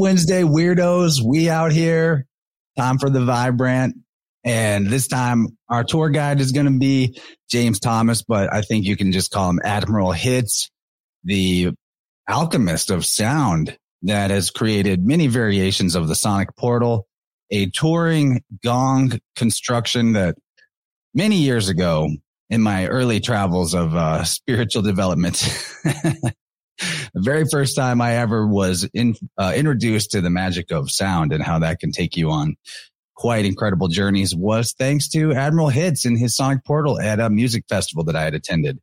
Wednesday weirdos? We out here. Time for the Vibrant. And this time, our tour guide is going to be James Thomas, but I think you can just call him Admiral Hits, the alchemist of sound that has created many variations of the sonic portal, a touring gong construction that many years ago in my early travels of uh, spiritual development. the very first time I ever was in, uh, introduced to the magic of sound and how that can take you on quite incredible journeys was thanks to Admiral Hits and his Sonic Portal at a music festival that I had attended.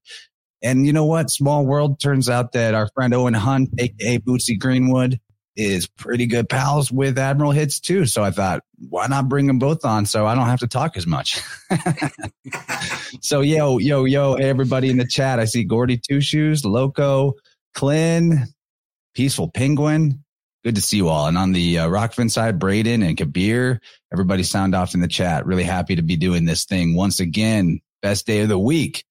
And you know what? Small world turns out that our friend Owen Hunt, aka Bootsy Greenwood, is pretty good pals with Admiral Hits too. So I thought, why not bring them both on so I don't have to talk as much? so yo, yo, yo, everybody in the chat. I see Gordy Two Shoes, Loco, Clint, Peaceful Penguin. Good to see you all. And on the uh, Rokfin side, Braden and Kabir, everybody sound off in the chat. Really happy to be doing this thing once again. Best day of the week.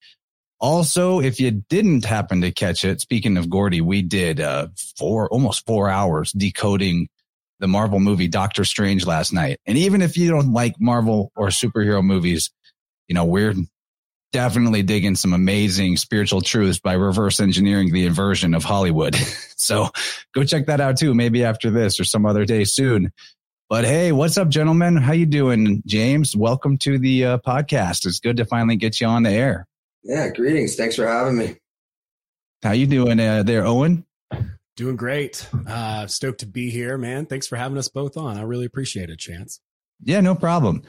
Also, if you didn't happen to catch it, speaking of Gordy, we did uh, four, almost four hours decoding the Marvel movie Doctor Strange last night. And even if you don't like Marvel or superhero movies, you know, we're definitely digging some amazing spiritual truths by reverse engineering the inversion of Hollywood. so go check that out too, maybe after this or some other day soon. But hey, what's up, gentlemen? How you doing, James? Welcome to the uh, podcast. It's good to finally get you on the air. Yeah, greetings. Thanks for having me. How you doing uh, there, Owen? Doing great. Uh, stoked to be here, man. Thanks for having us both on. I really appreciate it, Chance. Yeah, no problem.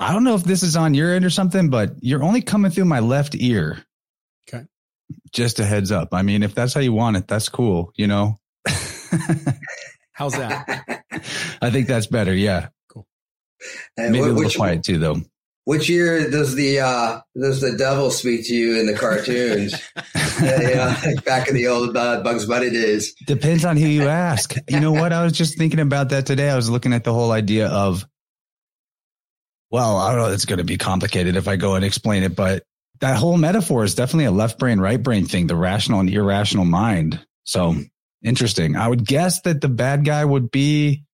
I don't know if this is on your end or something, but you're only coming through my left ear. Okay. Just a heads up. I mean, if that's how you want it, that's cool, you know? How's that? I think that's better. Yeah. Cool. And Maybe a little quiet too, though. Which year does the uh, does the devil speak to you in the cartoons? yeah, yeah, back in the old uh, Bugs Bunny days. Depends on who you ask. You know what? I was just thinking about that today. I was looking at the whole idea of, well, I don't know. It's going to be complicated if I go and explain it, but that whole metaphor is definitely a left brain, right brain thing, the rational and irrational mind. So interesting. I would guess that the bad guy would be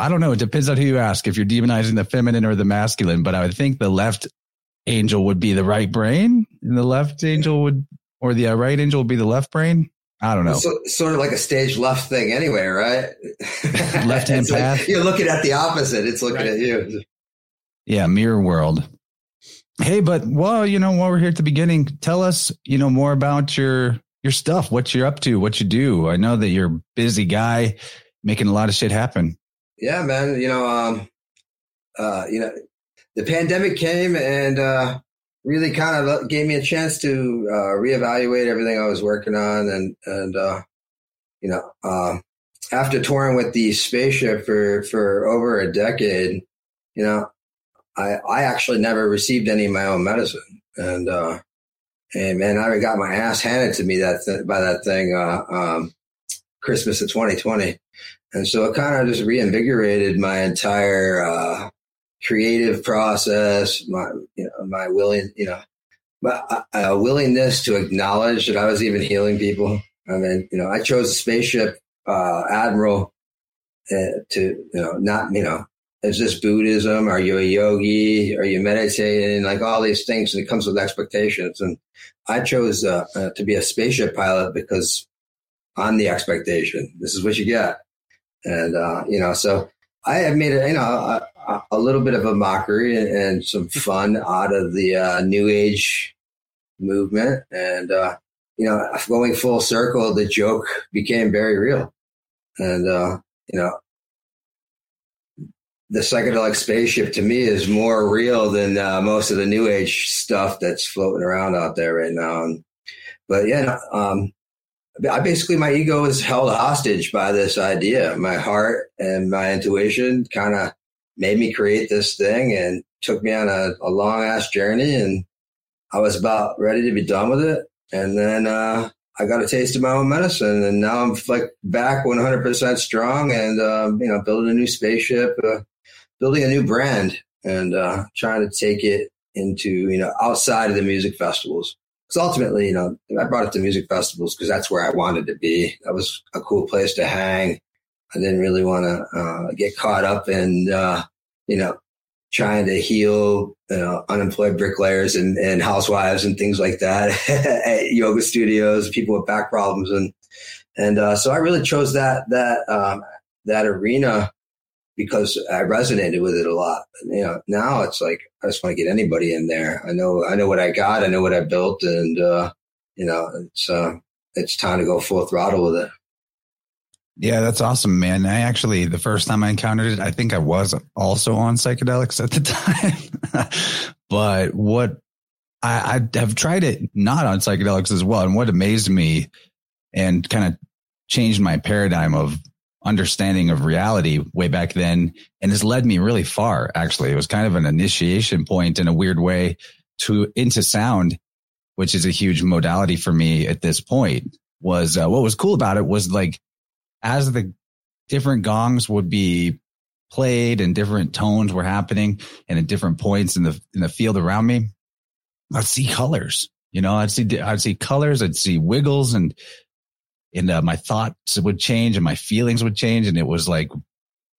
I don't know. It depends on who you ask. If you're demonizing the feminine or the masculine, but I would think the left angel would be the right brain, and the left angel would, or the uh, right angel would be the left brain. I don't know. So, sort of like a stage left thing, anyway, right? left hand path. Like you're looking at the opposite. It's looking right. at you. Yeah, mirror world. Hey, but well, you know, while we're here at the beginning, tell us, you know, more about your your stuff, what you're up to, what you do. I know that you're a busy guy, making a lot of shit happen. Yeah, man. You know, um, uh, you know, the pandemic came and uh, really kind of gave me a chance to uh, reevaluate everything I was working on, and and uh, you know, um, after touring with the spaceship for for over a decade, you know, I I actually never received any of my own medicine, and uh, and man, I got my ass handed to me that th- by that thing uh, um, Christmas of 2020. And so it kind of just reinvigorated my entire uh, creative process, my you know my willing you know my uh, willingness to acknowledge that I was even healing people. I mean, you know, I chose a spaceship uh, admiral uh, to you know not you know is this Buddhism? Are you a yogi? Are you meditating? Like all these things, and it comes with expectations. And I chose uh, uh, to be a spaceship pilot because I'm the expectation. This is what you get. And, uh, you know, so I have made it, you know, a, a little bit of a mockery and, and some fun out of the uh, new age movement. And, uh, you know, going full circle, the joke became very real. And, uh, you know, the psychedelic spaceship to me is more real than uh, most of the new age stuff that's floating around out there right now. And, but yeah, um, I basically my ego is held hostage by this idea. My heart and my intuition kind of made me create this thing and took me on a, a long ass journey. And I was about ready to be done with it. And then uh, I got a taste of my own medicine, and now I'm like back 100% strong, and uh, you know, building a new spaceship, uh, building a new brand, and uh, trying to take it into you know outside of the music festivals. because ultimately, you know, I brought it to music festivals because that's where I wanted to be. That was a cool place to hang. I didn't really want to uh, get caught up in, uh, you know, trying to heal you know, unemployed bricklayers and, and housewives and things like that at yoga studios, people with back problems. And, and, uh, so I really chose that, that, um, that arena because I resonated with it a lot. You know, now it's like, I just want to get anybody in there. I know, I know what I got. I know what I built and, uh, you know, it's, uh, it's time to go full throttle with it. Yeah, that's awesome, man. I actually, the first time I encountered it, I think I was also on psychedelics at the time. but what I, I have tried it not on psychedelics as well. And what amazed me and kind of changed my paradigm of understanding of reality way back then and has led me really far. Actually, it was kind of an initiation point in a weird way to into sound, which is a huge modality for me at this point was uh, what was cool about it was like as the different gongs would be played and different tones were happening and at different points in the in the field around me, I'd see colors. You know, I'd see I'd see colors, I'd see wiggles, and and uh, my thoughts would change and my feelings would change, and it was like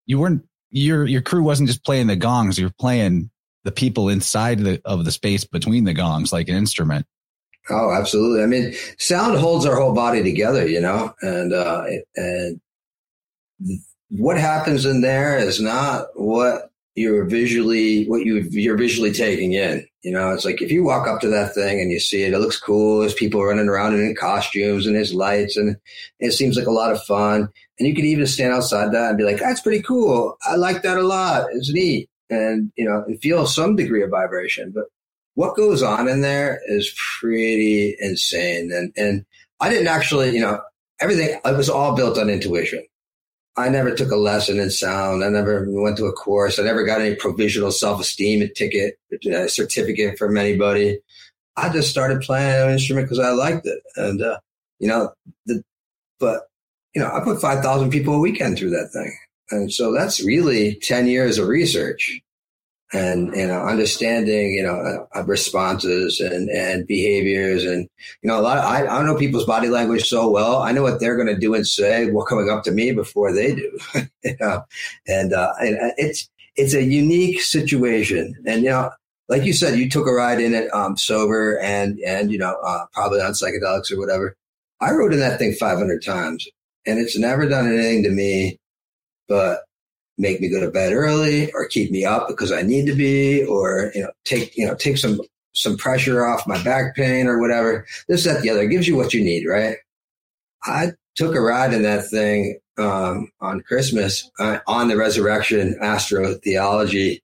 you weren't your your crew wasn't just playing the gongs, you're playing the people inside the, of the space between the gongs like an instrument. Oh, absolutely. I mean, sound holds our whole body together, you know, and, uh, and what happens in there is not what you're visually, what you, you're visually taking in. You know, it's like if you walk up to that thing and you see it, it looks cool. There's people running around in costumes and there's lights and it seems like a lot of fun. And you could even stand outside that and be like, that's pretty cool. I like that a lot. It's neat. And, you know, and feel some degree of vibration. But what goes on in there is pretty insane. And, and I didn't actually, you know, everything, it was all built on intuition. I never took a lesson in sound. I never went to a course. I never got any provisional self-esteem ticket, a certificate from anybody. I just started playing an instrument because I liked it. And, uh, you know, the, but, you know, I put 5,000 people a weekend through that thing. And so that's really 10 years of research and you know understanding you know uh, responses and and behaviors and you know a lot of, I, I know people's body language so well. I know what they're going to do and say well coming up to me before they do you know and, uh, and uh, it's it's a unique situation. And you know like you said you took a ride in it um, sober and and you know uh, probably on psychedelics or whatever. I rode in that thing 500 times and it's never done anything to me but make me go to bed early or keep me up because I need to be or, you know, take, you know, take some, some pressure off my back pain or whatever. This, that, the other it gives you what you need, right? I took a ride in that thing, um, on Christmas, uh, on the resurrection astro theology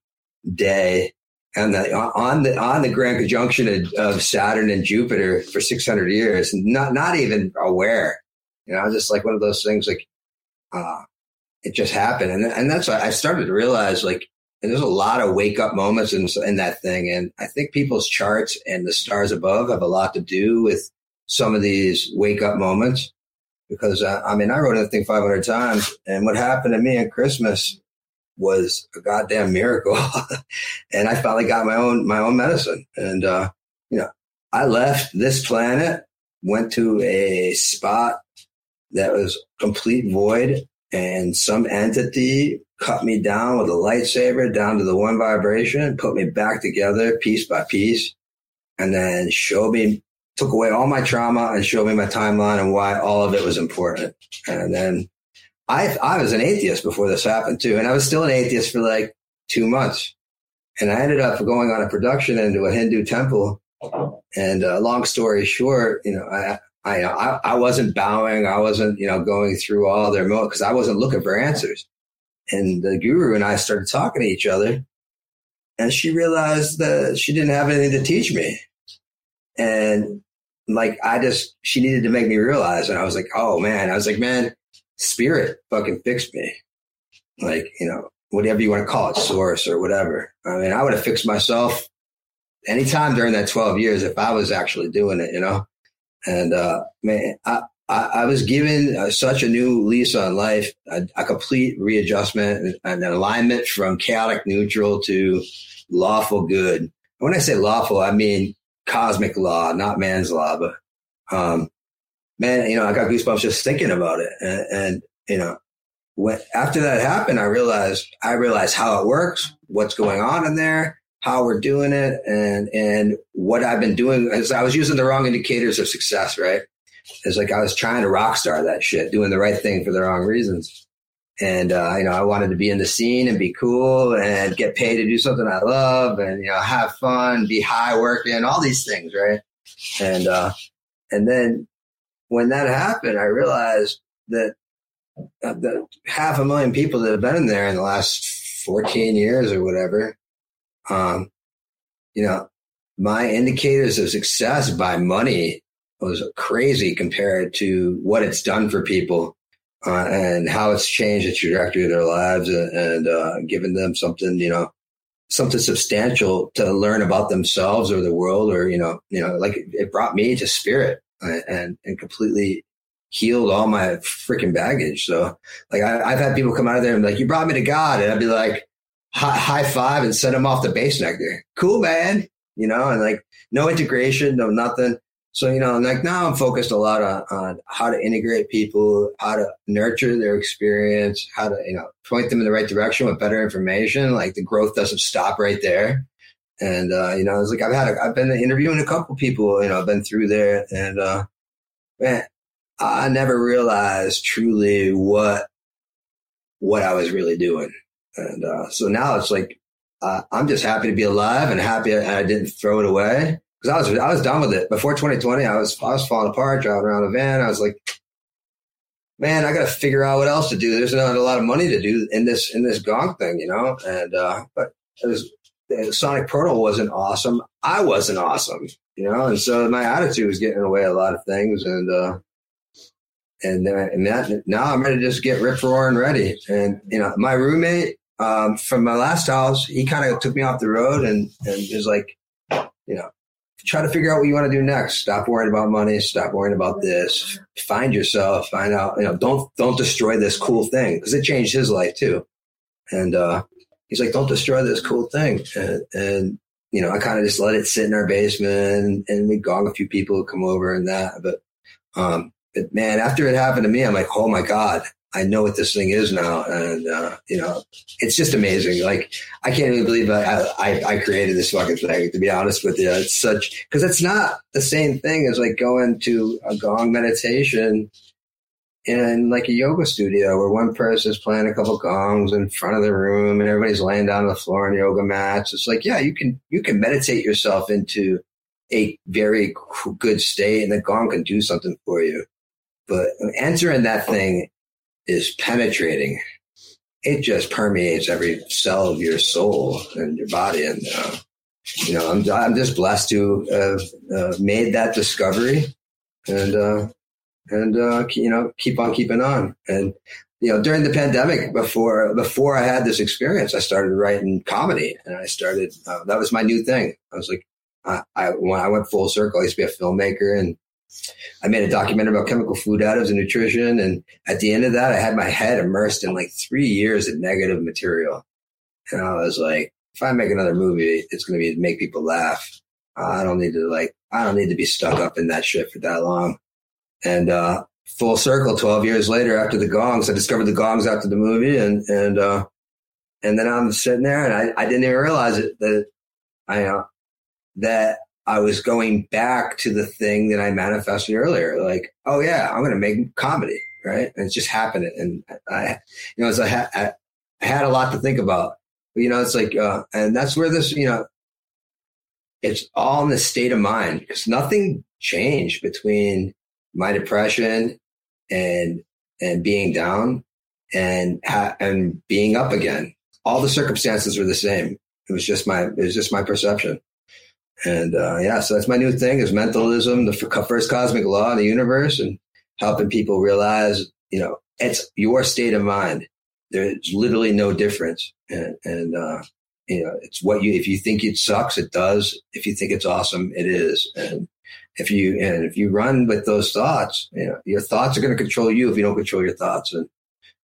day and the, on the, on the grand conjunction of, of Saturn and Jupiter for 600 years, not, not even aware. You know, I was just like one of those things like, uh, it just happened. And, and that's I started to realize like, there's a lot of wake up moments in, in that thing. And I think people's charts and the stars above have a lot to do with some of these wake up moments because uh, I mean, I rode that thing 500 times and what happened to me at Christmas was a goddamn miracle. and I finally got my own, my own medicine. And, uh, you know, I left this planet, went to a spot that was complete void and some entity cut me down with a lightsaber down to the one vibration, put me back together piece by piece, and then showed me, took away all my trauma and showed me my timeline and why all of it was important. And then I, I was an atheist before this happened too. And I was still an atheist for like two months. And I ended up going on a production into a Hindu temple. And uh, long story short, you know, I, I, I, I wasn't bowing. I wasn't, you know, going through all their mo because I wasn't looking for answers. And the guru and I started talking to each other and she realized that she didn't have anything to teach me. And like, I just, she needed to make me realize. And I was like, oh man, I was like, man, spirit fucking fixed me. Like, you know, whatever you want to call it, source or whatever. I mean, I would have fixed myself anytime during that 12 years if I was actually doing it, you know? And uh, man, I, I, I, was given uh, such a new lease on life, a, a complete readjustment and, an alignment from chaotic neutral to lawful good. When I say lawful, I mean cosmic law, not man's law, but, um, man, you know, I got goosebumps just thinking about it. And, and you know, when, after that happened, I realized, I realized how it works, what's going on in there, how we're doing it and, and what I've been doing is I was using the wrong indicators of success, right? It's like I was trying to rock star that shit, doing the right thing for the wrong reasons. And, uh, you know, I wanted to be in the scene and be cool and get paid to do something I love and, you know, have fun, be high working, all these things, right? And, uh, and then when that happened, I realized that uh, the half a million people that have been in there in the last 14 years or whatever, um, you know, my indicators of success by money was crazy compared to what it's done for people uh, and how it's changed the trajectory of their lives and, and uh, given them something, you know, something substantial to learn about themselves or the world or, you know, you know, like it brought me to spirit and, and completely healed all my freaking baggage. So like I, have had people come out of there and like, you brought me to God. And I'd be like, high, five and send him off the base nectar. Cool, man. You know, and like no integration, no nothing. So, you know, like now I'm focused a lot on, on how to integrate people, how to nurture their experience, how to, you know, point them in the right direction with better information. Like the growth doesn't stop right there. And, uh, you know, it's like I've had, a, I've been interviewing a couple people, you know, I've been through there and, uh, man, I never realized truly what, what I was really doing. And, uh, so now it's like, uh, I'm just happy to be alive and happy I didn't throw it away because I was I was done with it before 2020. I was I was falling apart driving around a van. I was like, man, I got to figure out what else to do. There's not a lot of money to do in this in this gong thing, you know. And uh, but it was Sonic Portal wasn't awesome. I wasn't awesome, you know. And so my attitude was getting in the way of a lot of things. And uh, and and that now I'm ready to just get rip roaring ready. And you know, my roommate um, from my last house, he kind of took me off the road and and was like, you know, try to figure out what you want to do next. Stop worrying about money. Stop worrying about this. Find yourself. Find out. You know, don't don't destroy this cool thing because it changed his life too. And uh, he's like, don't destroy this cool thing. And, and you know, I kind of just let it sit in our basement, and we gong a few people who come over and that. But um, but man, after it happened to me, I'm like, oh my god, I know what this thing is now, and uh, you know, it's just amazing. Like I can't even believe I, I, I created this fucking thing. To be honest with you, it's such because it's not the same thing as like going to a gong meditation in like a yoga studio where one person is playing a couple gongs in front of the room and everybody's laying down on the floor on yoga mats. It's like, yeah, you can you can meditate yourself into a very good state, and the gong can do something for you. But entering that thing is penetrating. It just permeates every cell of your soul and your body. And, uh, you know, I'm, I'm just blessed to have uh, made that discovery and, uh, and, uh, you know, keep on keeping on. And, you know, during the pandemic, before before I had this experience, I started writing comedy, and I started. Uh, that was my new thing. I was like, I, I when I went full circle, I used to be a filmmaker, and I made a documentary about chemical food additives and nutrition. And at the end of that, I had my head immersed in like three years of negative material. And I was like, if I make another movie, it's going to be make people laugh. I don't need to like, I don't need to be stuck up in that shit for that long. And, uh, full circle 12 years later after the gongs, I discovered the gongs after the movie and, and, uh, and then I'm sitting there and I, I didn't even realize it that I, uh, that I was going back to the thing that I manifested earlier. Like, oh yeah, I'm going to make comedy. Right. And it's just happening. And I, you know, I, had, I had a lot to think about, but, you know, it's like, uh, and that's where this, you know, it's all in the state of mind because nothing changed between my depression and, and being down and, ha- and being up again. All the circumstances were the same. It was just my, it was just my perception. And uh, yeah, so that's my new thing is mentalism, the first cosmic law in the universe, and helping people realize, you know, it's your state of mind. There's literally no difference, and and uh, you know, it's what you. If you think it sucks, it does. If you think it's awesome, it is. And if you and if you run with those thoughts, you know, your thoughts are going to control you if you don't control your thoughts. And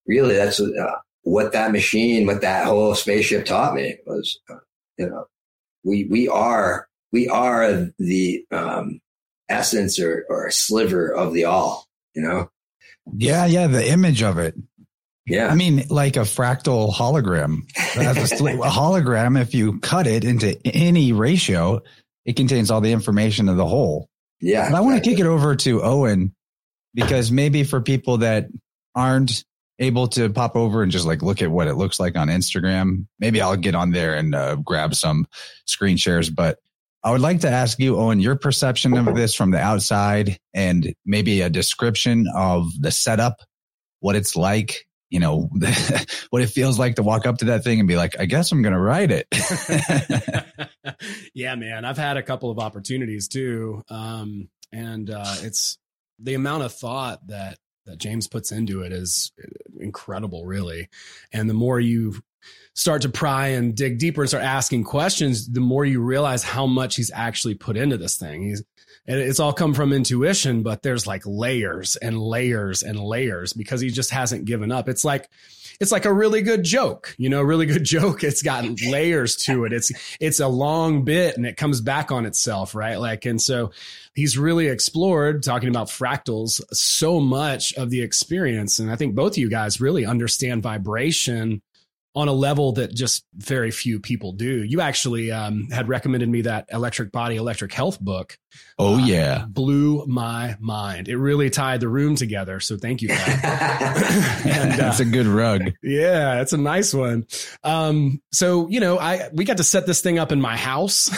really, that's uh, what that machine, what that whole spaceship taught me was, uh, you know, we we are we are the um, essence or, or a sliver of the all, you know? Yeah, yeah, the image of it. Yeah. I mean, like a fractal hologram. a, a hologram, if you cut it into any ratio, it contains all the information of the whole. Yeah. But I want to kick it over to Owen because maybe for people that aren't able to pop over and just like look at what it looks like on Instagram, maybe I'll get on there and uh, grab some screen shares. But I would like to ask you, Owen, your perception of this from the outside and maybe a description of the setup, what it's like, you know, what it feels like to walk up to that thing and be like, I guess I'm going to ride it. yeah, man. I've had a couple of opportunities too. Um, and uh, it's the amount of thought that that James puts into it is incredible, really. And the more you start to pry and dig deeper and start asking questions, the more you realize how much he's actually put into this thing. He's it's all come from intuition, but there's like layers and layers and layers because he just hasn't given up. It's like it's like a really good joke, you know, a really good joke. It's got layers to it. It's it's a long bit and it comes back on itself, right? Like and so he's really explored talking about fractals so much of the experience and I think both of you guys really understand vibration on a level that just very few people do. You actually um, had recommended me that Electric Body, Electric Health book. Oh, uh, yeah. Blew my mind. It really tied the room together. So thank you. and uh, a good rug. Yeah, it's a nice one. Um, so, you know, I, we got to set this thing up in my house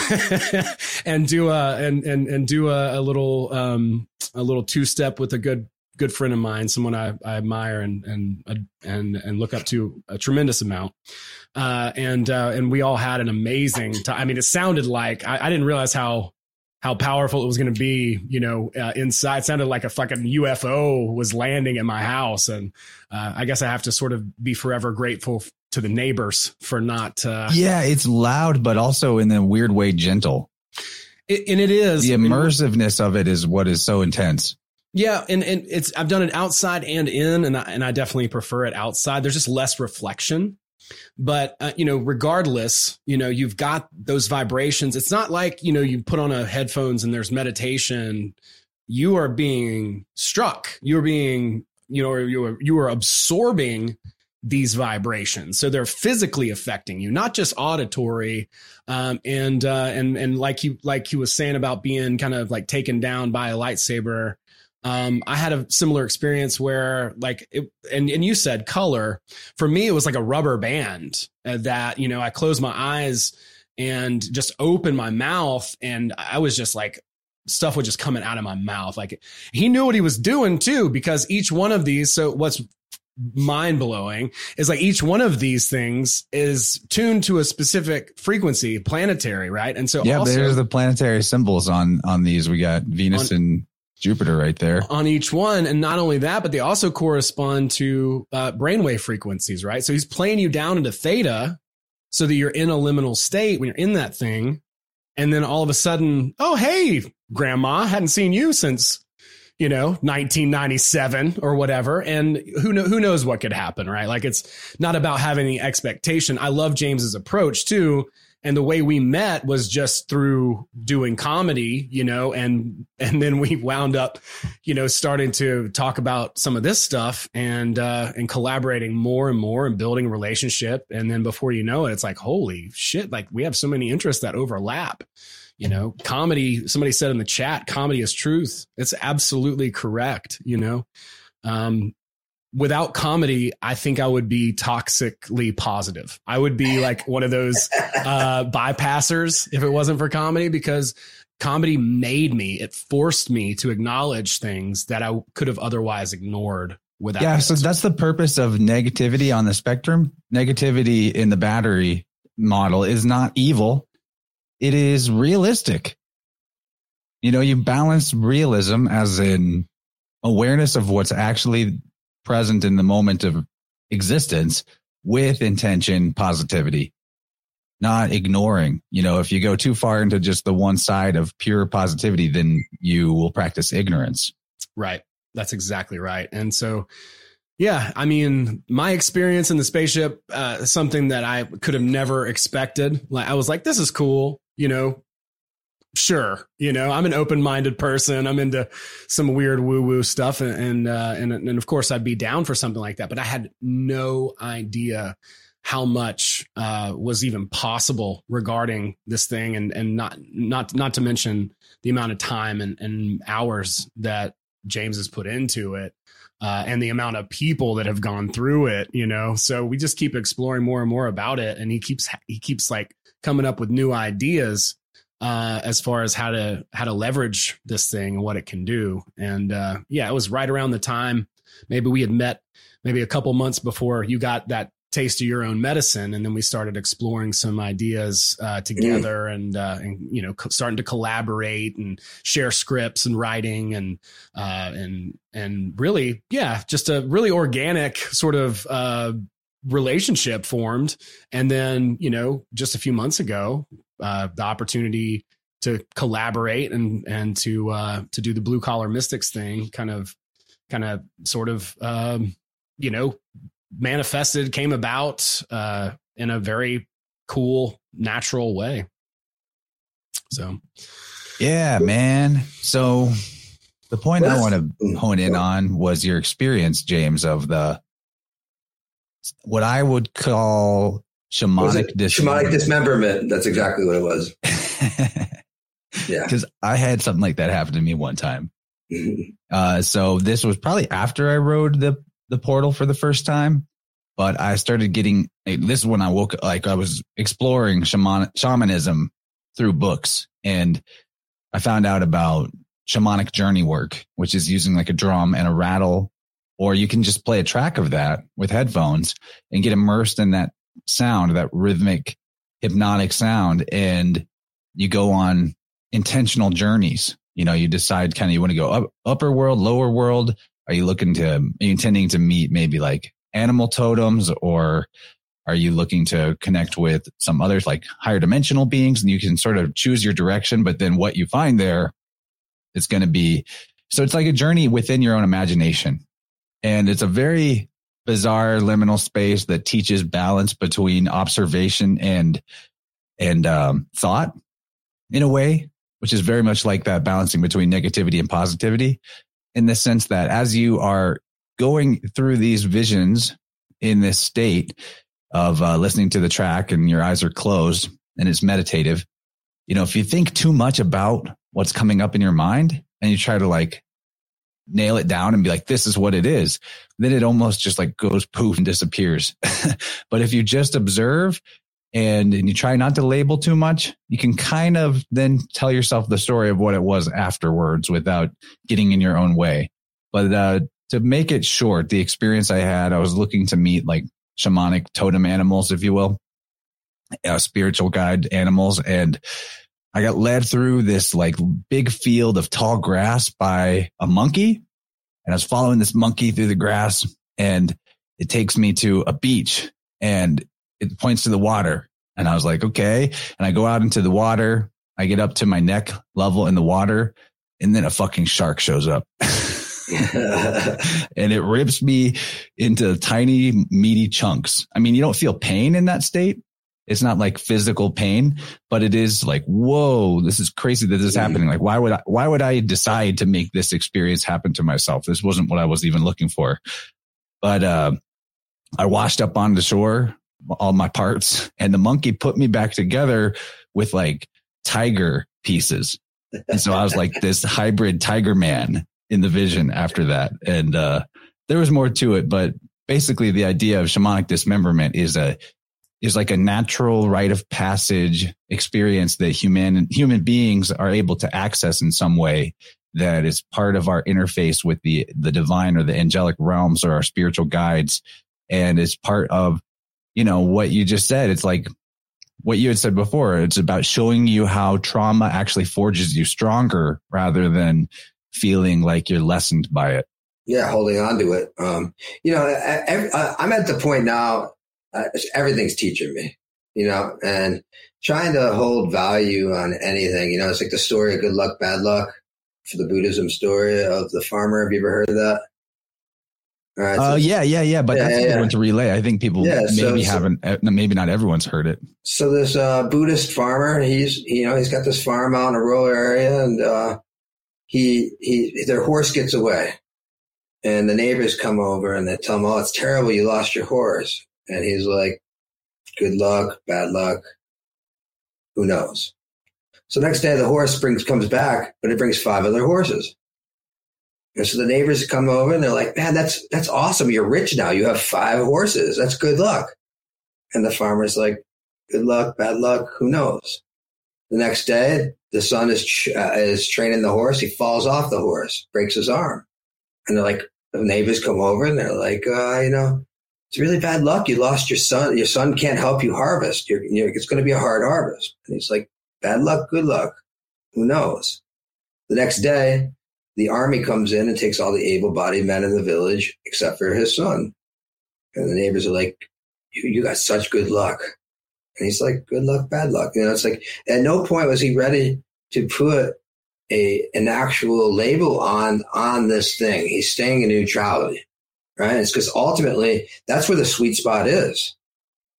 and do a, and, and, and do a, a little, um, a little two step with a good good friend of mine, someone I, I admire and and and and look up to a tremendous amount. Uh, and uh, and we all had an amazing time. I mean, it sounded like I, I didn't realize how how powerful it was going to be. You know, uh, inside it sounded like a fucking UFO was landing at my house, and uh, I guess I have to sort of be forever grateful to the neighbors for not. Uh, yeah, it's loud, but also in a weird way gentle. It, and it is the immersiveness of it is what is so intense. Yeah, and, and it's I've done it outside and in, and I, and I definitely prefer it outside. There's just less reflection, but uh, you know, regardless, you know, you've got those vibrations. It's not like you know you put on a headphones and there's meditation. You are being struck. You're being you know you are you are absorbing these vibrations so they're physically affecting you not just auditory um, and uh, and and like you like you was saying about being kind of like taken down by a lightsaber um, I had a similar experience where like it, and and you said color. For me it was like a rubber band uh, that you know I closed my eyes and just opened my mouth and I was just like stuff was just coming out of my mouth. Like he knew what he was doing too because each one of these so what's mind blowing is like each one of these things is tuned to a specific frequency planetary right? And so yeah also, there's the planetary symbols on on these. We got venus on, and Jupiter right there on each one. And not only that, but they also correspond to uh, brainwave frequencies, right? So he's playing you down into theta so that you're in a liminal state when you're in that thing. And then all of a sudden, oh, hey, grandma, hadn't seen you since, you know, 1997 or whatever. And who, know, who knows what could happen, right? Like it's not about having the expectation. I love James's approach too and the way we met was just through doing comedy you know and and then we wound up you know starting to talk about some of this stuff and uh and collaborating more and more and building a relationship. And then before you know it it's like holy shit like we have so many interests that overlap. You know comedy somebody said in the chat comedy is truth. It's absolutely correct you know? Um without comedy, I think I would be toxically positive. I would be like one of those uh, bypassers if it wasn't for comedy because comedy made me, it forced me to acknowledge things that I could have otherwise ignored without. Yeah. It. So that's the purpose of negativity on the spectrum. Negativity in the battery model is not evil. It is realistic. You know, you balance realism as in awareness of what's actually present in the moment of existence with intention, positivity, not ignoring. You know, if you go too far into just the one side of pure positivity, then you will practice ignorance. Right. That's exactly right. And so, yeah, I mean, my experience in the spaceship, uh, something that I could have never expected. Like, I was like, this is cool. You know, sure. You know, I'm an open minded person. I'm into some weird woo woo stuff, and and, uh, and and of course I'd be down for something like that. But I had no idea how much uh, was even possible regarding this thing, and and not not not to mention the amount of time and, and hours that James has put into it. Uh, and the amount of people that have gone through it, you know, so we just keep exploring more and more about it, and he keeps he keeps like coming up with new ideas uh, as far as how to how to leverage this thing and what it can do. And uh, yeah, it was right around the time maybe we had met maybe a couple months before you got that taste of your own medicine and then we started exploring some ideas uh, together mm. and uh, and you know co- starting to collaborate and share scripts and writing and uh, and and really yeah just a really organic sort of uh, relationship formed and then you know just a few months ago uh, the opportunity to collaborate and and to uh, to do the blue collar mystics thing kind of kind of sort of um, you know manifested, came about uh, in a very cool, natural way. So, yeah, man. So, the point I want to hone in on was your experience, James, of the what I would call shamanic dismemberment. Shamanic dismemberment. That's exactly what it was. yeah, because I had something like that happen to me one time. Mm-hmm. Uh, so this was probably after I rode the the portal for the first time, but I started getting, this is when I woke, up. like I was exploring shaman, shamanism through books and I found out about shamanic journey work, which is using like a drum and a rattle, or you can just play a track of that with headphones and get immersed in that sound, that rhythmic hypnotic sound. And you go on intentional journeys. You know, you decide kind of you want to go up, upper world, lower world, are you looking to, are you intending to meet maybe like animal totems or are you looking to connect with some others like higher dimensional beings and you can sort of choose your direction, but then what you find there is going to be, so it's like a journey within your own imagination. And it's a very bizarre liminal space that teaches balance between observation and, and, um, thought in a way, which is very much like that balancing between negativity and positivity in the sense that as you are going through these visions in this state of uh, listening to the track and your eyes are closed and it's meditative, you know, if you think too much about what's coming up in your mind and you try to like nail it down and be like, this is what it is, then it almost just like goes poof and disappears. but if you just observe and, and you try not to label too much, you can kind of then tell yourself the story of what it was afterwards without getting in your own way. But uh, to make it short, the experience I had, I was looking to meet like shamanic totem animals, if you will, uh, spiritual guide animals. And I got led through this like big field of tall grass by a monkey. And I was following this monkey through the grass and it takes me to a beach and it points to the water. And I was like, okay. And I go out into the water. I get up to my neck level in the water and then a fucking shark shows up. and it rips me into tiny, meaty chunks. I mean, you don't feel pain in that state. It's not like physical pain, but it is like, whoa, this is crazy that this is happening. Like, why would I, why would I decide to make this experience happen to myself? This wasn't what I was even looking for. But, uh, I washed up on the shore, all my parts and the monkey put me back together with like tiger pieces. And so I was like this hybrid tiger man in the vision after that. And uh, there was more to it, but basically the idea of shamanic dismemberment is a is like a natural rite of passage experience that human human beings are able to access in some way that is part of our interface with the the divine or the angelic realms or our spiritual guides and is part of you know what you just said it's like what you had said before it's about showing you how trauma actually forges you stronger rather than feeling like you're lessened by it. Yeah, holding on to it. Um, you know, I, am at the point now, uh, everything's teaching me, you know, and trying to hold value on anything. You know, it's like the story of good luck, bad luck for the Buddhism story of the farmer. Have you ever heard of that? Right, uh, so, uh, yeah, yeah, yeah. But yeah, that's a good one to relay. I think people yeah, maybe so, haven't, uh, maybe not everyone's heard it. So this uh, Buddhist farmer, he's you know he's got this farm out in a rural area, and uh, he he their horse gets away, and the neighbors come over and they tell him, "Oh, it's terrible! You lost your horse." And he's like, "Good luck, bad luck, who knows?" So next day, the horse brings comes back, but it brings five other horses. And so the neighbors come over and they're like, man, that's, that's awesome. You're rich now. You have five horses. That's good luck. And the farmer's like, good luck, bad luck. Who knows? The next day, the son is, uh, is training the horse. He falls off the horse, breaks his arm. And they're like, the neighbors come over and they're like, uh, you know, it's really bad luck. You lost your son. Your son can't help you harvest. You're, you're, it's going to be a hard harvest. And he's like, bad luck, good luck. Who knows? The next day, the army comes in and takes all the able-bodied men in the village except for his son. And the neighbors are like, you, you got such good luck. And he's like, good luck, bad luck. You know, it's like, at no point was he ready to put a, an actual label on, on this thing. He's staying in neutrality, right? It's because ultimately that's where the sweet spot is,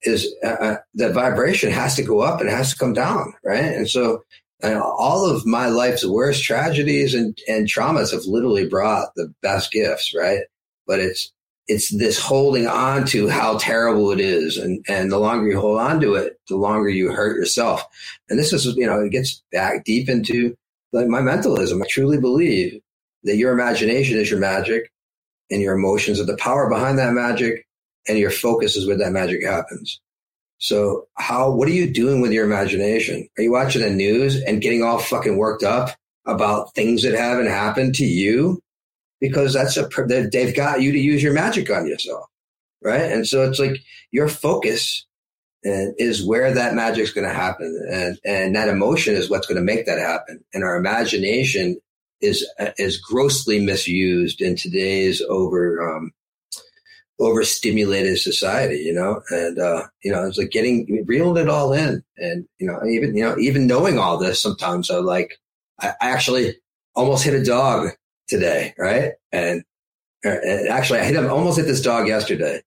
is uh, uh the vibration has to go up and has to come down, right? And so and all of my life's worst tragedies and, and traumas have literally brought the best gifts, right? But it's it's this holding on to how terrible it is, and and the longer you hold on to it, the longer you hurt yourself. And this is you know it gets back deep into like my mentalism. I truly believe that your imagination is your magic, and your emotions are the power behind that magic, and your focus is where that magic happens. So how, what are you doing with your imagination? Are you watching the news and getting all fucking worked up about things that haven't happened to you? Because that's a, they've got you to use your magic on yourself. Right. And so it's like your focus and is where that magic's going to happen. And, and that emotion is what's going to make that happen. And our imagination is, is grossly misused in today's over, um, overstimulated society, you know, and, uh, you know, it's like getting, reeling it all in. And, you know, even, you know, even knowing all this, sometimes I like, I, actually almost hit a dog today. Right. And, uh, and actually I hit almost hit this dog yesterday.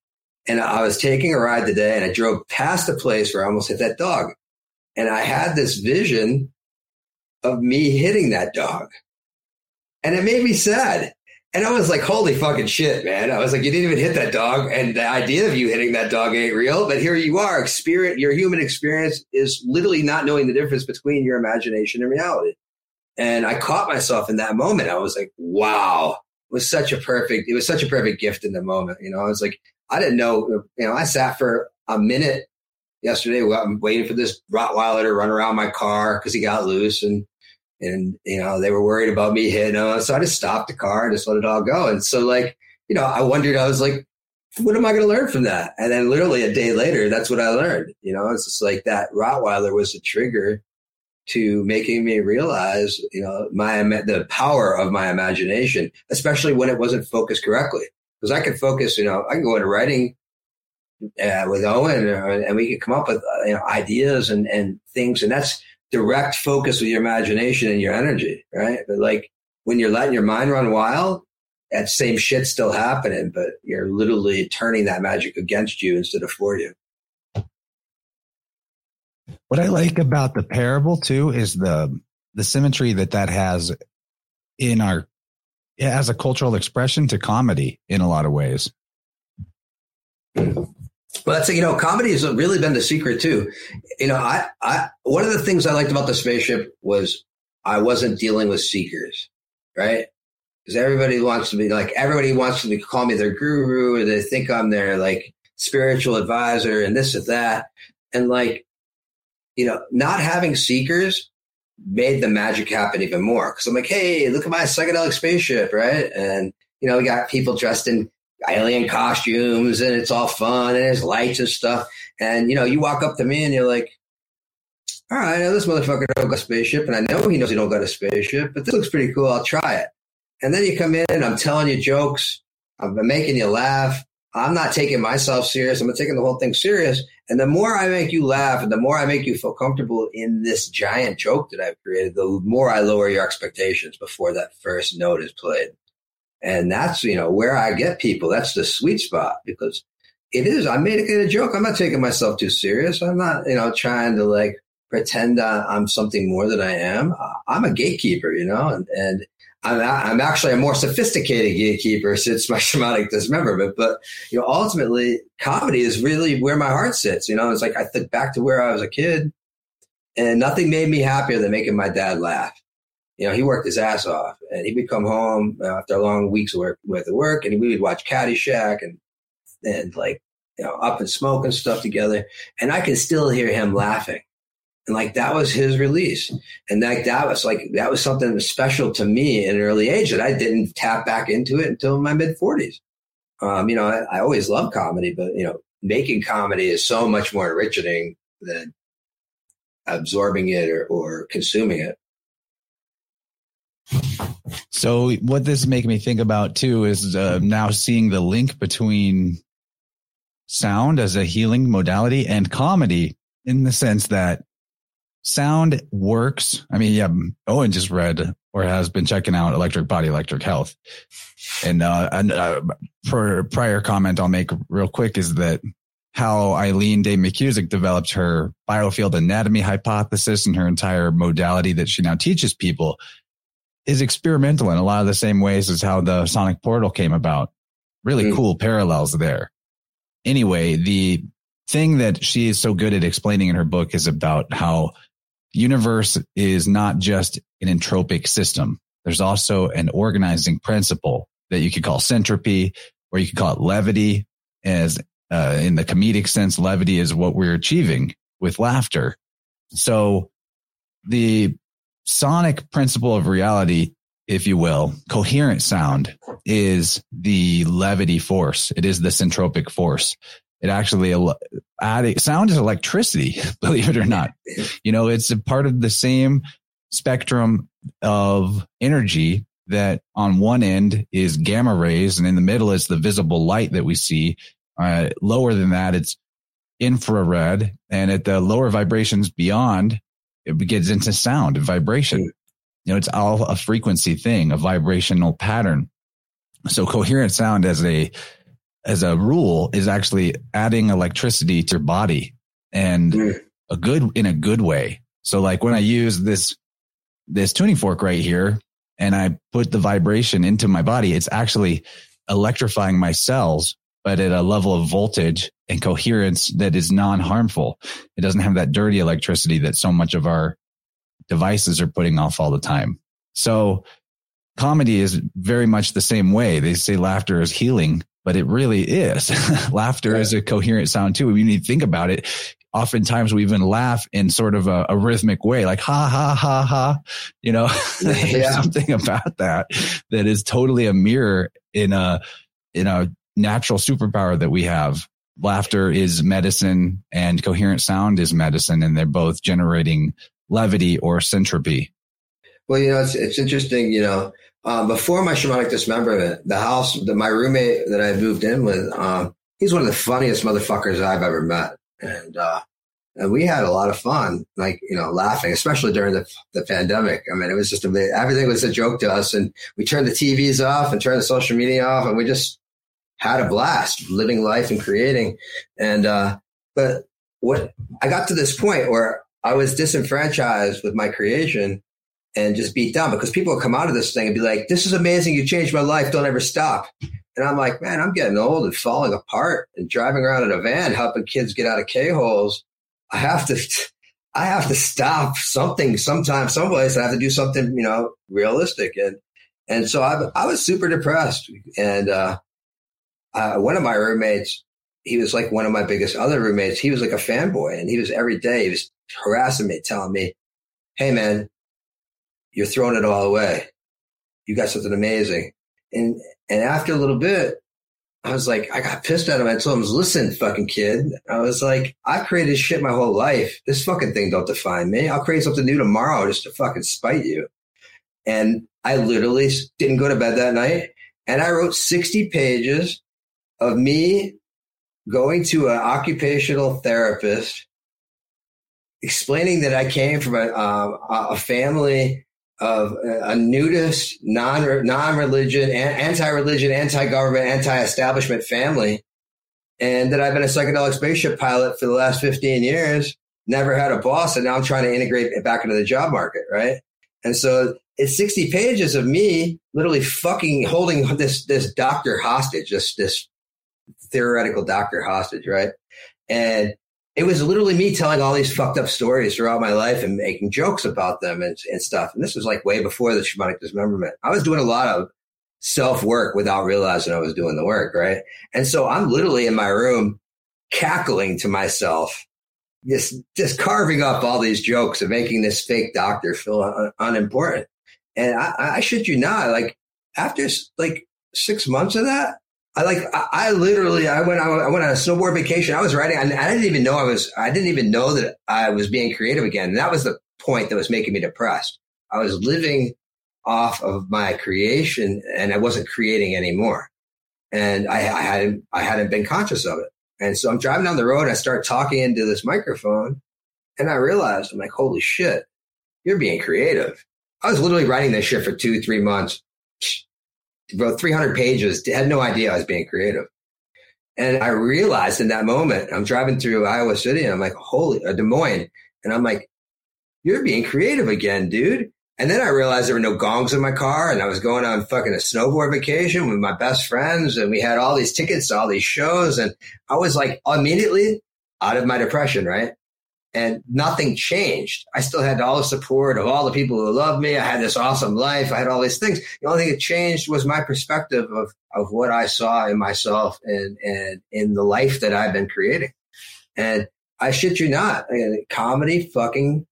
And I was taking a ride today and I drove past a place where I almost hit that dog. And I had this vision of me hitting that dog. And it made me sad and I was like, holy fucking shit, man. I was like, you didn't even hit that dog. And the idea of you hitting that dog ain't real. But here you are. Experience, your human experience is literally not knowing the difference between your imagination and reality. And I caught myself in that moment. I was like, wow, it was such a perfect, it was such a perfect gift in the moment. You know, I was like, I didn't know, you know, I sat for a minute yesterday. I'm waiting for this Rottweiler to run around my car because he got loose. And and you know they were worried about me hitting them, so I just stopped the car and just let it all go. And so like you know I wondered, I was like, what am I going to learn from that? And then literally a day later, that's what I learned. You know, it's just like that Rottweiler was a trigger to making me realize, you know, my the power of my imagination, especially when it wasn't focused correctly. Because I could focus, you know, I can go into writing uh, with Owen, uh, and we could come up with uh, you know, ideas and and things, and that's direct focus with your imagination and your energy, right? But like when you're letting your mind run wild, that same shit's still happening, but you're literally turning that magic against you instead of for you. What I like about the parable too is the the symmetry that that has in our as a cultural expression to comedy in a lot of ways. Well, that's you know, comedy has really been the secret too. You know, I, I one of the things I liked about the spaceship was I wasn't dealing with seekers, right? Because everybody wants to be like everybody wants to be call me their guru, or they think I'm their like spiritual advisor, and this and that, and like you know, not having seekers made the magic happen even more. Because I'm like, hey, look at my psychedelic spaceship, right? And you know, we got people dressed in alien costumes and it's all fun and there's lights and stuff. And you know, you walk up to me and you're like, all right, I know this motherfucker don't got a spaceship, and I know he knows he don't got a spaceship, but this looks pretty cool. I'll try it. And then you come in and I'm telling you jokes. I'm making you laugh. I'm not taking myself serious. I'm taking the whole thing serious. And the more I make you laugh and the more I make you feel comfortable in this giant joke that I've created, the more I lower your expectations before that first note is played. And that's, you know, where I get people. That's the sweet spot because it is. I made it a joke. I'm not taking myself too serious. I'm not, you know, trying to like pretend I'm something more than I am. I'm a gatekeeper, you know, and, and I'm, I'm actually a more sophisticated gatekeeper since my shamanic dismemberment. But, you know, ultimately comedy is really where my heart sits. You know, it's like I think back to where I was a kid and nothing made me happier than making my dad laugh. You know, he worked his ass off and he would come home after a long week's of work with work and we would watch Caddyshack and, and like, you know, up and smoke and stuff together. And I can still hear him laughing and like that was his release. And like that was like, that was something special to me in an early age that I didn't tap back into it until my mid 40s. Um, you know, I, I always loved comedy, but, you know, making comedy is so much more enriching than absorbing it or, or consuming it. So what this is making me think about too is uh, now seeing the link between sound as a healing modality and comedy in the sense that sound works. I mean, yeah, Owen just read or has been checking out Electric Body, Electric Health. And, uh, and uh, for prior comment I'll make real quick is that how Eileen Day McKusick developed her biofield anatomy hypothesis and her entire modality that she now teaches people is experimental in a lot of the same ways as how the sonic portal came about. Really mm. cool parallels there. Anyway, the thing that she is so good at explaining in her book is about how universe is not just an entropic system. There's also an organizing principle that you could call centropy, or you could call it levity. As uh, in the comedic sense, levity is what we're achieving with laughter. So the sonic principle of reality, if you will, coherent sound is the levity force. It is the centropic force. It actually sound is electricity, believe it or not. You know, it's a part of the same spectrum of energy that on one end is gamma rays and in the middle is the visible light that we see. Uh, lower than that, it's infrared. And at the lower vibrations beyond, it gets into sound and vibration. You know, it's all a frequency thing, a vibrational pattern. So coherent sound as a as a rule is actually adding electricity to your body and mm. a good in a good way. So like when I use this this tuning fork right here and I put the vibration into my body, it's actually electrifying my cells, but at a level of voltage and coherence that is non-harmful. It doesn't have that dirty electricity that so much of our devices are putting off all the time. So comedy is very much the same way. They say laughter is healing but it really is. Laughter is a coherent sound too. When you think about it, oftentimes we even laugh in sort of a, a rhythmic way, like ha ha ha ha. You know, there's yeah. something about that that is totally a mirror in a in a natural superpower that we have. Laughter is medicine and coherent sound is medicine, and they're both generating levity or centropy. Well, you know, it's it's interesting, you know, uh, before my shamanic dismemberment, the house that my roommate that I moved in with, um, he's one of the funniest motherfuckers I've ever met. And, uh, and we had a lot of fun, like, you know, laughing, especially during the, the pandemic. I mean, it was just a, everything was a joke to us. And we turned the TVs off and turned the social media off and we just had a blast living life and creating. And, uh, but what I got to this point where I was disenfranchised with my creation and just beat down because people will come out of this thing and be like, this is amazing. You changed my life. Don't ever stop. And I'm like, man, I'm getting old and falling apart and driving around in a van helping kids get out of K holes. I have to, I have to stop something sometime, someplace. I have to do something, you know, realistic. And, and so I, I was super depressed. And, uh, uh, one of my roommates, he was like one of my biggest other roommates. He was like a fanboy and he was every day, he was harassing me, telling me, Hey man, you're throwing it all away. You got something amazing. And, and after a little bit, I was like, I got pissed at him. I told him, listen, fucking kid. I was like, I created shit my whole life. This fucking thing don't define me. I'll create something new tomorrow just to fucking spite you. And I literally didn't go to bed that night. And I wrote 60 pages of me going to an occupational therapist, explaining that I came from a, uh, a family of a nudist, non non religion, anti religion, anti government, anti establishment family, and that I've been a psychedelic spaceship pilot for the last fifteen years. Never had a boss, and now I'm trying to integrate back into the job market, right? And so it's 60 pages of me literally fucking holding this this doctor hostage, this this theoretical doctor hostage, right? And it was literally me telling all these fucked up stories throughout my life and making jokes about them and, and stuff. And this was like way before the shamanic dismemberment. I was doing a lot of self work without realizing I was doing the work, right? And so I'm literally in my room cackling to myself, just just carving up all these jokes and making this fake doctor feel un- unimportant. And I, I should you not, like after like six months of that, I like, I, I literally, I went, I went on a snowboard vacation. I was writing, I, I didn't even know I was, I didn't even know that I was being creative again. And that was the point that was making me depressed. I was living off of my creation and I wasn't creating anymore. And I, I hadn't, I hadn't been conscious of it. And so I'm driving down the road and I start talking into this microphone and I realized I'm like, holy shit, you're being creative. I was literally writing this shit for two, three months wrote 300 pages, had no idea I was being creative. And I realized in that moment, I'm driving through Iowa City and I'm like, holy, uh, Des Moines. And I'm like, you're being creative again, dude. And then I realized there were no gongs in my car and I was going on fucking a snowboard vacation with my best friends and we had all these tickets to all these shows. And I was like immediately out of my depression, right? And nothing changed. I still had all the support of all the people who loved me. I had this awesome life. I had all these things. The only thing that changed was my perspective of, of what I saw in myself and, and in the life that I've been creating. And I shit you not, comedy fucking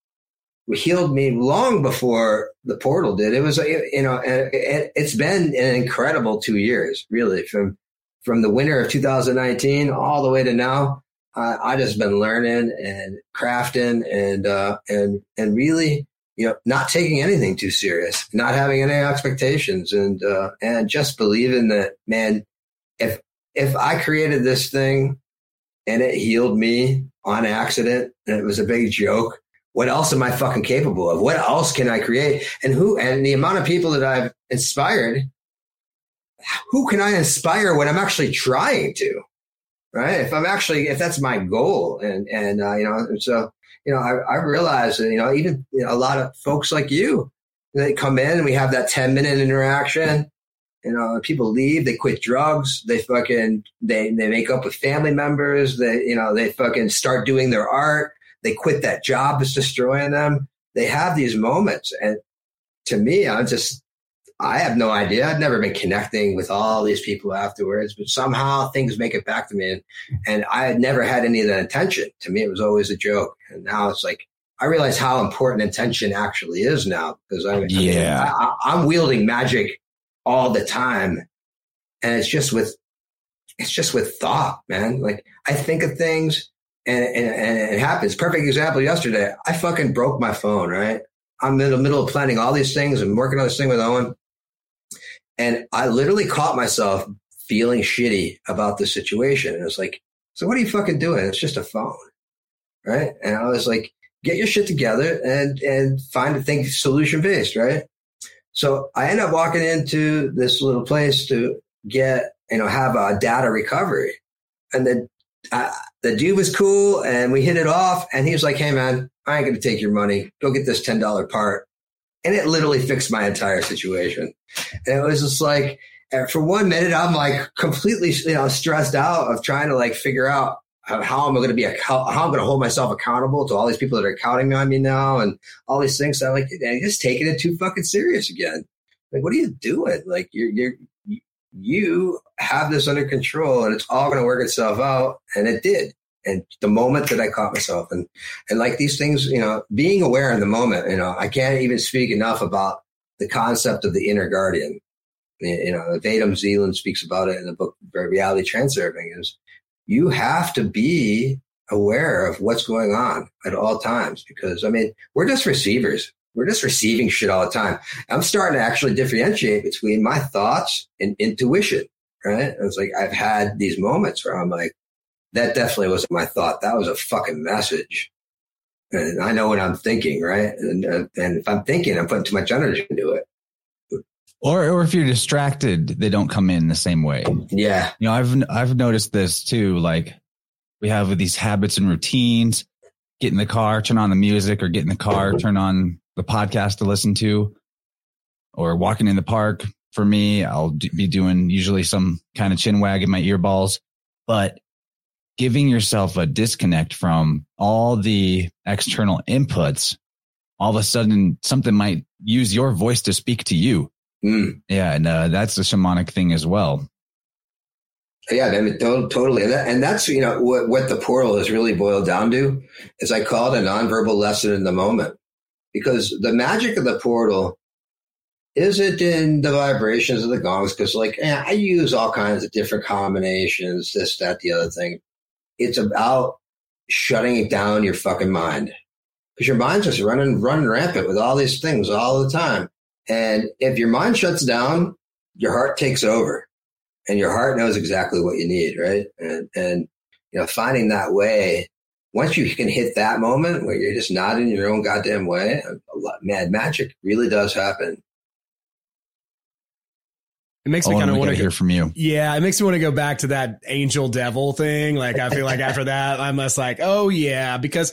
healed me long before the portal did. It was, you know, it's been an incredible two years, really, from, from the winter of 2019 all the way to now I, I just been learning and crafting and, uh, and, and really, you know, not taking anything too serious, not having any expectations and, uh, and just believing that, man, if, if I created this thing and it healed me on accident and it was a big joke, what else am I fucking capable of? What else can I create? And who, and the amount of people that I've inspired, who can I inspire when I'm actually trying to? Right? If I'm actually, if that's my goal, and and uh, you know, so you know, I, I realize that you know, even you know, a lot of folks like you, they come in and we have that ten minute interaction. You know, people leave, they quit drugs, they fucking they they make up with family members, they you know, they fucking start doing their art, they quit that job that's destroying them. They have these moments, and to me, I'm just I have no idea. I've never been connecting with all these people afterwards, but somehow things make it back to me. And, and I had never had any of that intention. To me, it was always a joke. And now it's like, I realize how important intention actually is now because I'm, yeah. I, I'm wielding magic all the time. And it's just with, it's just with thought, man. Like I think of things and, and, and it happens. Perfect example yesterday. I fucking broke my phone, right? I'm in the middle of planning all these things and working on this thing with Owen. And I literally caught myself feeling shitty about the situation. And it was like, so what are you fucking doing? It's just a phone. Right. And I was like, get your shit together and, and find a thing solution based. Right. So I end up walking into this little place to get, you know, have a data recovery. And then uh, the dude was cool and we hit it off. And he was like, Hey man, I ain't going to take your money. Go get this $10 part and it literally fixed my entire situation. And it was just like, for one minute, I'm like completely, you know, stressed out of trying to like figure out how I'm going to be, how, how I'm going to hold myself accountable to all these people that are counting on me now and all these things. So I'm like, and just taking it too fucking serious again. Like, what are you doing? Like, you're, you're, you have this under control and it's all going to work itself out. And it did and the moment that I caught myself and, and like these things, you know, being aware in the moment, you know, I can't even speak enough about the concept of the inner guardian. You know, Vadim Zeland speaks about it in the book, Reality Transurfing is you have to be aware of what's going on at all times because I mean, we're just receivers. We're just receiving shit all the time. I'm starting to actually differentiate between my thoughts and intuition, right? It's like I've had these moments where I'm like, that definitely wasn't my thought. That was a fucking message. and I know what I'm thinking, right? And, uh, and if I'm thinking, I'm putting too much energy into it. Or, or if you're distracted, they don't come in the same way. Yeah. You know, I've, I've noticed this too. Like we have these habits and routines, get in the car, turn on the music or get in the car, turn on the podcast to listen to or walking in the park. For me, I'll be doing usually some kind of chin wag in my earballs, but giving yourself a disconnect from all the external inputs, all of a sudden something might use your voice to speak to you. Mm. Yeah. And uh, that's a shamanic thing as well. Yeah, I mean, totally. And, that, and that's, you know, what, what the portal is really boiled down to is I call it a nonverbal lesson in the moment because the magic of the portal is it in the vibrations of the gongs? Because like eh, I use all kinds of different combinations, this, that, the other thing. It's about shutting it down your fucking mind because your mind's just running, running rampant with all these things all the time. And if your mind shuts down, your heart takes over and your heart knows exactly what you need. Right. And, and, you know, finding that way, once you can hit that moment where you're just not in your own goddamn way, mad magic really does happen. It makes me kind of want to hear from you. Yeah, it makes me want to go back to that angel devil thing. Like I feel like after that, I'm just like, oh yeah, because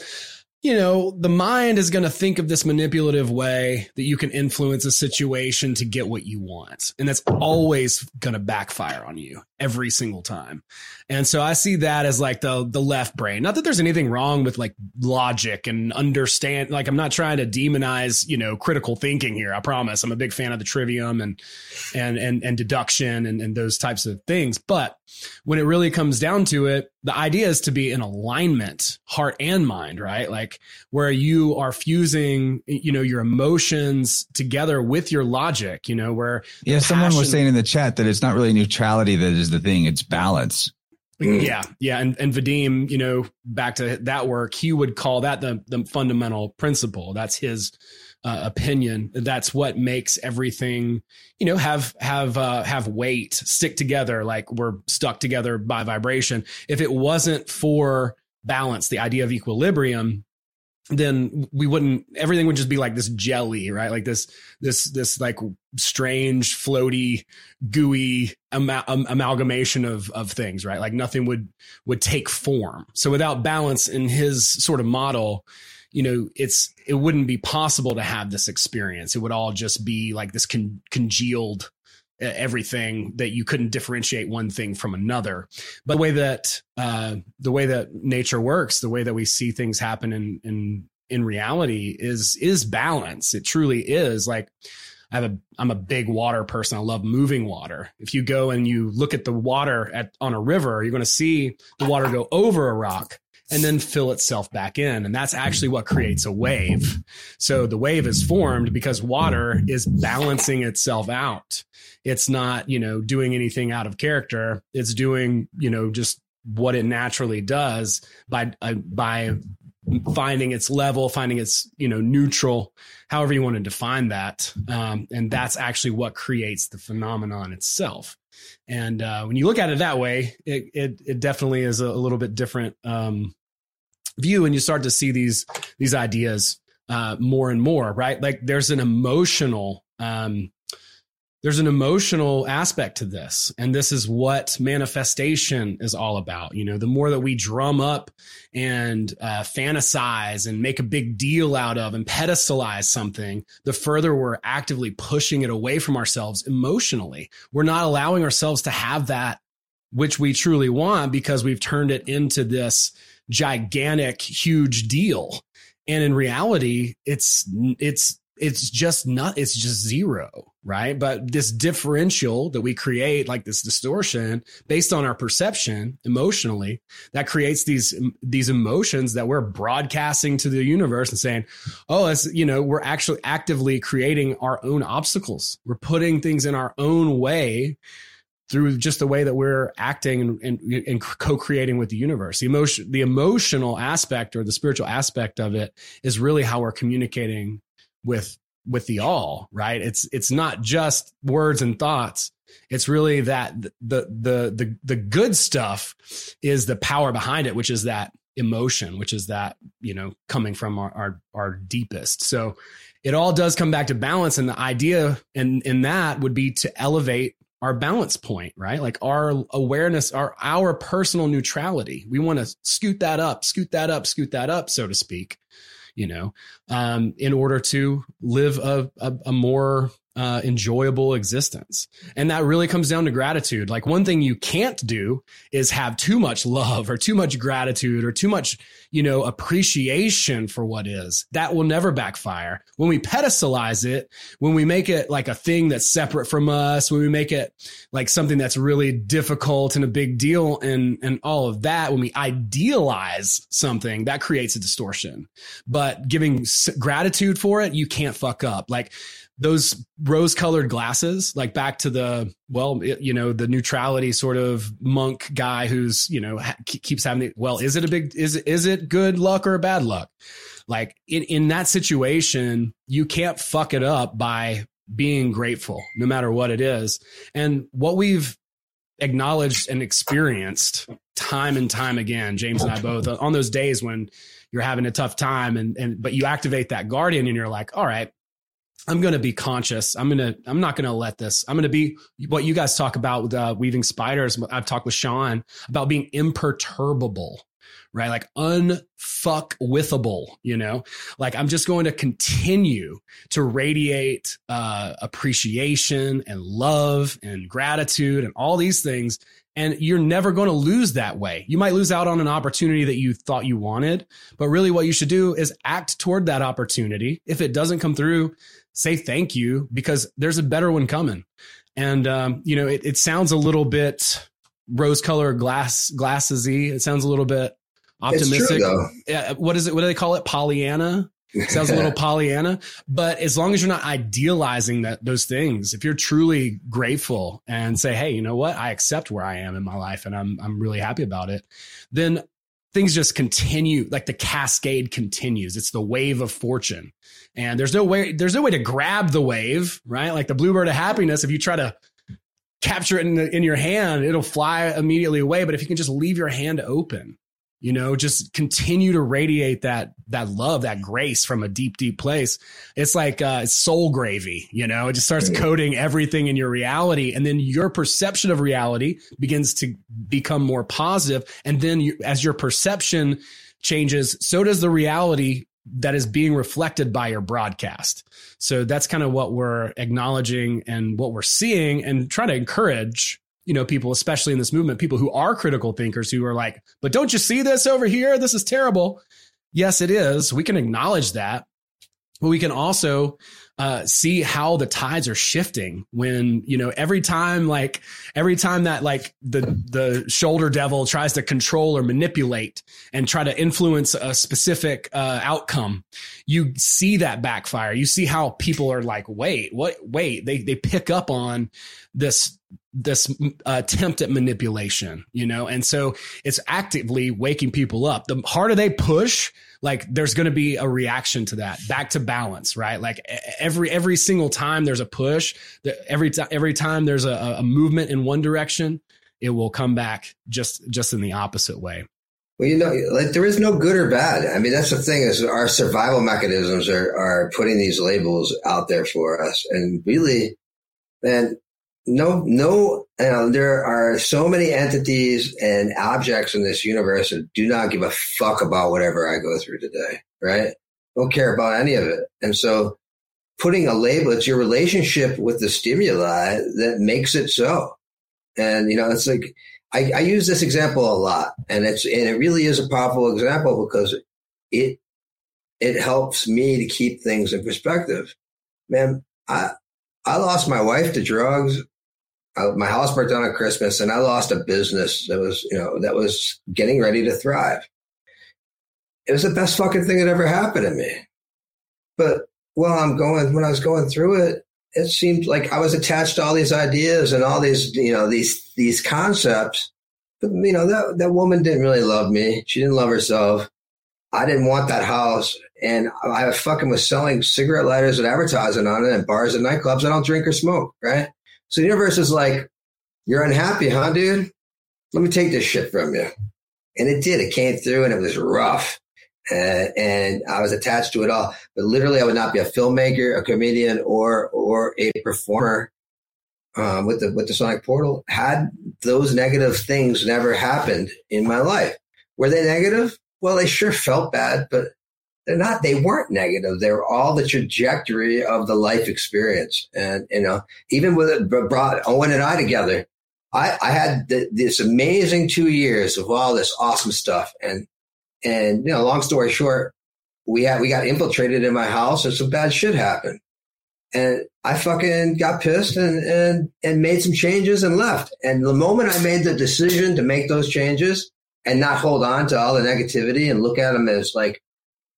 you know, the mind is going to think of this manipulative way that you can influence a situation to get what you want. And that's always going to backfire on you every single time. And so I see that as like the the left brain. Not that there's anything wrong with like logic and understand like I'm not trying to demonize, you know, critical thinking here. I promise. I'm a big fan of the trivium and and and and deduction and, and those types of things. But when it really comes down to it, the idea is to be in alignment, heart and mind, right? Like where you are fusing, you know, your emotions together with your logic, you know, where Yeah, someone was saying in the chat that it's not really neutrality that is the thing, it's balance. Yeah, yeah, and and Vadim, you know, back to that work, he would call that the the fundamental principle. That's his uh, opinion. That's what makes everything, you know, have have uh, have weight, stick together, like we're stuck together by vibration. If it wasn't for balance, the idea of equilibrium, then we wouldn't everything would just be like this jelly right? Like this this this like strange floaty gooey ama- amalgamation of of things right? Like nothing would would take form. So without balance in his sort of model you know it's it wouldn't be possible to have this experience. It would all just be like this con- congealed everything that you couldn't differentiate one thing from another. But the way that uh, the way that nature works, the way that we see things happen in in in reality is is balance. It truly is. Like I have a I'm a big water person. I love moving water. If you go and you look at the water at on a river, you're going to see the water go over a rock and then fill itself back in. And that's actually what creates a wave. So the wave is formed because water is balancing itself out. It's not, you know, doing anything out of character. It's doing, you know, just what it naturally does by uh, by finding its level, finding its you know neutral, however you want to define that, um, and that's actually what creates the phenomenon itself. And uh, when you look at it that way, it it, it definitely is a, a little bit different um, view, and you start to see these these ideas uh, more and more. Right, like there's an emotional um, there's an emotional aspect to this. And this is what manifestation is all about. You know the more that we drum up and uh, fantasize and make a big deal out of and pedestalize something the further we're actively pushing it away from ourselves emotionally. We're not allowing ourselves to have that which we truly want because we've turned it into this gigantic huge deal. And in reality it's it's it's just not it's just zero right? But this differential that we create like this distortion based on our perception emotionally that creates these these emotions that we're broadcasting to the universe and saying oh it's you know we're actually actively creating our own obstacles. We're putting things in our own way through just the way that we're acting and, and, and, co-creating with the universe the emotion the emotional aspect or the spiritual aspect of it is really how we're communicating with with the all right it's it's not just words and thoughts it's really that the the the the good stuff is the power behind it which is that emotion, which is that, you know, coming from our, our, our deepest. So it all does come back to balance. And the idea in, in that would be to elevate our balance point, right? Like our awareness, our, our personal neutrality. We want to scoot that up, scoot that up, scoot that up, so to speak, you know, um, in order to live a, a, a more uh, enjoyable existence. And that really comes down to gratitude. Like one thing you can't do is have too much love or too much gratitude or too much, you know, appreciation for what is. That will never backfire. When we pedestalize it, when we make it like a thing that's separate from us, when we make it like something that's really difficult and a big deal and, and all of that, when we idealize something, that creates a distortion. But giving gratitude for it, you can't fuck up. Like, those rose colored glasses, like back to the, well, you know, the neutrality sort of monk guy who's, you know, ha- keeps having it. Well, is it a big, is, is it good luck or bad luck? Like in, in that situation, you can't fuck it up by being grateful, no matter what it is. And what we've acknowledged and experienced time and time again, James and I both on those days when you're having a tough time and, and, but you activate that guardian and you're like, all right, I'm going to be conscious. I'm going to, I'm not going to let this, I'm going to be what you guys talk about with uh, weaving spiders. I've talked with Sean about being imperturbable, right? Like unfuck withable, you know, like I'm just going to continue to radiate uh, appreciation and love and gratitude and all these things. And you're never going to lose that way. You might lose out on an opportunity that you thought you wanted, but really what you should do is act toward that opportunity. If it doesn't come through, say thank you because there's a better one coming. And um, you know, it, it sounds a little bit rose colored glass glassesy. It sounds a little bit optimistic. True, yeah, what is it? What do they call it? Pollyanna. sounds a little Pollyanna, but as long as you're not idealizing that those things, if you're truly grateful and say, "Hey, you know what? I accept where I am in my life, and I'm I'm really happy about it," then things just continue like the cascade continues. It's the wave of fortune. And there's no way there's no way to grab the wave right? Like the bluebird of happiness if you try to capture it in, the, in your hand it'll fly immediately away. But if you can just leave your hand open you know just continue to radiate that that love that grace from a deep deep place. It's like uh soul gravy you know? It just starts coating everything in your reality and then your perception of reality begins to become more positive and then you, as your perception changes so does the reality that is being reflected by your broadcast. So that's kind of what we're acknowledging and what we're seeing and trying to encourage you know, people, especially in this movement, people who are critical thinkers who are like, but don't you see this over here? This is terrible. Yes, it is. We can acknowledge that. But we can also uh, see how the tides are shifting when you know every time like every time that like the the shoulder devil tries to control or manipulate and try to influence a specific uh, outcome you see that backfire you see how people are like wait what wait they they pick up on this this uh, attempt at manipulation, you know? And so it's actively waking people up. The harder they push, like there's going to be a reaction to that back to balance, right? Like every, every single time there's a push, every time, every time there's a, a movement in one direction, it will come back just, just in the opposite way. Well, you know, like there is no good or bad. I mean, that's the thing is our survival mechanisms are, are putting these labels out there for us. And really, man, no, no, know, there are so many entities and objects in this universe that do not give a fuck about whatever I go through today, right? Don't care about any of it. And so putting a label, it's your relationship with the stimuli that makes it so. And, you know, it's like, I, I use this example a lot and it's, and it really is a powerful example because it, it helps me to keep things in perspective. Man, I, I lost my wife to drugs I, my house burnt down at Christmas and I lost a business that was, you know, that was getting ready to thrive. It was the best fucking thing that ever happened to me. But while I'm going, when I was going through it, it seemed like I was attached to all these ideas and all these, you know, these, these concepts. But, you know, that, that woman didn't really love me. She didn't love herself. I didn't want that house. And I fucking was selling cigarette lighters and advertising on it in bars and nightclubs. I don't drink or smoke, right? So the universe is like, you're unhappy, huh, dude? Let me take this shit from you. And it did. It came through and it was rough. Uh, and I was attached to it all. But literally, I would not be a filmmaker, a comedian, or or a performer um, with the with the Sonic Portal had those negative things never happened in my life. Were they negative? Well, they sure felt bad, but they're not. They weren't negative. They were all the trajectory of the life experience. And you know, even with it brought Owen and I together, I, I had the, this amazing two years of all this awesome stuff. And and you know, long story short, we had we got infiltrated in my house, and some bad shit happened. And I fucking got pissed and, and, and made some changes and left. And the moment I made the decision to make those changes and not hold on to all the negativity and look at them as like,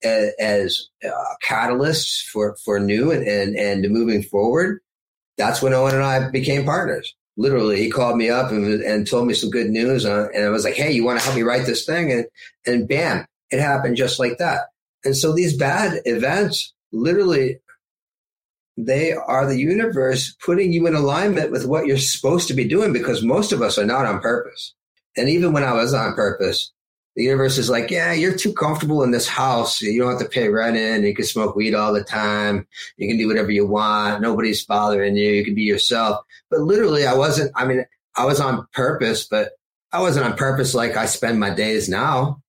as, uh, catalysts for, for new and, and, and moving forward, that's when Owen and I became partners. Literally, he called me up and, and told me some good news. Uh, and I was like, Hey, you want to help me write this thing? And, and bam, it happened just like that. And so these bad events literally they are the universe putting you in alignment with what you're supposed to be doing because most of us are not on purpose. And even when I was on purpose, the universe is like, yeah, you're too comfortable in this house. You don't have to pay rent in. You can smoke weed all the time. You can do whatever you want. Nobody's bothering you. You can be yourself. But literally, I wasn't, I mean, I was on purpose, but I wasn't on purpose like I spend my days now.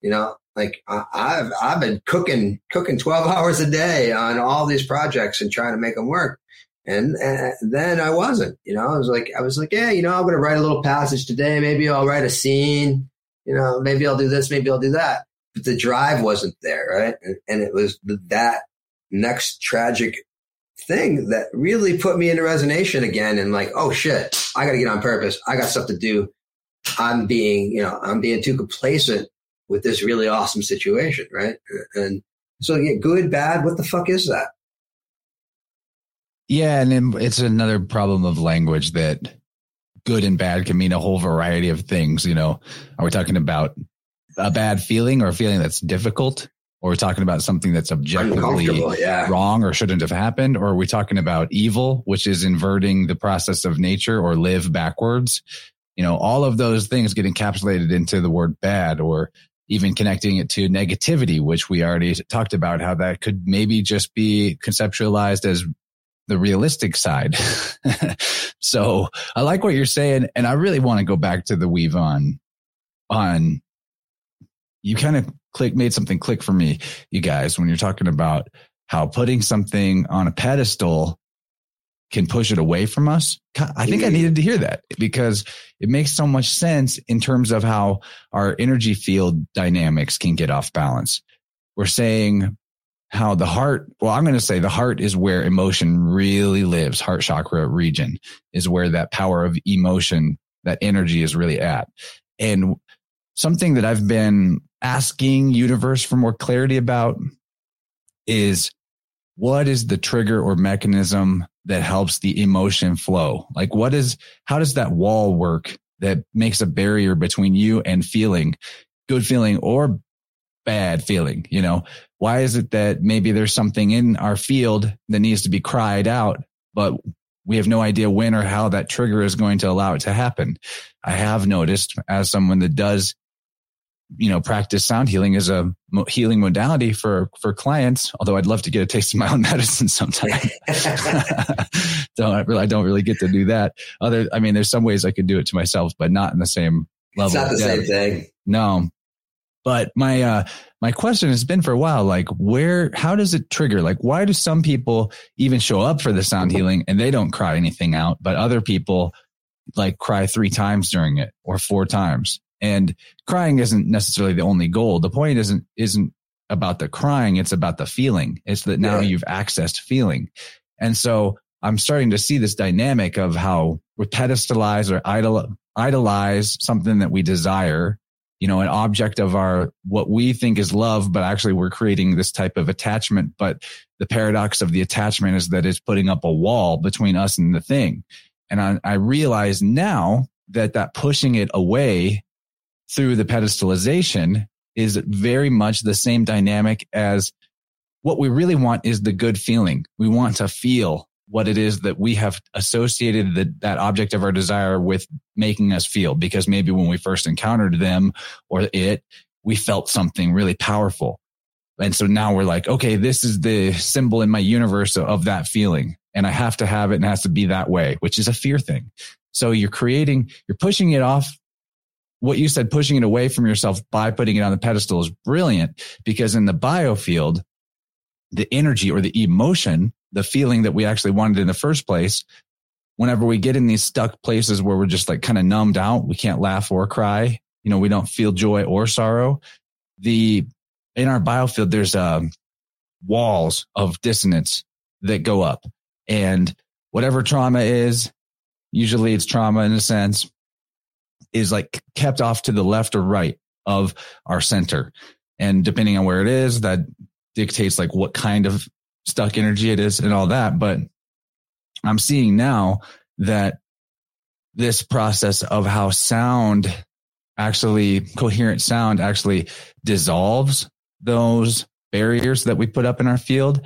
You know, like I've I've been cooking cooking twelve hours a day on all these projects and trying to make them work. And, and then I wasn't, you know, I was like, I was like, yeah, you know, I'm going to write a little passage today. Maybe I'll write a scene, you know, maybe I'll do this, maybe I'll do that. But the drive wasn't there. Right. And, and it was that next tragic thing that really put me into resonation again. And like, oh shit, I got to get on purpose. I got stuff to do. I'm being, you know, I'm being too complacent with this really awesome situation, right? And so, yeah, good, bad, what the fuck is that? Yeah, and it's another problem of language that good and bad can mean a whole variety of things. You know, are we talking about a bad feeling or a feeling that's difficult? Or are we talking about something that's objectively yeah. wrong or shouldn't have happened? Or are we talking about evil, which is inverting the process of nature or live backwards? You know, all of those things get encapsulated into the word bad or even connecting it to negativity, which we already talked about how that could maybe just be conceptualized as the realistic side. so I like what you're saying. And I really want to go back to the weave on, on you kind of click, made something click for me, you guys, when you're talking about how putting something on a pedestal can push it away from us. I think I mm-hmm. needed to hear that because it makes so much sense in terms of how our energy field dynamics can get off balance. We're saying how the heart, well, I'm going to say the heart is where emotion really lives. Heart chakra region is where that power of emotion, that energy is really at. And something that I've been asking universe for more clarity about is what is the trigger or mechanism that helps the emotion flow? Like what is, how does that wall work that makes a barrier between you and feeling good feeling or bad feeling? You know, why is it that maybe there's something in our field that needs to be cried out, but we have no idea when or how that trigger is going to allow it to happen. I have noticed as someone that does you know, practice sound healing as a healing modality for, for clients. Although I'd love to get a taste of my own medicine sometime. don't I don't really get to do that. Other, I mean, there's some ways I could do it to myself, but not in the same level. It's not the same thing. No. But my, uh, my question has been for a while, like where, how does it trigger? Like, why do some people even show up for the sound healing and they don't cry anything out, but other people like cry three times during it or four times? And crying isn't necessarily the only goal. The point isn't, isn't about the crying. It's about the feeling. It's that now yeah. you've accessed feeling. And so I'm starting to see this dynamic of how we pedestalize or idol, idolize something that we desire, you know, an object of our, what we think is love, but actually we're creating this type of attachment. But the paradox of the attachment is that it's putting up a wall between us and the thing. And I, I realize now that that pushing it away through the pedestalization is very much the same dynamic as what we really want is the good feeling. We want to feel what it is that we have associated the, that object of our desire with making us feel. Because maybe when we first encountered them or it, we felt something really powerful. And so now we're like, okay, this is the symbol in my universe of that feeling. And I have to have it and it has to be that way, which is a fear thing. So you're creating, you're pushing it off. What you said, pushing it away from yourself by putting it on the pedestal is brilliant because in the biofield, the energy or the emotion, the feeling that we actually wanted in the first place, whenever we get in these stuck places where we're just like kind of numbed out, we can't laugh or cry, you know, we don't feel joy or sorrow. The in our biofield, there's um, walls of dissonance that go up, and whatever trauma is, usually it's trauma in a sense, is like kept off to the left or right of our center, and depending on where it is, that dictates like what kind of stuck energy it is and all that. But I'm seeing now that this process of how sound actually coherent sound actually dissolves those barriers that we put up in our field.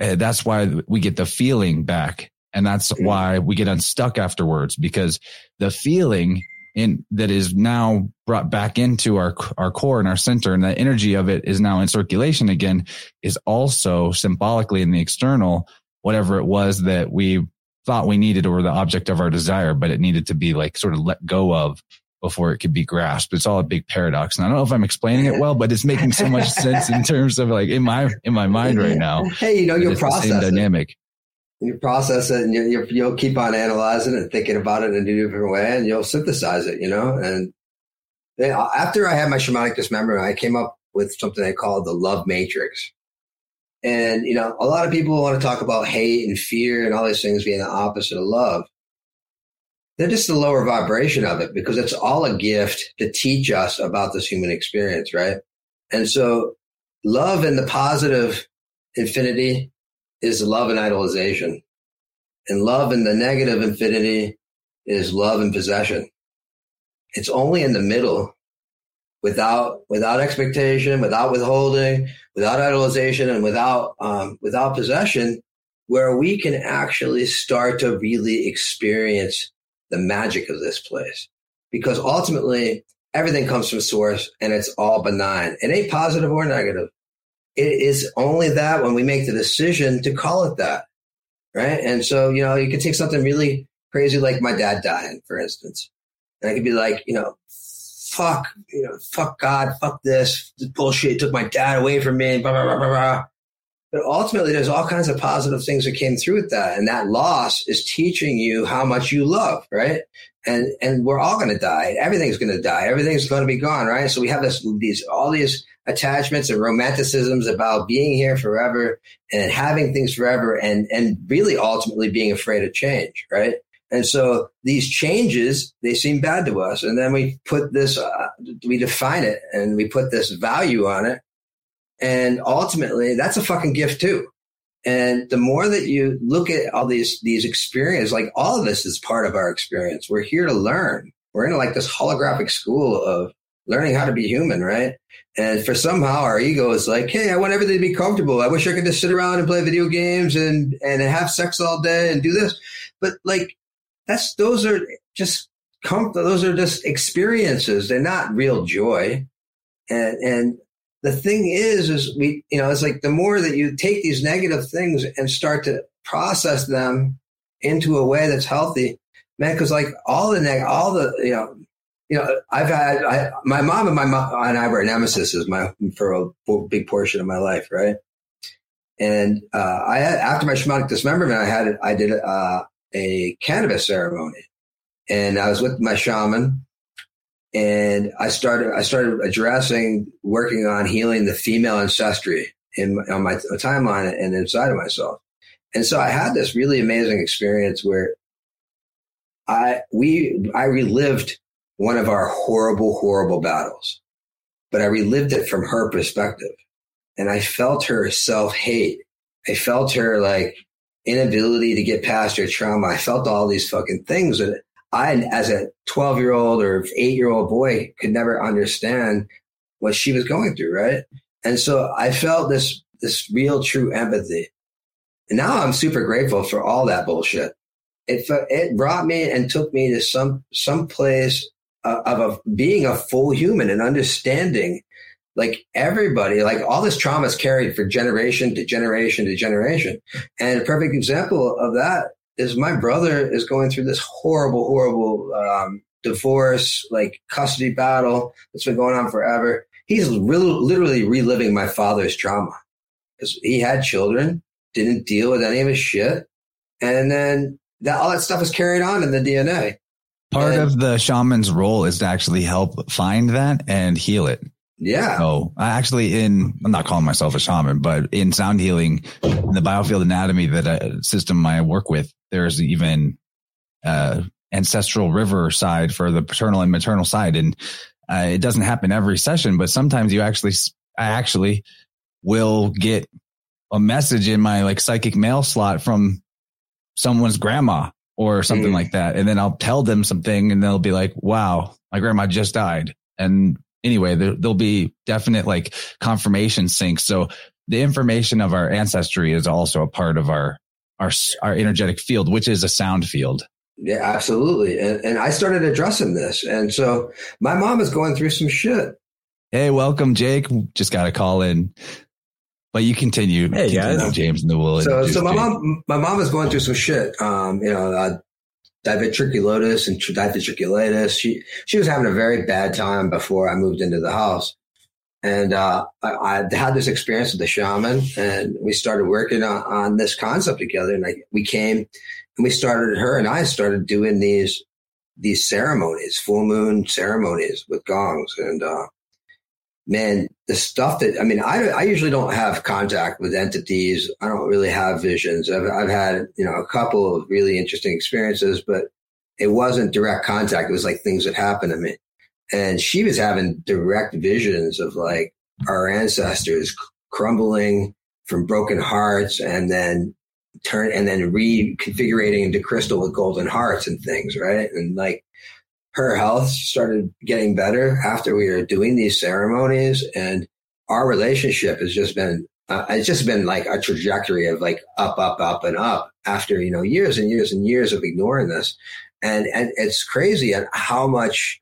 Uh, that's why we get the feeling back. And that's mm-hmm. why we get unstuck afterwards because the feeling in that is now brought back into our, our core and our center and the energy of it is now in circulation again is also symbolically in the external, whatever it was that we thought we needed or the object of our desire, but it needed to be like sort of let go of before it could be grasped. It's all a big paradox. And I don't know if I'm explaining it well, but it's making so much sense in terms of like in my in my mind right now. Hey, you know, your process dynamic. You process it and you, will keep on analyzing and thinking about it in a different way and you'll synthesize it, you know? And then uh, after I had my shamanic dismemberment, I came up with something I call the love matrix. And, you know, a lot of people want to talk about hate and fear and all these things being the opposite of love they're just the lower vibration of it because it's all a gift to teach us about this human experience, right? And so love and the positive infinity is love and idolization. And love in the negative infinity is love and possession. It's only in the middle without, without expectation, without withholding, without idolization and without, um, without possession where we can actually start to really experience the magic of this place because ultimately everything comes from source and it's all benign. It ain't positive or negative. It is only that when we make the decision to call it that. Right. And so, you know, you could take something really crazy like my dad dying, for instance. And I could be like, you know, fuck, you know, fuck God, fuck this, this bullshit took my dad away from me, blah, blah, blah, blah, blah. But ultimately, there's all kinds of positive things that came through with that. And that loss is teaching you how much you love, right? And, and we're all going to die. Everything's going to die. Everything's going to be gone, right? So we have this, these, all these attachments and romanticisms about being here forever and having things forever and, and really ultimately being afraid of change, right? And so these changes, they seem bad to us. And then we put this, uh, we define it and we put this value on it and ultimately, that's a fucking gift too. And the more that you look at all these, these experiences, like all of this is part of our experience. We're here to learn. We're in like this holographic school of learning how to be human, right? And for somehow our ego is like, Hey, I want everything to be comfortable. I wish I could just sit around and play video games and, and have sex all day and do this. But like, that's, those are just comfort. Those are just experiences. They're not real joy. And, and the thing is, is we, you know, it's like the more that you take these negative things and start to process them into a way that's healthy, man, cause like all the neg, all the, you know, you know, I've had, I, my mom and my mom and I were nemesis my, for a big portion of my life. Right. And, uh, I had, after my shamanic dismemberment, I had, I did, uh, a cannabis ceremony and I was with my shaman and I started I started addressing working on healing the female ancestry in on my timeline and inside of myself. And so I had this really amazing experience where I we I relived one of our horrible horrible battles, but I relived it from her perspective, and I felt her self hate. I felt her like inability to get past her trauma. I felt all these fucking things that I, as a 12 year old or eight year old boy, could never understand what she was going through. Right. And so I felt this, this real true empathy. And now I'm super grateful for all that bullshit. It, it brought me and took me to some, some place of a, being a full human and understanding like everybody, like all this trauma is carried for generation to generation to generation. And a perfect example of that is my brother is going through this horrible, horrible um, divorce, like custody battle that's been going on forever. He's really, literally reliving my father's trauma because he had children, didn't deal with any of his shit. And then that all that stuff is carried on in the DNA. Part and, of the shaman's role is to actually help find that and heal it. Yeah. So I actually in, I'm not calling myself a shaman, but in sound healing, in the biofield anatomy that a system I work with, there's even, uh, ancestral river side for the paternal and maternal side. And, uh, it doesn't happen every session, but sometimes you actually, I actually will get a message in my like psychic mail slot from someone's grandma or something mm. like that. And then I'll tell them something and they'll be like, wow, my grandma just died. And anyway, there, will be definite like confirmation syncs. So the information of our ancestry is also a part of our, our, our energetic field, which is a sound field. Yeah, absolutely. And, and I started addressing this. And so my mom is going through some shit. Hey, welcome, Jake. Just got to call in. But you continue. Hey, continue, guys. James, and the will. So, so my Jake. mom, my mom is going through some shit. Um, you know, uh, diverticulosis and diverticulitis. She she was having a very bad time before I moved into the house, and uh, I, I, had this experience with the shaman, and we started working on, on this concept together. And I, we came and we started. Her and I started doing these these ceremonies, full moon ceremonies with gongs, and uh, man, the stuff that I mean, I I usually don't have contact with entities. I don't really have visions. I've I've had you know a couple of really interesting experiences, but it wasn't direct contact. It was like things that happened to me, and she was having direct visions of like our ancestors crumbling from broken hearts, and then turn and then reconfiguring into crystal with golden hearts and things, right? And like her health started getting better after we were doing these ceremonies. And our relationship has just been uh, it's just been like a trajectory of like up up up and up after you know years and years and years of ignoring this. And and it's crazy at how much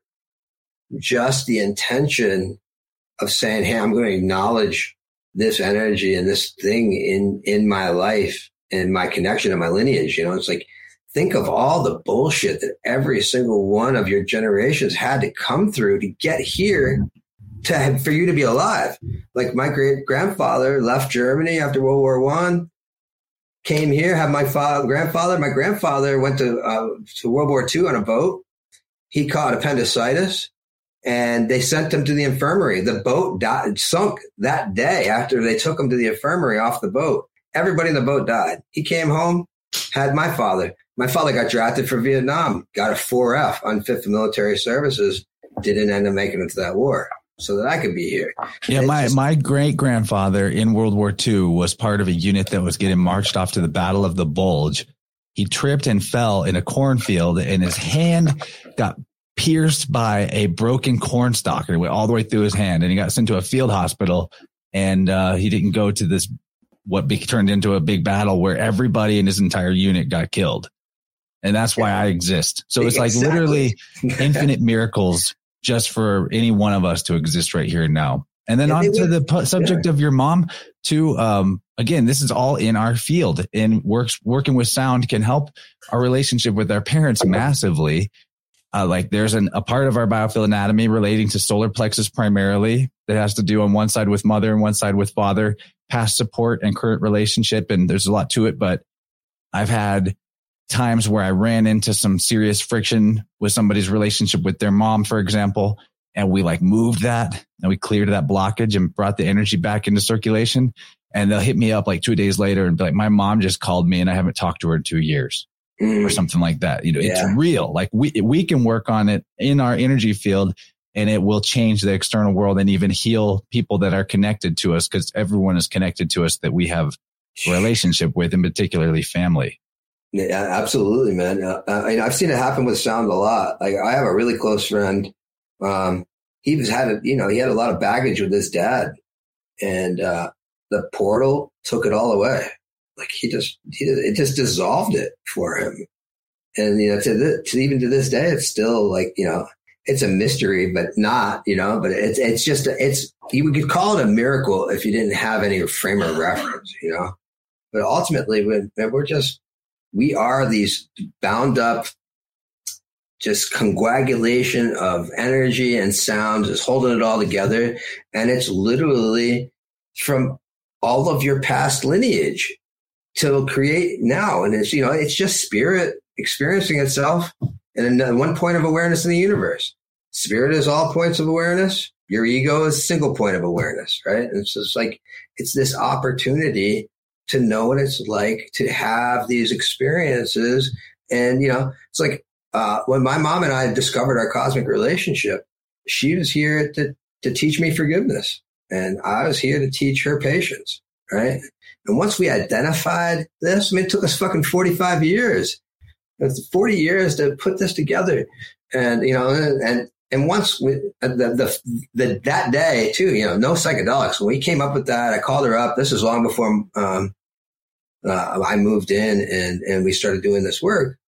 just the intention of saying hey i'm going to acknowledge this energy and this thing in in my life and my connection and my lineage you know it's like think of all the bullshit that every single one of your generations had to come through to get here to for you to be alive. Like my great grandfather left Germany after World War One, came here, had my father, grandfather. My grandfather went to uh, to World War Two on a boat. He caught appendicitis, and they sent him to the infirmary. The boat died, sunk that day after they took him to the infirmary off the boat. Everybody in the boat died. He came home, had my father. My father got drafted for Vietnam, got a 4F, unfit for military services, didn't end up making it to that war so that I could be here. Yeah, my, just, my great grandfather in World War II was part of a unit that was getting marched off to the Battle of the Bulge. He tripped and fell in a cornfield and his hand got pierced by a broken corn stalk and it went all the way through his hand and he got sent to a field hospital and uh, he didn't go to this what be, turned into a big battle where everybody in his entire unit got killed. And that's why I exist. So it's like literally infinite miracles just for any one of us to exist right here and now. And then on to the subject yeah. of your mom too. Um, again, this is all in our field and works, working with sound can help our relationship with our parents massively. Uh, like there's an, a part of our biofield anatomy relating to solar plexus primarily that has to do on one side with mother and one side with father, past support and current relationship. And there's a lot to it, but I've had times where I ran into some serious friction with somebody's relationship with their mom, for example, and we like moved that and we cleared that blockage and brought the energy back into circulation. And they'll hit me up like two days later and be like, my mom just called me and I haven't talked to her in two years mm. or something like that. You know, yeah. it's real. Like we, we can work on it in our energy field and it will change the external world and even heal people that are connected to us because everyone is connected to us that we have relationship with and particularly family. Yeah, absolutely, man. Uh, I I've seen it happen with sound a lot. Like I have a really close friend. Um, he was had a, you know, he had a lot of baggage with his dad and, uh, the portal took it all away. like he just, he, it just dissolved it for him. And, you know, to, the, to even to this day, it's still like, you know, it's a mystery, but not, you know, but it's, it's just, it's, you could call it a miracle if you didn't have any frame of reference, you know, but ultimately we're just, we are these bound up, just conguagulation of energy and sound, is holding it all together. And it's literally from all of your past lineage to create now. And it's, you know, it's just spirit experiencing itself in uh, one point of awareness in the universe. Spirit is all points of awareness. Your ego is a single point of awareness, right? And so it's like, it's this opportunity to know what it's like to have these experiences. And, you know, it's like, uh, when my mom and I discovered our cosmic relationship, she was here to, to teach me forgiveness and I was here to teach her patience, right? And once we identified this, I mean, it took us fucking 45 years. It's 40 years to put this together. And, you know, and, and once we, the, the, the, that day too, you know, no psychedelics. When we came up with that, I called her up. This is long before, um, uh, I moved in and, and we started doing this work.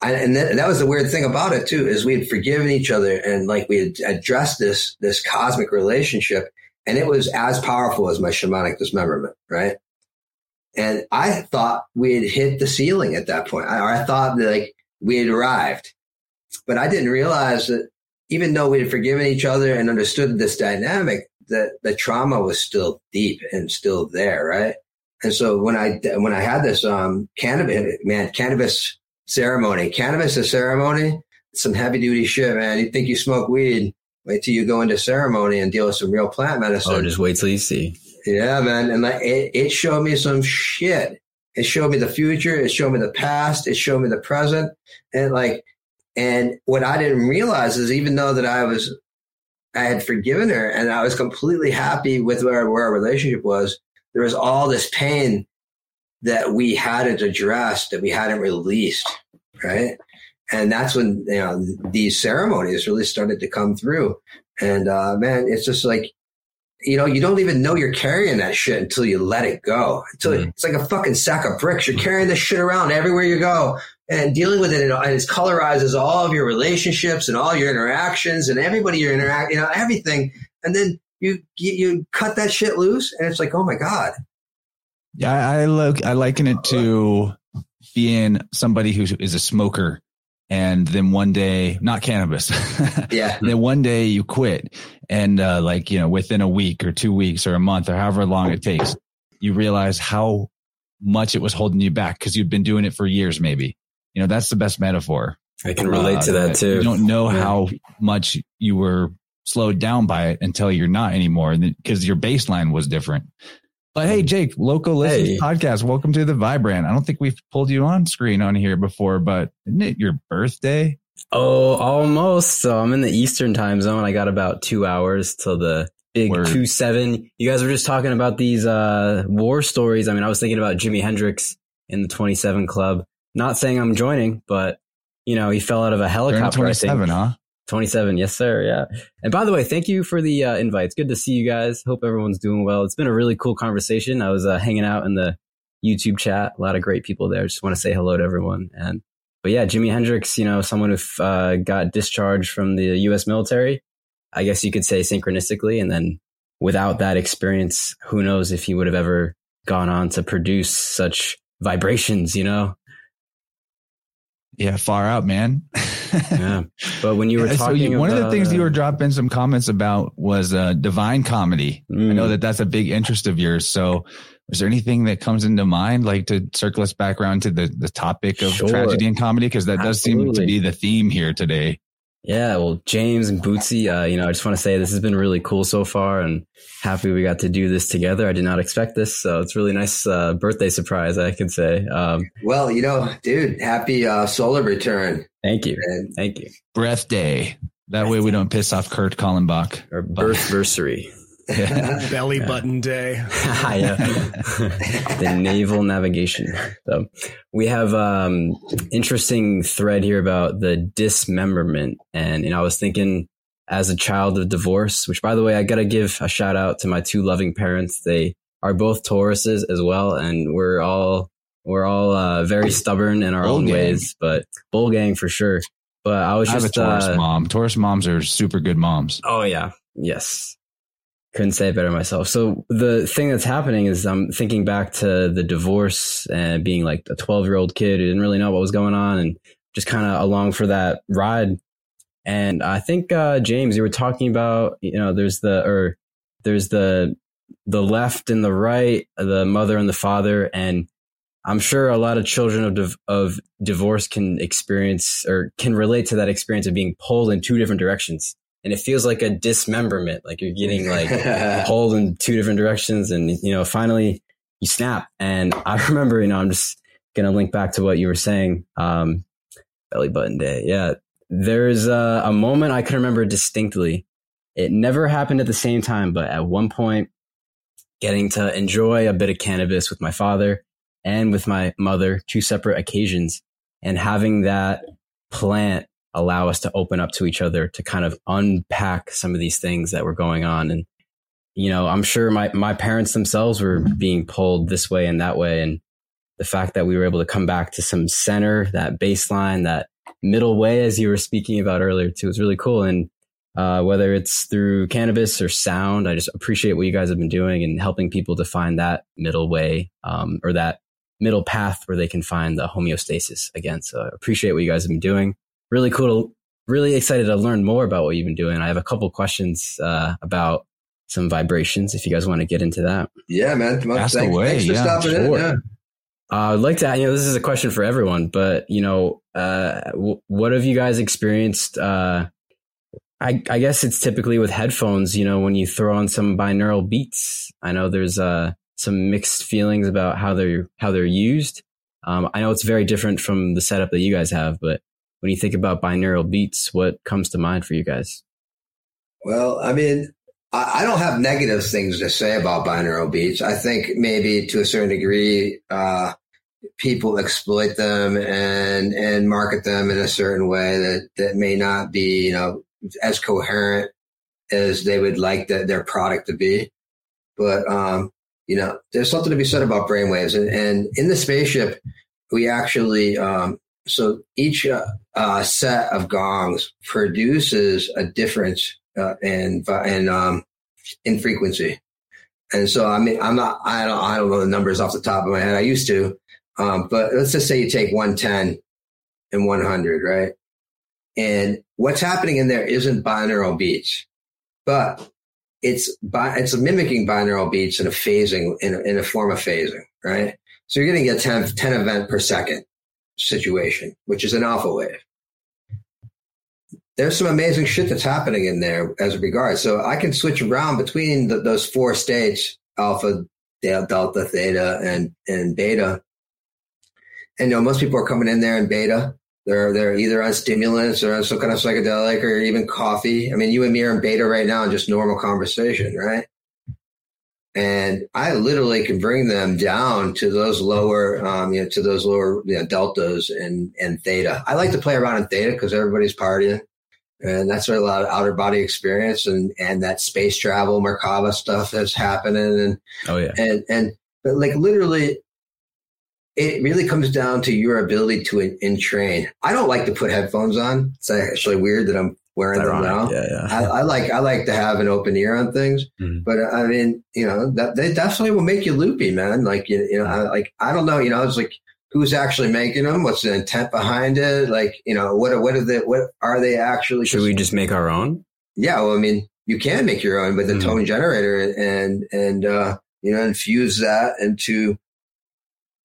I, and that, that was the weird thing about it too, is we had forgiven each other and like we had addressed this, this cosmic relationship and it was as powerful as my shamanic dismemberment, right? And I thought we had hit the ceiling at that point. I, I thought that like we had arrived, but I didn't realize that even though we had forgiven each other and understood this dynamic, that the trauma was still deep and still there, right? And so when I when I had this um cannabis man cannabis ceremony, cannabis is ceremony, some heavy duty shit, man. You think you smoke weed, Wait till you go into ceremony and deal with some real plant medicine. Oh, just wait till you see. Yeah, man. And like it, it showed me some shit. It showed me the future. It showed me the past. It showed me the present. And like, and what I didn't realize is even though that I was, I had forgiven her and I was completely happy with where, where our relationship was, there was all this pain that we hadn't addressed, that we hadn't released. Right and that's when you know these ceremonies really started to come through. And uh, man, it's just like you know, you don't even know you're carrying that shit until you let it go. Until mm-hmm. it's like a fucking sack of bricks. You're carrying this shit around everywhere you go and dealing with it. And it colorizes all of your relationships and all your interactions and everybody you're interacting, you know, everything. And then you, you, you cut that shit loose and it's like, oh my God. Yeah. I look, I liken it to being somebody who is a smoker and then one day not cannabis yeah then one day you quit and uh, like you know within a week or two weeks or a month or however long it takes you realize how much it was holding you back because you've been doing it for years maybe you know that's the best metaphor i can relate uh, to that too you don't know yeah. how much you were slowed down by it until you're not anymore because your baseline was different but hey, Jake, local listens hey. podcast. Welcome to the Vibrant. I don't think we've pulled you on screen on here before, but isn't it your birthday? Oh, almost. So I'm in the Eastern time zone. I got about two hours till the big Word. two seven. You guys were just talking about these uh, war stories. I mean, I was thinking about Jimi Hendrix in the 27 Club. Not saying I'm joining, but you know, he fell out of a helicopter. 27, huh? 27. Yes, sir. Yeah. And by the way, thank you for the uh, invite. It's good to see you guys. Hope everyone's doing well. It's been a really cool conversation. I was uh, hanging out in the YouTube chat. A lot of great people there. Just want to say hello to everyone. And, but yeah, Jimi Hendrix, you know, someone who uh, got discharged from the U.S. military, I guess you could say synchronistically. And then without that experience, who knows if he would have ever gone on to produce such vibrations, you know? Yeah, far out, man. yeah. But when you were talking, so you, one about, of the things you were dropping some comments about was uh, divine comedy. Mm. I know mm. that that's a big interest of yours. So, is there anything that comes into mind, like to circle us back around to the the topic of sure. tragedy and comedy? Because that Absolutely. does seem to be the theme here today. Yeah, well, James and Bootsy, uh, you know, I just want to say this has been really cool so far, and happy we got to do this together. I did not expect this, so it's really nice uh, birthday surprise, I can say. Um, well, you know, dude, happy uh, solar return. Thank you, and thank you. Breath day. That way we don't piss off Kurt Kallenbach. Or birthversary. Belly button day. the naval navigation. So we have um interesting thread here about the dismemberment. And you know, I was thinking as a child of divorce, which by the way, I gotta give a shout out to my two loving parents. They are both Tauruses as well, and we're all we're all uh, very stubborn in our Bull own gang. ways, but bull gang for sure. But I was I have a Taurus uh, mom. Taurus moms are super good moms. Oh yeah. Yes. Couldn't say it better myself. So the thing that's happening is I'm thinking back to the divorce and being like a 12 year old kid who didn't really know what was going on and just kind of along for that ride. And I think, uh, James, you were talking about, you know, there's the, or there's the, the left and the right, the mother and the father. And I'm sure a lot of children of, div- of divorce can experience or can relate to that experience of being pulled in two different directions. And it feels like a dismemberment, like you're getting like pulled in two different directions and, you know, finally you snap. And I remember, you know, I'm just to link back to what you were saying. Um, belly button day. Yeah. There's a, a moment I can remember distinctly. It never happened at the same time, but at one point, getting to enjoy a bit of cannabis with my father and with my mother, two separate occasions, and having that plant allow us to open up to each other to kind of unpack some of these things that were going on. And, you know, I'm sure my, my parents themselves were being pulled this way and that way. And the fact that we were able to come back to some center, that baseline, that middle way, as you were speaking about earlier, too, was really cool. And uh, whether it's through cannabis or sound, I just appreciate what you guys have been doing and helping people to find that middle way um, or that middle path where they can find the homeostasis again. So I appreciate what you guys have been doing. Really cool. To, really excited to learn more about what you've been doing. I have a couple questions uh, about some vibrations if you guys want to get into that. yeah, man. Well, Ask thanks, away, thanks for yeah, stopping in. Yeah. Uh, I'd like to, you know, this is a question for everyone, but you know, uh, w- what have you guys experienced? Uh, I, I guess it's typically with headphones, you know, when you throw on some binaural beats, I know there's, uh, some mixed feelings about how they're, how they're used. Um, I know it's very different from the setup that you guys have, but when you think about binaural beats, what comes to mind for you guys? Well, I mean, I, don't have negative things to say about binaural beats. I think maybe to a certain degree, uh, people exploit them and and market them in a certain way that that may not be you know as coherent as they would like the, their product to be. But um, you know, there's something to be said about brainwaves, and, and in the spaceship, we actually um, so each uh, uh, set of gongs produces a difference uh, in in um, in frequency. And so, I mean, I'm not, I don't, I don't know the numbers off the top of my head. I used to, um, but let's just say you take 110 and 100, right? And what's happening in there isn't binaural beats, but it's bi- it's mimicking binaural beats in a phasing in a, in a form of phasing, right? So you're getting a 10, 10 event per second situation, which is an alpha wave. There's some amazing shit that's happening in there as regards. So I can switch around between the, those four states, alpha, delta, theta, and, and beta. And you know, most people are coming in there in beta. They're they're either on stimulants or on some kind of psychedelic or even coffee. I mean, you and me are in beta right now in just normal conversation, right? And I literally can bring them down to those lower, um, you know, to those lower you know, deltas and and theta. I like to play around in theta because everybody's partying, and that's where a lot of outer body experience and and that space travel Merkaba stuff that's happening and Oh yeah. and and but like literally it really comes down to your ability to en- entrain i don't like to put headphones on it's actually weird that i'm wearing them now Yeah, yeah. I, I like i like to have an open ear on things Mhm. but i mean you know that they definitely will make you loopy man like you, you know I, like i don't know you know it's like who's actually making them what's the intent behind it like you know what what are the what are they actually Should we just make our own? yeah, well, I mean, you can make your own with a Mhm. tone generator and and uh, you know infuse that into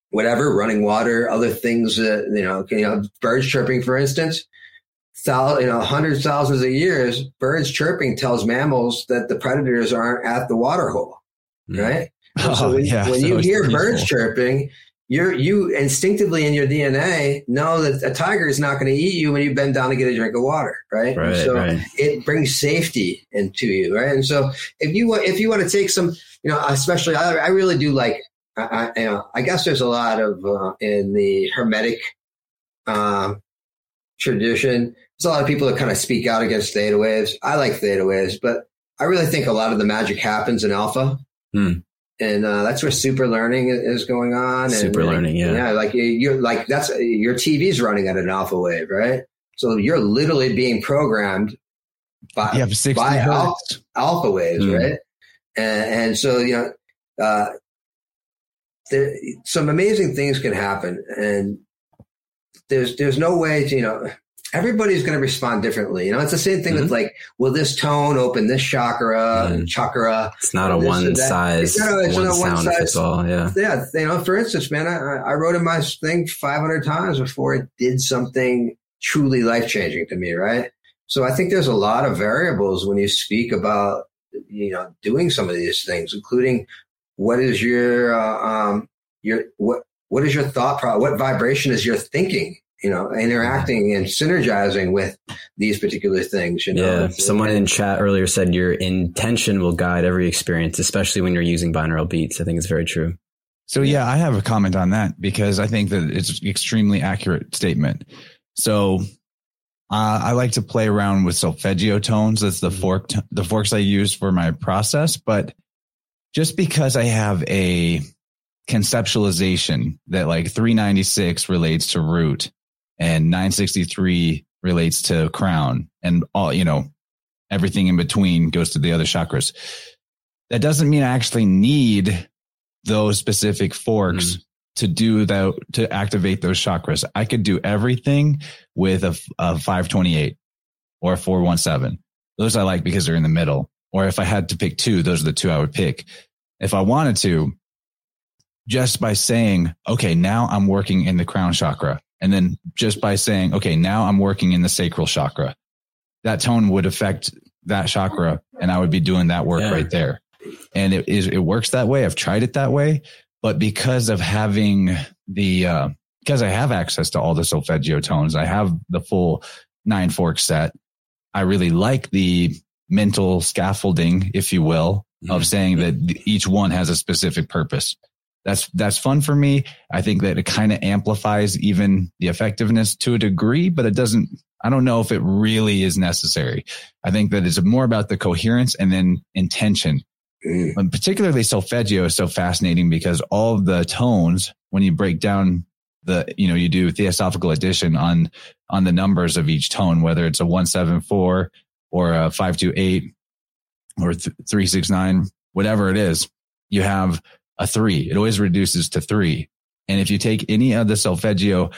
whatever running water, other things that you know, you know, birds chirping, for instance. You know, hundreds thousands of years, birds chirping tells mammals that the predators aren't at the water hole, Mhm. right? Oh, so when, yeah, when so you hear peaceful. birds chirping, you're you instinctively in your DNA know that a tiger is not going to eat you when you bend down to get a drink of water, right? Right, so right. it brings safety into you, right? And so if you want, if you want to take some, you know, especially I, I really do like, I, I, you know, I guess there's a lot of uh, in the hermetic um, tradition. There's a lot of people that kind of speak out against theta waves. I like theta waves, but I really think a lot of the magic happens in alpha. Hmm. and uh, that's where super learning is going on. And, Super learning, yeah. yeah, like you- you're like that's your TV's running at an alpha wave, right? So you're literally being programmed by You have 60 by al- alpha waves, Mm. right? And, and so you know, uh, there some amazing things can happen, and there's there's no way to you know everybody's going to respond differently. You know, it's the same thing with like, will this tone open this chakra, Mhm. chakra? It's not a one size, It's not a- it's one not one sound size- fits all. Yeah. Yeah, you know, for instance, man, I, I wrote in my thing 500 times before it did something truly life changing to me, right? So I think there's a lot of variables when you speak about, you know, doing some of these things, including what is your, uh, um, your, what, what is your thought pro? What vibration is your thinking? You know, interacting and synergizing with these particular things. You know, Yeah. Someone in chat earlier said your intention will guide every experience, especially when you're using binaural beats. I think it's very true. So yeah, I have a comment on that because I think that it's an extremely accurate statement. So uh, I like to play around with solfeggio tones. That's the fork, the forks I use for my process. But just because I have a conceptualization that like 396 relates to root and 963 relates to crown and all, you know, everything in between goes to the other chakras. That doesn't mean I actually need those specific forks mm. to do that, to activate those chakras. I could do everything with a, a 528 or a 417. Those I like because they're in the middle. Or if I had to pick two, those are the two I would pick. If I wanted to, just by saying, okay, now I'm working in the crown chakra. And then just by saying, okay, now I'm working in the sacral chakra, that tone would affect that chakra and I would be doing that work Yeah. right there. And it is, it works that way. I've tried it that way, but because of having the, uh, because I have access to all the solfeggio tones, I have the full nine fork set. I really like the mental scaffolding, if you will, of Mhm. saying that each one has a specific purpose. That's, that's fun for me. I think that it kind of amplifies even the effectiveness to a degree, but it doesn't, I don't know if it really is necessary. I think that it's more about the coherence and then intention. Mm. And particularly solfeggio is so fascinating because all of the tones, when you break down the, you know, you do theosophical addition on, on the numbers of each tone, whether it's a 174 or a 528 or th- 369, whatever it is, you have a three. It always reduces to three. And if you take any of the solfeggio,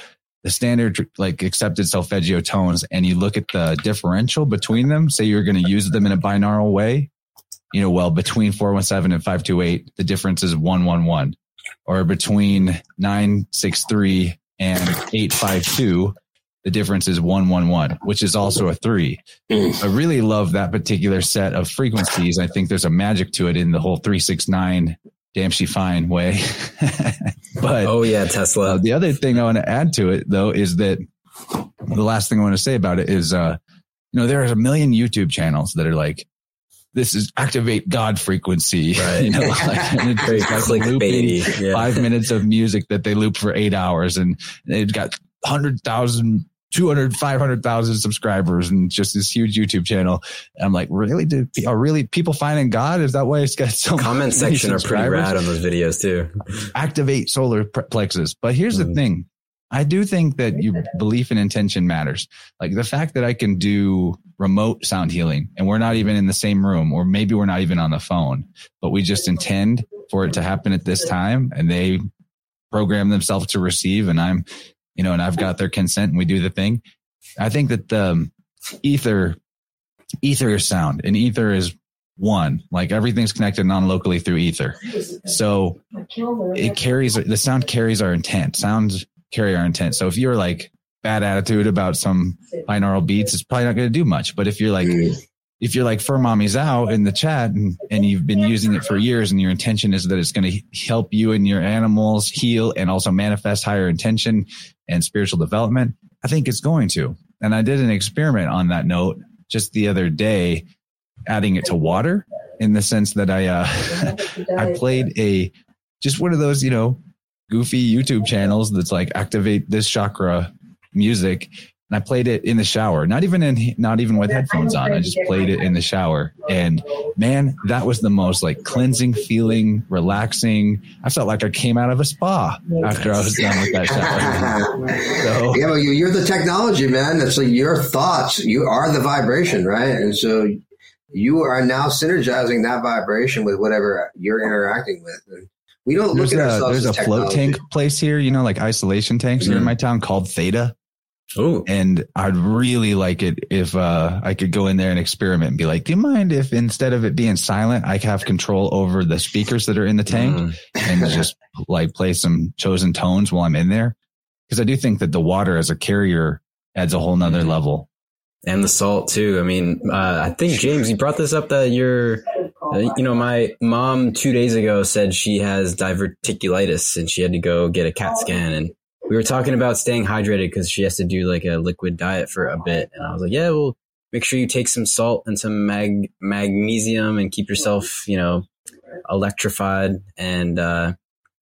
the standard like accepted solfeggio tones and you look at the differential between them, say you're going to use them in a binaural way, you know, well, between 417 and 528, the difference is 111 or between 963 and 852, the difference is 111, which is also a three. Mm. I really love that particular set of frequencies. I think there's a magic to it in the whole 369 damn she fine way. but Oh yeah, uh, Tesla. the other thing I want to add to it though is that the last thing I want to say about it is, uh, you know, there are a million YouTube channels that are like, this is activate God frequency. Right. You know, like, it's like looping. Yeah. five minutes of music that they loop for eight hours and they've got 100,000, 200, 500,000 subscribers and just this huge YouTube channel. And I'm like, really? Do, are really people finding God? Is that why it's got so Comment many section are pretty subscribers? rad on those videos too. activate solar pre- plexus. But here's the Mhm. thing. I do think that your belief and intention matters. Like the fact that I can do remote sound healing and we're not even in the same room, or maybe we're not even on the phone, but we just intend for it to happen at this time and they program themselves to receive and I'm, you know, and I've got their consent and we do the thing. I think that the um, ether, ether is sound and ether is one, like everything's connected non-locally through ether. So it carries the sound carries our intent. Sounds carry our intent. So if you're like bad attitude about some binaural beats, it's probably not going to do much. But if you're like if you're like fur mommy's out in the chat and, and you've been using it for years and your intention is that it's going to help you and your animals heal and also manifest higher intention and spiritual development, I think it's going to. And I did an experiment on that note just the other day, adding it to water in the sense that I, uh, I played a, just one of those, you know, goofy YouTube channels that's like activate this chakra music and I played it in the shower, not even in, not even with headphones on. I just played it in the shower. And man, that was the most like cleansing feeling, relaxing. I felt like I came out of a spa after I was done with that shower. so, yeah, well, you, are the technology, man. It's like your thoughts. You are the vibration, right? And so you are now synergizing that vibration with whatever you're interacting with. And we don't there's look at a, ourselves There's a float tank place here, you know, like isolation tanks mm-hmm. here in mm-hmm. my town called Theta. Oh, and I'd really like it if uh, I could go in there and experiment and be like, "Do you mind if instead of it being silent, I have control over the speakers that are in the tank mm. and just like play some chosen tones while I'm in there?" Because I do think that the water as a carrier adds a whole nother mm. level, and the salt too. I mean, uh, I think James, you brought this up that you're, uh, you know, my mom two days ago said she has diverticulitis and she had to go get a CAT scan and we were talking about staying hydrated because she has to do like a liquid diet for a bit. And I was like, yeah, well, make sure you take some salt and some mag- magnesium and keep yourself, you know, electrified. And, uh,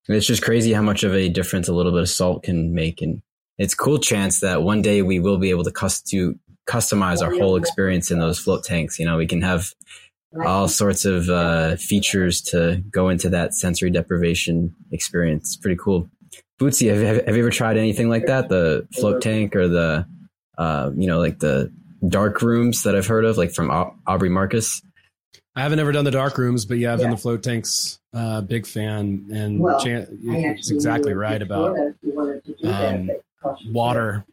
it's just crazy how much of a difference a little bit of salt can make. And it's cool chance that one day we will be able to, cust- to customize our whole experience in those float tanks. You know, we can have all sorts of uh, features to go into that sensory deprivation experience. It's pretty cool. Bootsy, have, have, have you ever tried anything like that? The float tank or the, uh, you know, like the dark rooms that I've heard of, like from Aubrey Marcus? I haven't ever done the dark rooms, but yeah, I've yeah. done the float tanks. Uh, big fan, and well, Chan- it's exactly right about um, water.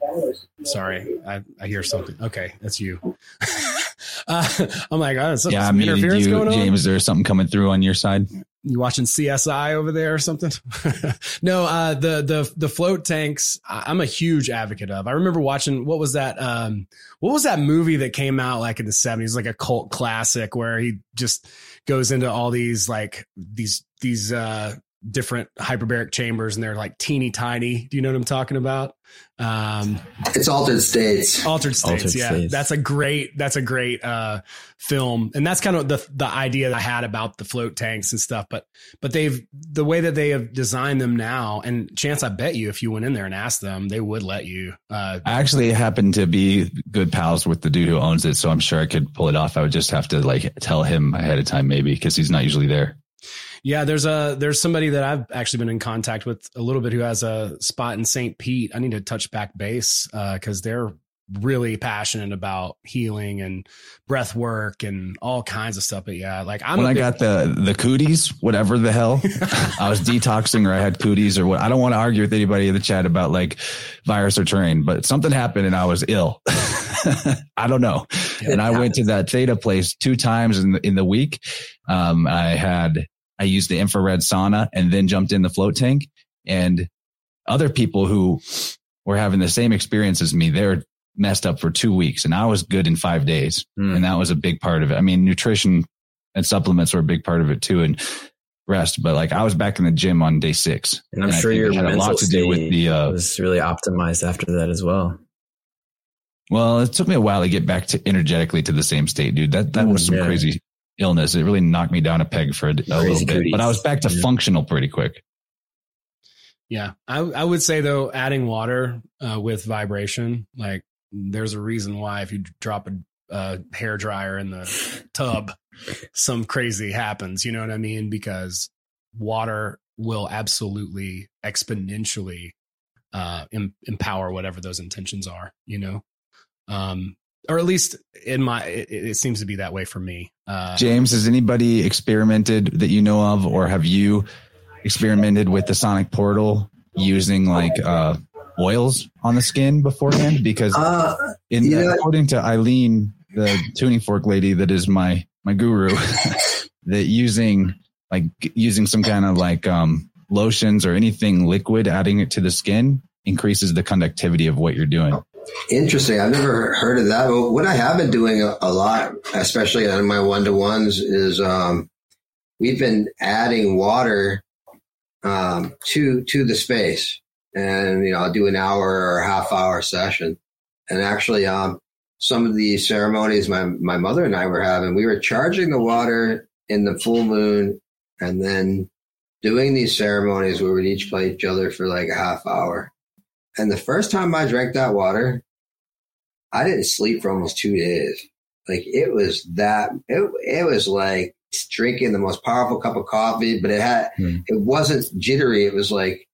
Sorry, I, I hear something. Okay, that's you. uh, I'm like, oh, some, yeah, some I mean, you, James, there's something coming through on your side you watching CSI over there or something? no, uh, the, the, the float tanks, I'm a huge advocate of. I remember watching, what was that? Um, what was that movie that came out like in the seventies, like a cult classic where he just goes into all these, like these, these, uh, different hyperbaric chambers and they're like teeny tiny. Do you know what I'm talking about? Um, it's altered states. Altered states. Altered yeah, states. that's a great. That's a great uh, film, and that's kind of the the idea that I had about the float tanks and stuff. But but they've the way that they have designed them now, and chance I bet you if you went in there and asked them, they would let you. Uh, I actually happen to be good pals with the dude who owns it, so I'm sure I could pull it off. I would just have to like tell him ahead of time, maybe because he's not usually there. Yeah, there's a there's somebody that I've actually been in contact with a little bit who has a spot in St. Pete. I need to touch back base because uh, they're really passionate about healing and breath work and all kinds of stuff. But yeah, like I'm when I got the the cooties, whatever the hell, I was detoxing or I had cooties or what. I don't want to argue with anybody in the chat about like virus or terrain, but something happened and I was ill. I don't know. and I went to that theta place two times in the, in the week. Um, I had I used the infrared sauna and then jumped in the float tank. And other people who were having the same experience as me, they're messed up for two weeks and I was good in five days. Mm. And that was a big part of it. I mean, nutrition and supplements were a big part of it too. And rest, but like I was back in the gym on day six. And I'm and sure your had a lot to do with the, uh, was really optimized after that as well. Well, it took me a while to get back to energetically to the same state, dude. That, that was some yeah. crazy illness. It really knocked me down a peg for a, a little bit, but I was back to yeah. functional pretty quick. Yeah, I, I would say though, adding water uh, with vibration, like there's a reason why if you drop a, a hair dryer in the tub, some crazy happens. You know what I mean? Because water will absolutely exponentially uh, em- empower whatever those intentions are. You know, um, or at least in my it, it, seems to be that way for me uh, james has anybody experimented that you know of or have you experimented with the sonic portal using like uh, oils on the skin beforehand because uh, in yeah. according to eileen the tuning fork lady that is my my guru that using like using some kind of like um lotions or anything liquid adding it to the skin increases the conductivity of what you're doing Interesting. I've never heard of that. But what I have been doing a, a lot, especially on my one to ones, is um, we've been adding water um, to to the space, and you know I'll do an hour or half hour session, and actually, um, some of the ceremonies my my mother and I were having, we were charging the water in the full moon, and then doing these ceremonies where we'd each play each other for like a half hour and the first time I drank that water, I didn't sleep for almost two days. Like it was that, it, it was like drinking the most powerful cup of coffee, but it had, hmm. it wasn't jittery. It was like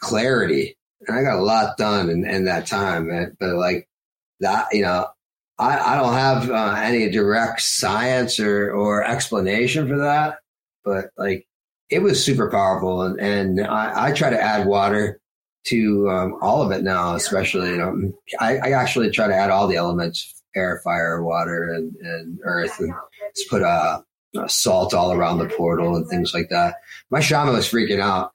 clarity. And I got a lot done in, in that time, man. But like that, you know, I, I don't have uh, any direct science or, or explanation for that, but like it was super powerful. And, and I, I try to add water to um, all of it now, especially, you know, I, I, actually try to add all the elements, air, fire, water, and, and earth, and just put a, a salt all around the portal and things like that. My shaman was freaking out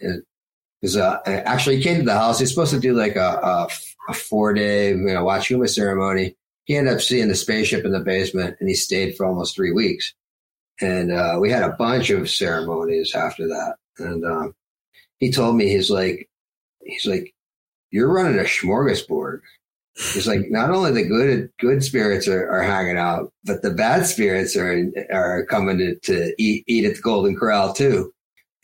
because uh, actually he came to the house. He's supposed to do like a, a, a four day, you know, watch Wachuma ceremony. He ended up seeing the spaceship in the basement and he stayed for almost three weeks. And uh, we had a bunch of ceremonies after that. And um, he told me, he's like, he's like, you're running a smorgasbord. He's like, not only the good good spirits are, are hanging out, but the bad spirits are are coming to, to eat eat at the Golden Corral too.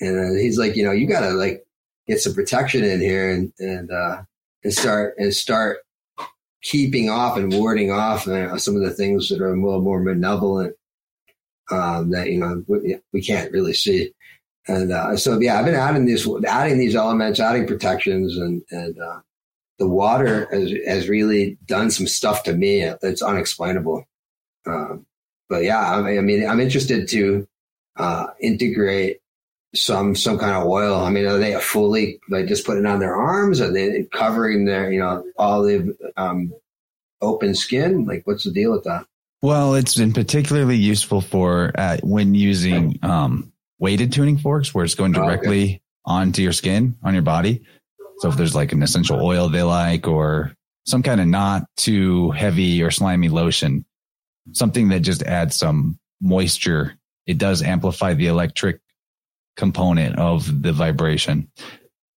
And he's like, you know, you got to like get some protection in here and and uh, and start and start keeping off and warding off uh, some of the things that are a little more malevolent um, that you know we, we, can't really see. And uh, so yeah, I've been adding these adding these elements, adding protections, and and uh, the water has, has really done some stuff to me It's unexplainable. Um, but yeah, I, mean, I'm interested to uh, integrate some some kind of oil. I mean, are they fully like just putting on their arms? Are they covering their you know all the um, open skin? Like, what's the deal with that? Well, it's been particularly useful for uh, when using um, weighted tuning forks, where it's going directly oh, okay. onto your skin on your body. So if there's like an essential oil they like, or some kind of not too heavy or slimy lotion, something that just adds some moisture, it does amplify the electric component of the vibration.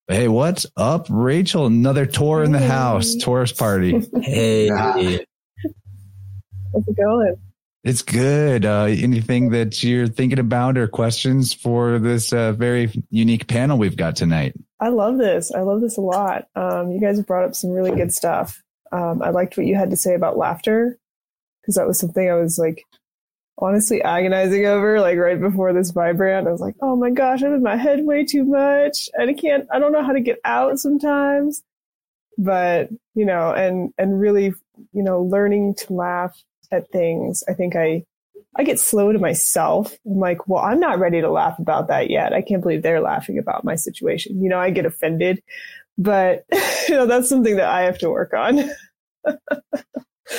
Hey, what's up, Rachel? Another tour in the house, Taurus party. Hey, how's it going? It's good. Uh, anything that you're thinking about or questions for this uh, very unique panel we've got tonight? I love this. I love this a lot. Um, you guys brought up some really good stuff. Um, I liked what you had to say about laughter because that was something I was like honestly agonizing over like right before this vibrant. I was like, oh my gosh, I'm in my head way too much. And I can't, I don't know how to get out sometimes. But, you know, and, and really, you know, learning to laugh at things. I think I, I get slow to myself. I'm like, well, I'm not ready to laugh about that yet. I can't believe they're laughing about my situation. You know, I get offended, but you know, that's something that I have to work on.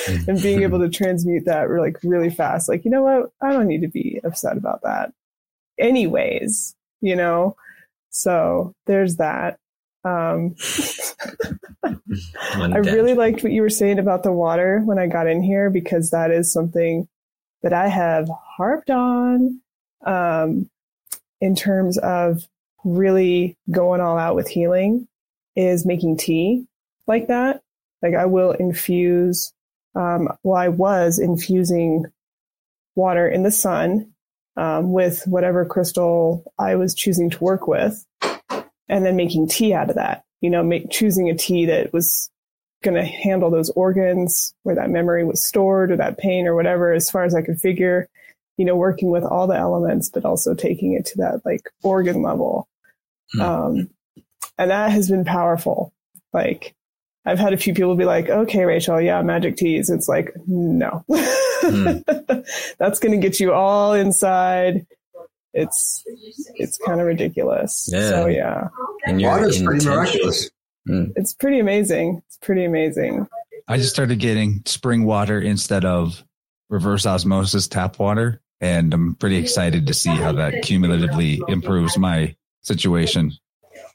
Mm. and being able to transmute that like really fast. Like, you know what? I don't need to be upset about that. Anyways, you know? So there's that. Um, I really liked what you were saying about the water when I got in here because that is something that I have harped on um, in terms of really going all out with healing is making tea like that. Like I will infuse um, well, I was infusing water in the sun um, with whatever crystal I was choosing to work with, and then making tea out of that. You know, make, choosing a tea that was going to handle those organs where that memory was stored or that pain or whatever, as far as I could figure. You know, working with all the elements, but also taking it to that like organ level. Mm-hmm. Um, and that has been powerful. Like I've had a few people be like, okay, Rachel, yeah, magic teas. It's like, no, mm. that's going to get you all inside. It's, it's kind of ridiculous. Yeah. So yeah. And water's pretty miraculous. Mm. It's pretty amazing. It's pretty amazing. I just started getting spring water instead of reverse osmosis tap water. And I'm pretty excited to see how that cumulatively improves my situation.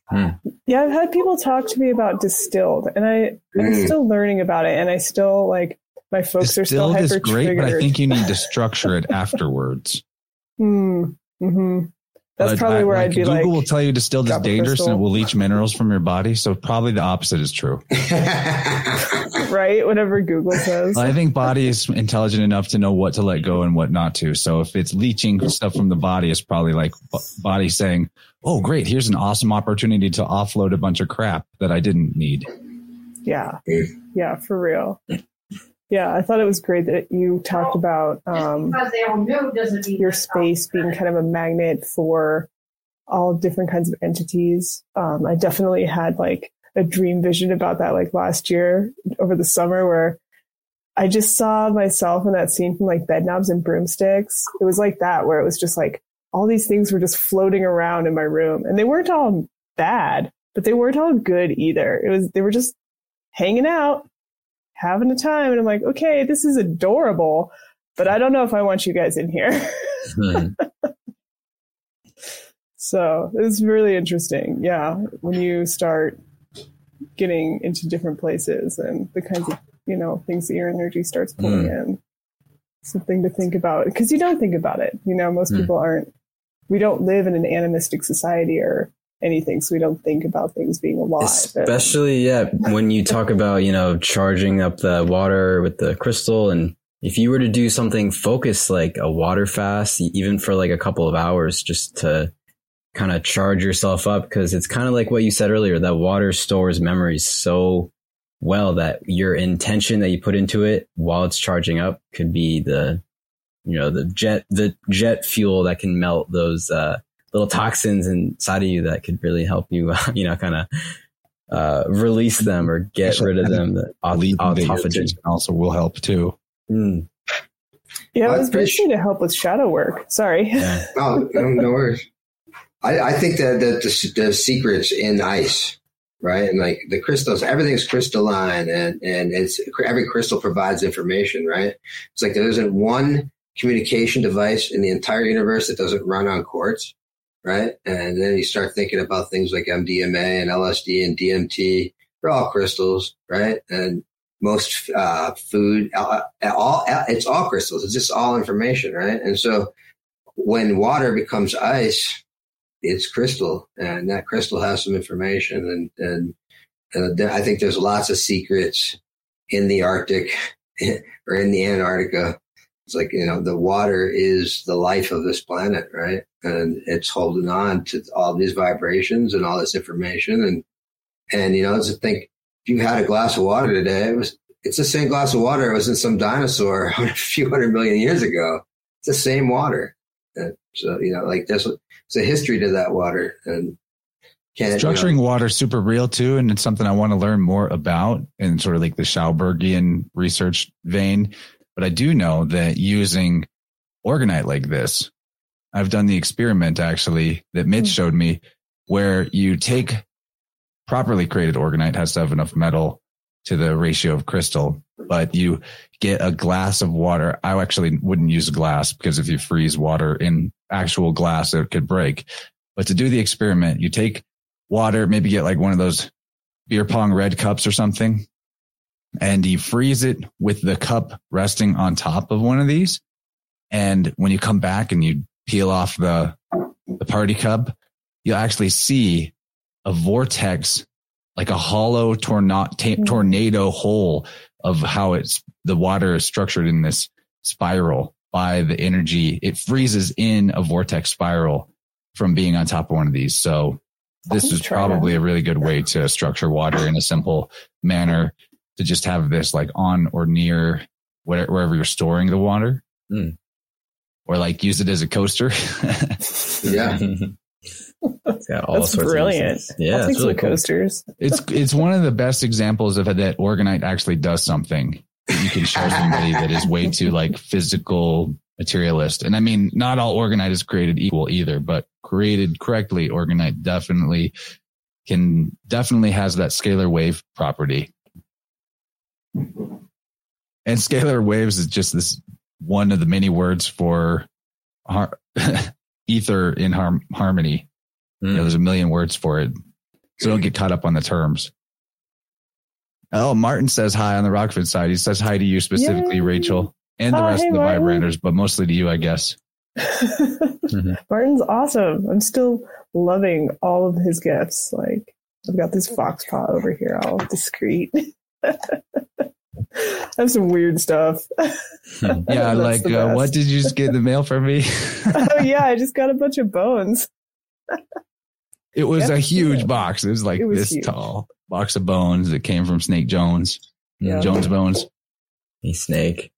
Hmm. Yeah, I've had people talk to me about distilled, and I I'm mm. still learning about it, and I still like my folks distilled are still hyper is great, but I think you need to structure it afterwards. Hmm. Mm-hmm. That's probably I, where like, I'd be Google like. Google will tell you distilled is dangerous and it will leach minerals from your body. So probably the opposite is true. right? Whatever Google says. I think body is intelligent enough to know what to let go and what not to. So if it's leaching stuff from the body, it's probably like body saying, "Oh, great! Here's an awesome opportunity to offload a bunch of crap that I didn't need." Yeah, yeah, for real. Yeah, I thought it was great that you talked about um, they all knew doesn't mean your space being kind of a magnet for all different kinds of entities. Um, I definitely had like a dream vision about that like last year over the summer where I just saw myself in that scene from like bed knobs and broomsticks. It was like that where it was just like all these things were just floating around in my room and they weren't all bad, but they weren't all good either. It was, they were just hanging out, having a time. And I'm like, okay, this is adorable, but I don't know if I want you guys in here. Hmm. So it's really interesting. Yeah. When you start getting into different places and the kinds of, you know, things that your energy starts pulling in. Something to think about because you don't think about it. You know, most Mm. people aren't, we don't live in an animistic society or anything. So we don't think about things being alive. Especially, yeah, when you talk about, you know, charging up the water with the crystal. And if you were to do something focused like a water fast, even for like a couple of hours, just to kind of charge yourself up, because it's kind of like what you said earlier that water stores memories so well that your intention that you put into it while it's charging up could be the, you know, the jet, the jet fuel that can melt those, uh, little toxins inside of you that could really help you, you know, kind of uh, release them or get Actually, rid of I them. The aut- Leaving video autophagy. tips also will help too. Mm, yeah, it Well, was it's pretty basically to help with shadow work. Sorry. yeah. Oh, no, no worries. I, I think that the, the the secrets in ice, right? And like the crystals, everything's crystalline, and and it's every crystal provides information, right? It's like there isn't one communication device in the entire universe that doesn't run on quartz, right? And then you start thinking about things like MDMA and LSD and DMT. They're all crystals, right? And most uh, food, uh, uh, all, all it's all crystals. It's just all information, right? And so when water becomes ice, it's crystal, and that crystal has some information, and and, and I think there's lots of secrets in the Arctic or in the Antarctica. It's like you know the water is the life of this planet, right? And it's holding on to all these vibrations and all this information, and and you know to think if you had a glass of water today, it was it's the same glass of water it was in some dinosaur a few hundred million years ago. It's the same water. And so you know, like there's it's a history to that water, and can Structuring water is super real too, and it's something I want to learn more about in sort of like the Schaubergian research vein. But I do know that using orgonite like this, I've done the experiment actually that Mitch Hmm. showed me, where you take properly created orgonite has to have enough metal to the ratio of crystal, but you get a glass of water. I actually wouldn't use glass because if you freeze water in actual glass, it could break. But to do the experiment, you take water, maybe get like one of those beer pong red cups or something, and you freeze it with the cup resting on top of one of these. And when you come back and you peel off the, the party cup, you'll actually see a vortex, like a hollow tornado, mm-hmm. tornado hole of how it's the water is structured in this spiral by the energy. It freezes in a vortex spiral from being on top of one of these. So this is try that. probably a really good way to structure water in a simple manner to just have this like on or near whatever, wherever you're storing the water. Mm. Or like use it as a coaster. yeah. It's got all That's sorts brilliant. of. Yeah, I'll take it's really some cool. coasters. it's it's one of the best examples of that orgonite actually does something that you can show somebody that is way too like physical materialist. And I mean, not all orgonite is created equal either, but created correctly, orgonite definitely can definitely has that scalar wave property. And scalar waves is just this one of the many words for har- ether in har- harmony. You know, Mm. there's a million words for it. So don't get caught up on the terms. Oh, Martin says hi on the Rokfin side. He says hi to you specifically, Yay. Rachel, and the Oh, rest hey, of the Martin. vibranders, but mostly to you, I guess. Martin's awesome. I'm still loving all of his gifts. Like I've got this fox paw over here, all discreet. I have some weird stuff. Yeah, like uh, what did you just get in the mail for me? oh yeah, I just got a bunch of bones. it was Yeah, a huge yeah. box. It was like It was this huge. tall box of bones that came from Snake Jones, Yeah. Jones Bones. Hey, Snake.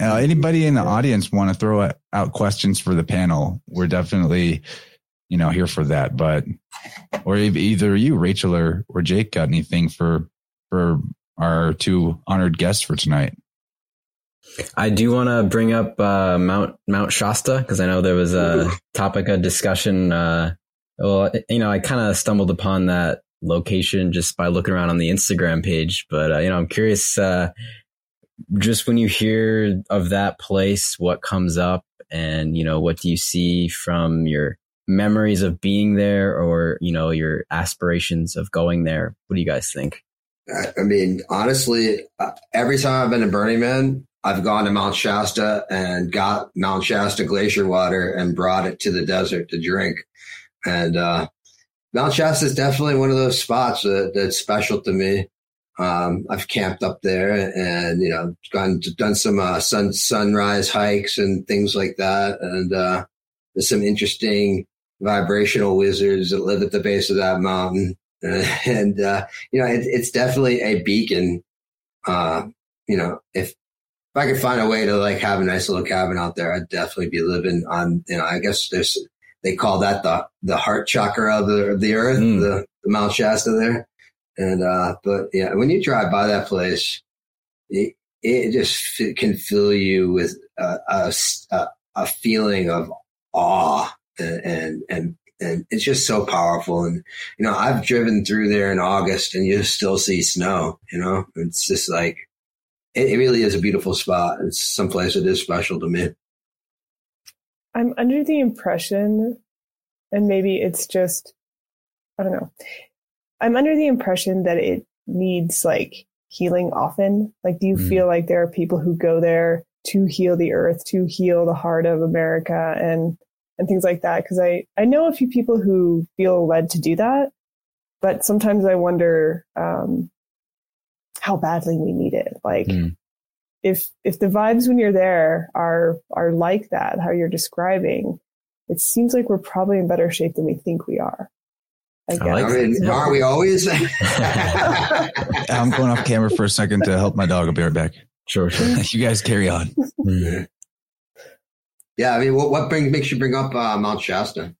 Uh, anybody in the audience want to throw out questions for the panel? We're definitely, you know, here for that. But or either you, Rachel, or or Jake, got anything for for our two honored guests for tonight? I do want to bring up uh, Mount Mount Shasta because I know there was a topic of discussion. Uh, well, you know, I kind of stumbled upon that location just by looking around on the Instagram page, but uh, you know, I'm curious. Uh, just when you hear of that place, what comes up, and you know, what do you see from your memories of being there, or you know, your aspirations of going there? What do you guys think? I mean, honestly, uh, every time I've been to Burning Man, I've gone to Mount Shasta and got Mount Shasta glacier water and brought it to the desert to drink. And uh, Mount Shasta is definitely one of those spots that, that's special to me. Um, I've camped up there and, you know, gone done some uh, sun sunrise hikes and things like that. And uh, there's some interesting vibrational wizards that live at the base of that mountain. and uh, you know, it, it's definitely a beacon. Uh, you know, if if I could find a way to like have a nice little cabin out there, I'd definitely be living on, you know, I guess there's, they call that the, the heart chakra of the, of the earth, mm. the, the Mount Shasta there. And, uh, but yeah, when you drive by that place, it, it just f- can fill you with a, a, a feeling of awe and, and, and, and it's just so powerful. And, you know, I've driven through there in August and you still see snow, you know, it's just like, it, it really is a beautiful spot. It's someplace that is special to me. I'm under the impression, and maybe it's just, I don't know. I'm under the impression that it needs like healing often. Like, do you mm. feel like there are people who go there to heal the earth, to heal the heart of America and, and things like that? Cause I, I know a few people who feel led to do that, but sometimes I wonder, um, how badly we need it. Like mm. if if the vibes when you're there are are like that, how you're describing, it seems like we're probably in better shape than we think we are. I, I, like I mean, are we always? I'm going off camera for a second to help my dog. I'll be right back. Sure, sure. you guys carry on. Yeah, I mean, what what bring, makes you bring up uh, Mount Shasta?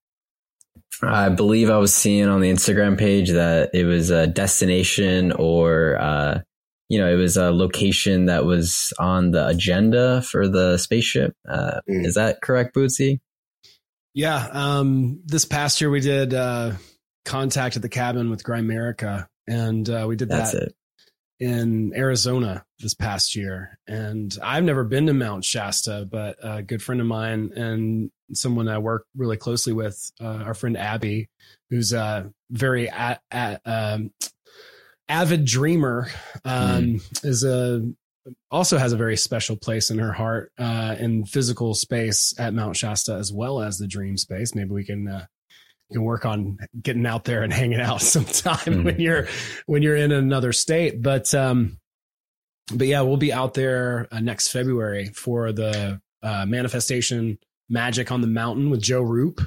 I believe I was seeing on the Instagram page that it was a destination or, uh, you know, it was a location that was on the agenda for the spaceship. Uh, mm. Is that correct, Bootsy? Yeah. Um, this past year we did uh, contact at the cabin with Grimerica, and uh, we did That's that it. In Arizona this past year. And I've never been to Mount Shasta, but a good friend of mine and someone I work really closely with, uh, our friend Abby, who's a very at, at, um, avid dreamer, um, mm. is a also has a very special place in her heart uh, in physical space at Mount Shasta as well as the dream space. Maybe we can uh, can work on getting out there and hanging out sometime mm. when you're when you're in another state. But um, but yeah, we'll be out there uh, next February for the uh, manifestation Magic on the Mountain with Joe Roop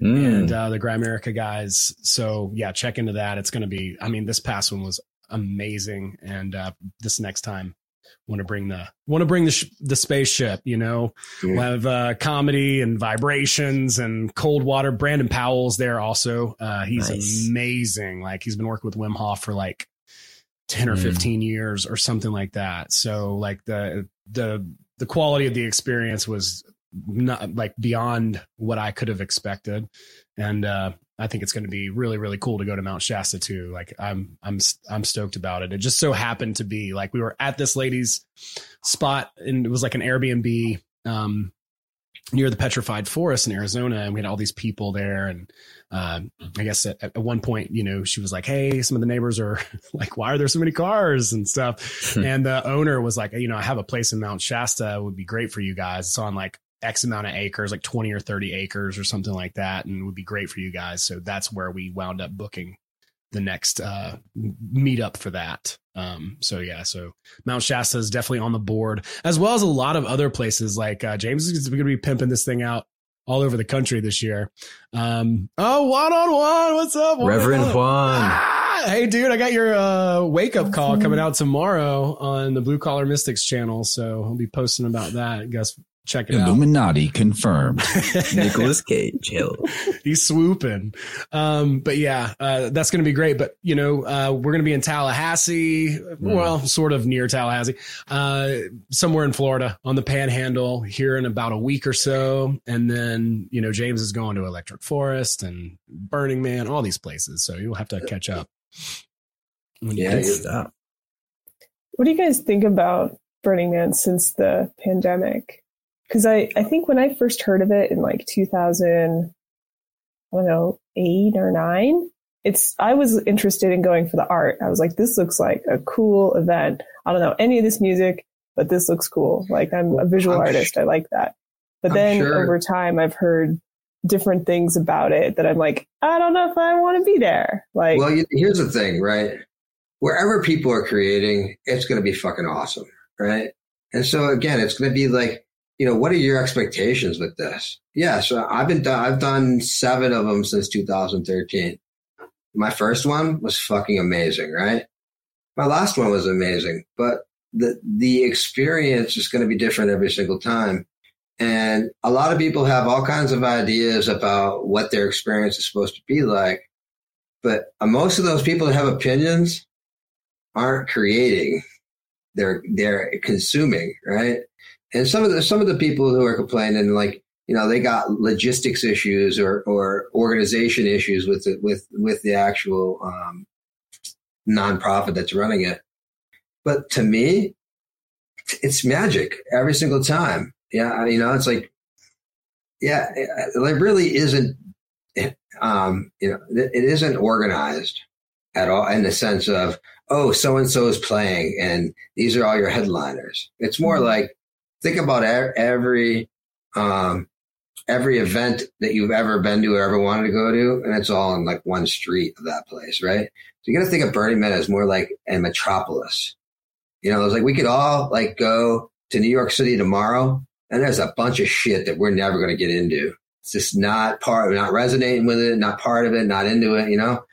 mm. and uh, the Grimerica guys. So yeah, check into that. It's going to be. I mean, this past one was amazing, and uh, this next time want to bring the want to bring the sh- the spaceship. You know, yeah. we'll have uh, comedy and vibrations and cold water. Brandon Powell's there also. Uh, he's nice. amazing. Like he's been working with Wim Hof for like 10 or mm. 15 years or something like that. So like the the the quality of the experience was not like beyond what I could have expected. And uh, I think it's going to be really, really cool to go to Mount Shasta too. Like I'm, I'm, I'm stoked about it. It just so happened to be like we were at this lady's spot and it was like an Airbnb um, near the petrified forest in Arizona. And we had all these people there. And uh, I guess at, at, one point, you know, she was like, Hey, some of the neighbors are like, why are there so many cars and stuff? and the owner was like, you know, I have a place in Mount Shasta. It would be great for you guys. It's on like X amount of acres, like 20 or 30 acres or something like that, and would be great for you guys. So that's where we wound up booking the next uh, meetup for that. Um, so yeah, so Mount Shasta is definitely on the board, as well as a lot of other places. Like uh, James is going to be pimping this thing out all over the country this year. Um, oh, one on one, what's up, Reverend Juan? Ah! hey, dude, I got your uh, wake up call coming out tomorrow on the Blue Collar Mystics channel. So I'll be posting about that. I guess check it Illuminati confirmed. Nicolas Cage, Hill. He's swooping. Um, but yeah, uh, that's going to be great. But you know, uh, we're going to be in Tallahassee, well, sort of near Tallahassee, uh, somewhere in Florida on the Panhandle here in about a week or so. And then you know, James is going to Electric Forest and Burning Man, all these places. So you'll have to catch up. When you Yeah, get- you- Stop. What do you guys think about Burning Man since the pandemic? Because I, I think when I first heard of it in like 2000, I don't know, eight or nine, it's, I was interested in going for the art. I was like, this looks like a cool event. I don't know any of this music, but this looks cool. Like I'm a visual I'm artist. I like that. But I'm then sure- over time, I've heard different things about it that I'm like, I don't know if I want to be there. Like, Well, here's the thing, right? Wherever people are creating, it's going to be fucking awesome, right? And so again, it's going to be like, you know, what are your expectations with this? Yeah, so I've been done, I've done seven of them since 2013. My first one was fucking amazing, right? My last one was amazing, but the the experience is going to be different every single time. And a lot of people have all kinds of ideas about what their experience is supposed to be like but most of those people that have opinions aren't creating they're they're consuming right and some of the some of the people who are complaining like you know they got logistics issues or or organization issues with the with with the actual um nonprofit that's running it. But to me it's magic every single time. Yeah you know it's like yeah it, really isn't um, you know, it it isn't organized at all in the sense of, oh, so and so is playing and these are all your headliners. It's more like think about every um, every event that you've ever been to or ever wanted to go to, and it's all in like one street of that place, right? So you got to think of Burning Man as more like a metropolis. You know, it's like we could all like go to New York City tomorrow, and there's a bunch of shit that we're never going to get into. It's just not part, not resonating with it, not part of it, not into it, you know.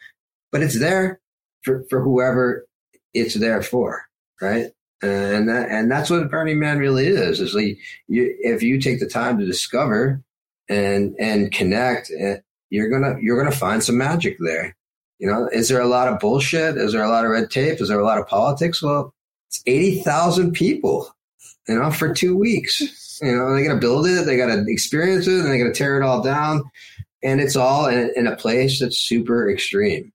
But it's there for for whoever it's there for, right? And that and that's what Burning Man really is. Is like you, if you take the time to discover and and connect, eh, you're gonna you're gonna find some magic there. You know, is there a lot of bullshit? Is there a lot of red tape? Is there a lot of politics? Well, it's eighty thousand people, you know, for two weeks. You know, they got to build it, they got to experience it, and they got to tear it all down. And it's all in, in a place that's super extreme.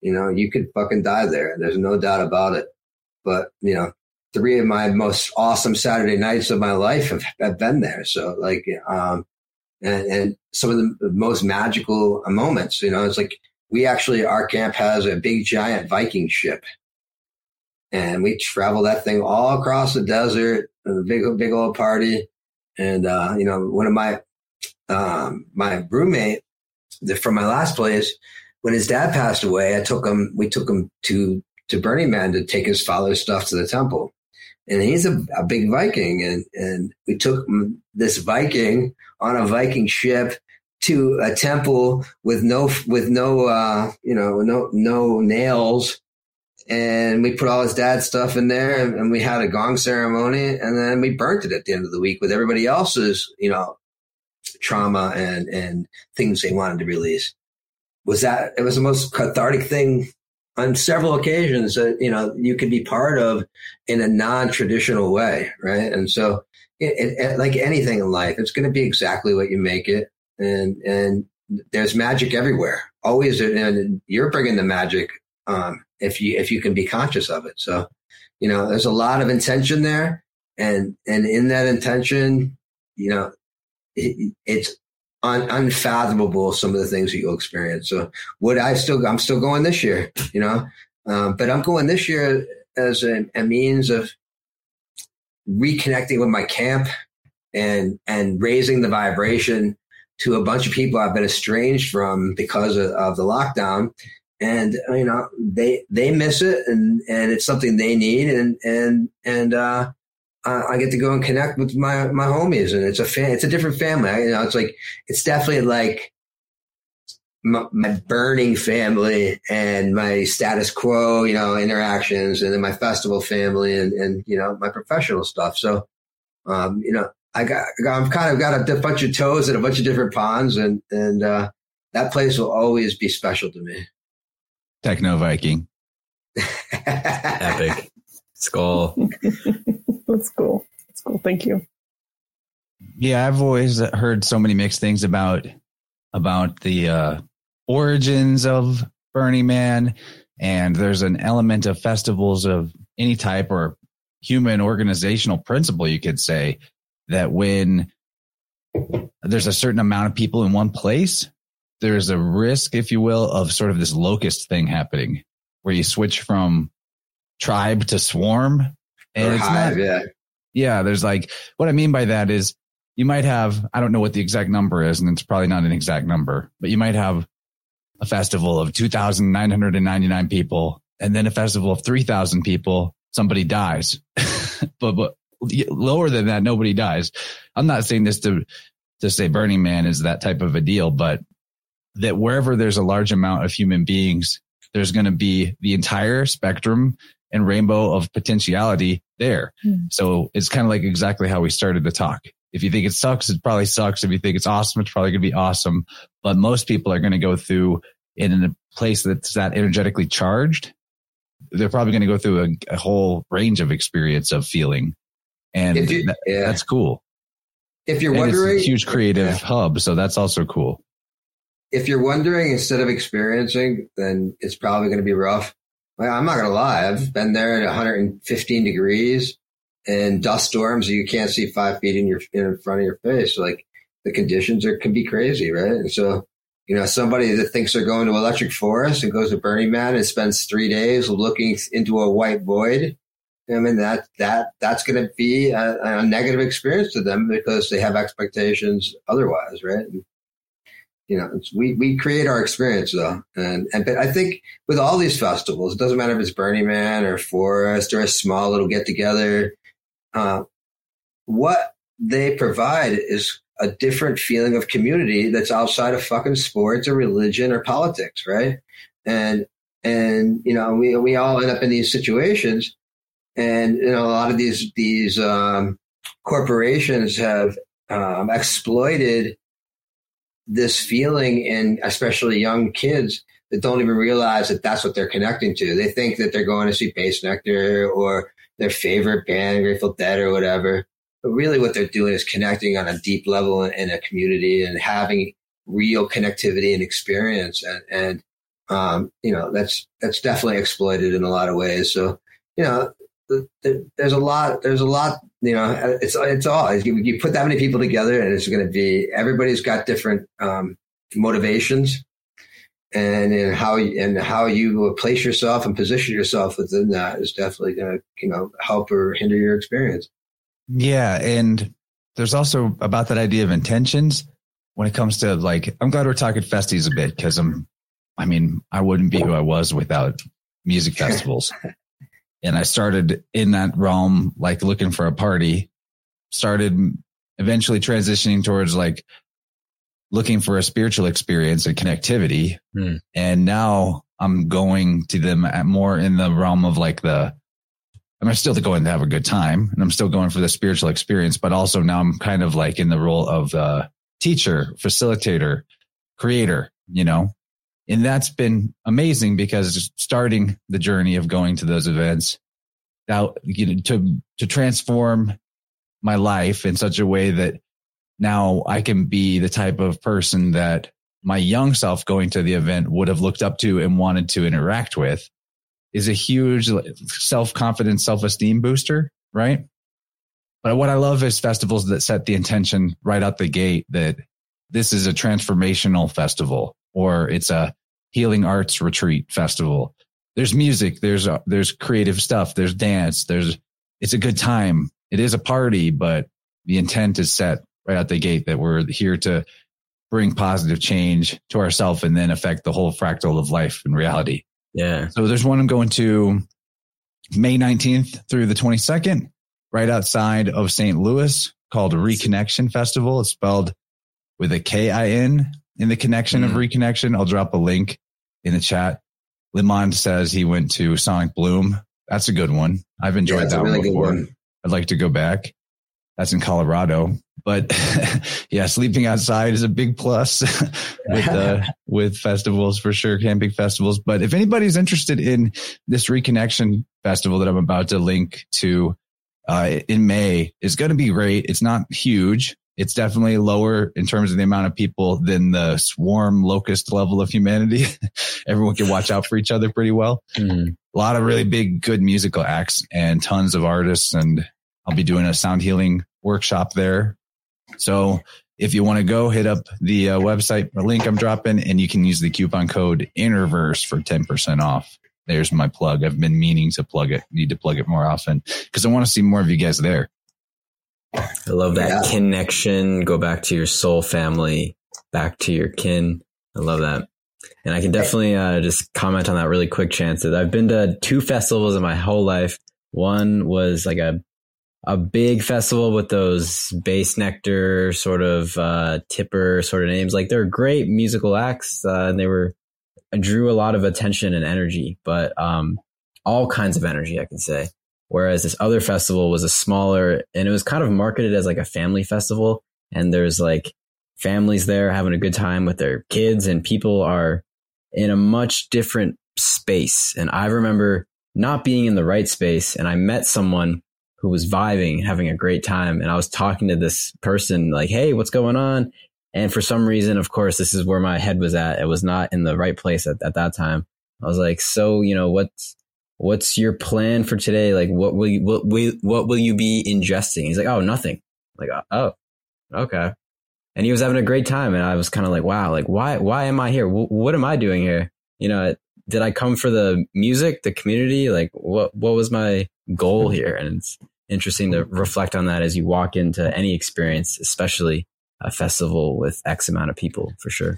You know, you could fucking die there. There's no doubt about it. But, you know, three of my most awesome Saturday nights of my life have, have been there. So, like, um, and, and some of the most magical moments, you know, it's like we actually, our camp has a big giant Viking ship. And we travel that thing all across the desert, a big, big old party. And, uh, you know, one of my, um, my roommate from my last place, when his dad passed away, I took him, we took him to, to Burning Man to take his father's stuff to the temple. And he's a, a big Viking. And, and we took this Viking on a Viking ship to a temple with no, with no, uh, you know, no, no nails. And we put all his dad's stuff in there and, and we had a gong ceremony and then we burnt it at the end of the week with everybody else's, you know, trauma and, and things they wanted to release. Was that, it was the most cathartic thing on several occasions that, you know, you could be part of in a non-traditional way. Right. And so it, it, like anything in life, it's going to be exactly what you make it. And, and there's magic everywhere. Always. And you're bringing the magic, um, if you, if you can be conscious of it. So, you know, there's a lot of intention there. And, and in that intention, you know, it, it's un, unfathomable some of the things that you'll experience. So would I still, I'm still going this year, you know, um, but I'm going this year as a, a means of reconnecting with my camp and, and raising the vibration to a bunch of people I've been estranged from because of, of the lockdown. And, you know, they, they miss it and, and it's something they need. And, and, and, uh, I get to go and connect with my my homies, and it's a fan, it's a different family. I, you know, it's like it's definitely like my, my, burning family and my status quo, you know, interactions, and then my festival family and, and you know, my professional stuff. So, um, you know, I got, I've kind of got a bunch of toes in a bunch of different ponds, and and uh, that place will always be special to me. Techno Viking, epic skull. That's cool. That's cool. Thank you. Yeah, I've always heard so many mixed things about about the uh, origins of Burning Man, and there's an element of festivals of any type or human organizational principle, you could say, that when there's a certain amount of people in one place, there's a risk, if you will, of sort of this locust thing happening where you switch from tribe to swarm. And or it's hive, not, yeah. Yeah. There's like, what I mean by that is you might have, I don't know what the exact number is, and it's probably not an exact number, but you might have a festival of 2,999 people and then a festival of 3,000 people. Somebody dies, but, but lower than that, nobody dies. I'm not saying this to, to say Burning Man is that type of a deal, but that wherever there's a large amount of human beings, there's going to be the entire spectrum and rainbow of potentiality there. Mm. So it's kind of like exactly how we started the talk. If you think it sucks, it probably sucks. If you think it's awesome, it's probably going to be awesome. But most people are going to go through in a place that's that energetically charged. They're probably going to go through a, a whole range of experience of feeling and you, that, yeah. that's cool. If you're and wondering, huge creative yeah. hub, so that's also cool. If you're wondering instead of experiencing, then it's probably going to be rough. I'm not going to lie. I've been there at 115 degrees and dust storms. You can't see five feet in your in front of your face. Like the conditions are can be crazy, right? And so, you know, somebody that thinks they're going to Electric Forest and goes to Burning Man and spends three days looking into a white void I mean that that that's going to be a, a, negative experience to them because they have expectations otherwise, right? And, you know, we we create our experience though, and and but I think with all these festivals, it doesn't matter if it's Burning Man or Forest or a small little get together. Uh, what they provide is a different feeling of community that's outside of fucking sports or religion or politics, right? And and you know, we we all end up in these situations and you know a lot of these these um, corporations have um, exploited this feeling in especially young kids that don't even realize that that's what they're connecting to. They think that they're going to see Bassnectar or their favorite band, Grateful Dead or whatever. But really, what they're doing is connecting on a deep level in, in a community and having real connectivity and experience. And, and um, you know, that's that's definitely exploited in a lot of ways. So, you know, there's a lot there's a lot you know it's it's all you, you put that many people together and it's going to be everybody's got different um, motivations. And in how and how you place yourself and position yourself within that is definitely going to you know help or hinder your experience. Yeah and there's also about that idea of intentions when it comes to like i'm glad we're talking festies a bit because i'm i mean i wouldn't be who i was without music festivals and I started in that realm, like looking for a party, started eventually transitioning towards like looking for a spiritual experience and connectivity. Hmm. And now I'm going to them at more in the realm of like the, I'm still going to have a good time and I'm still going for the spiritual experience, but also now I'm kind of like in the role of the teacher, facilitator, creator, you know, and that's been amazing because starting the journey of going to those events now you know, to to transform my life in such a way that now I can be the type of person that my young self going to the event would have looked up to and wanted to interact with is a huge self confidence, self esteem booster, right? But what I love is festivals that set the intention right out the gate that this is a transformational festival or it's a healing arts retreat festival. There's music, there's uh, there's creative stuff, there's dance, there's it's a good time. It is a party, but the intent is set right out the gate that we're here to bring positive change to ourselves and then affect the whole fractal of life and reality. Yeah. So there's one I'm going to May 19th through the 22nd, right outside of St. Louis called Reconnection Festival. It's spelled with a K I N in the connection of Mm. reconnection. I'll drop a link in the chat. Limon says he went to Sonic Bloom. That's a good one. I've enjoyed Yeah, that really one before. one. I'd like to go back. That's in Colorado. But yeah, sleeping outside is a big plus with uh, with festivals for sure, camping festivals. But if anybody's interested in this reconnection festival that I'm about to link to uh, in May, it's going to be great. It's not huge. It's definitely lower in terms of the amount of people than the swarm locust level of humanity. Everyone can watch out for each other pretty well Mhm. a lot of really big, good musical acts and tons of artists. And I'll be doing a sound healing workshop there. So if you want to go hit up the uh, website link I'm dropping and you can use the coupon code Interverse for 10% off. There's my plug. I've been meaning to plug it. Need to plug it more often because I want to see more of you guys there. I love that Yeah. connection. Go back to your soul family, back to your kin. I love that. And I can definitely uh, just comment on that really quick, Chances. I've been to two festivals in my whole life. One was like a a big festival with those Bassnectar sort of uh, tipper sort of names. Like they're great musical acts, uh, and they were drew a lot of attention and energy, but um, all kinds of energy, I can say. Whereas this other festival was a smaller, and it was kind of marketed as like a family festival, and there's like families there having a good time with their kids, and people are in a much different space. And I remember not being in the right space, and I met someone who was vibing, having a great time, and I was talking to this person like, "Hey, what's going on?" And for some reason, of course, this is where my head was at. It was not in the right place at, at that time. I was like, so, you know, what's, what's your plan for today? Like, what will you, what will, what will you be ingesting? He's like, oh, nothing. Like, uh, oh, okay. And he was having a great time. And I was kind of like, wow, like, why, why am I here? W- what am I doing here? You know, did I come for the music, the community? Like, what, what was my goal here? And it's interesting to reflect on that as you walk into any experience, especially a festival with X amount of people for sure.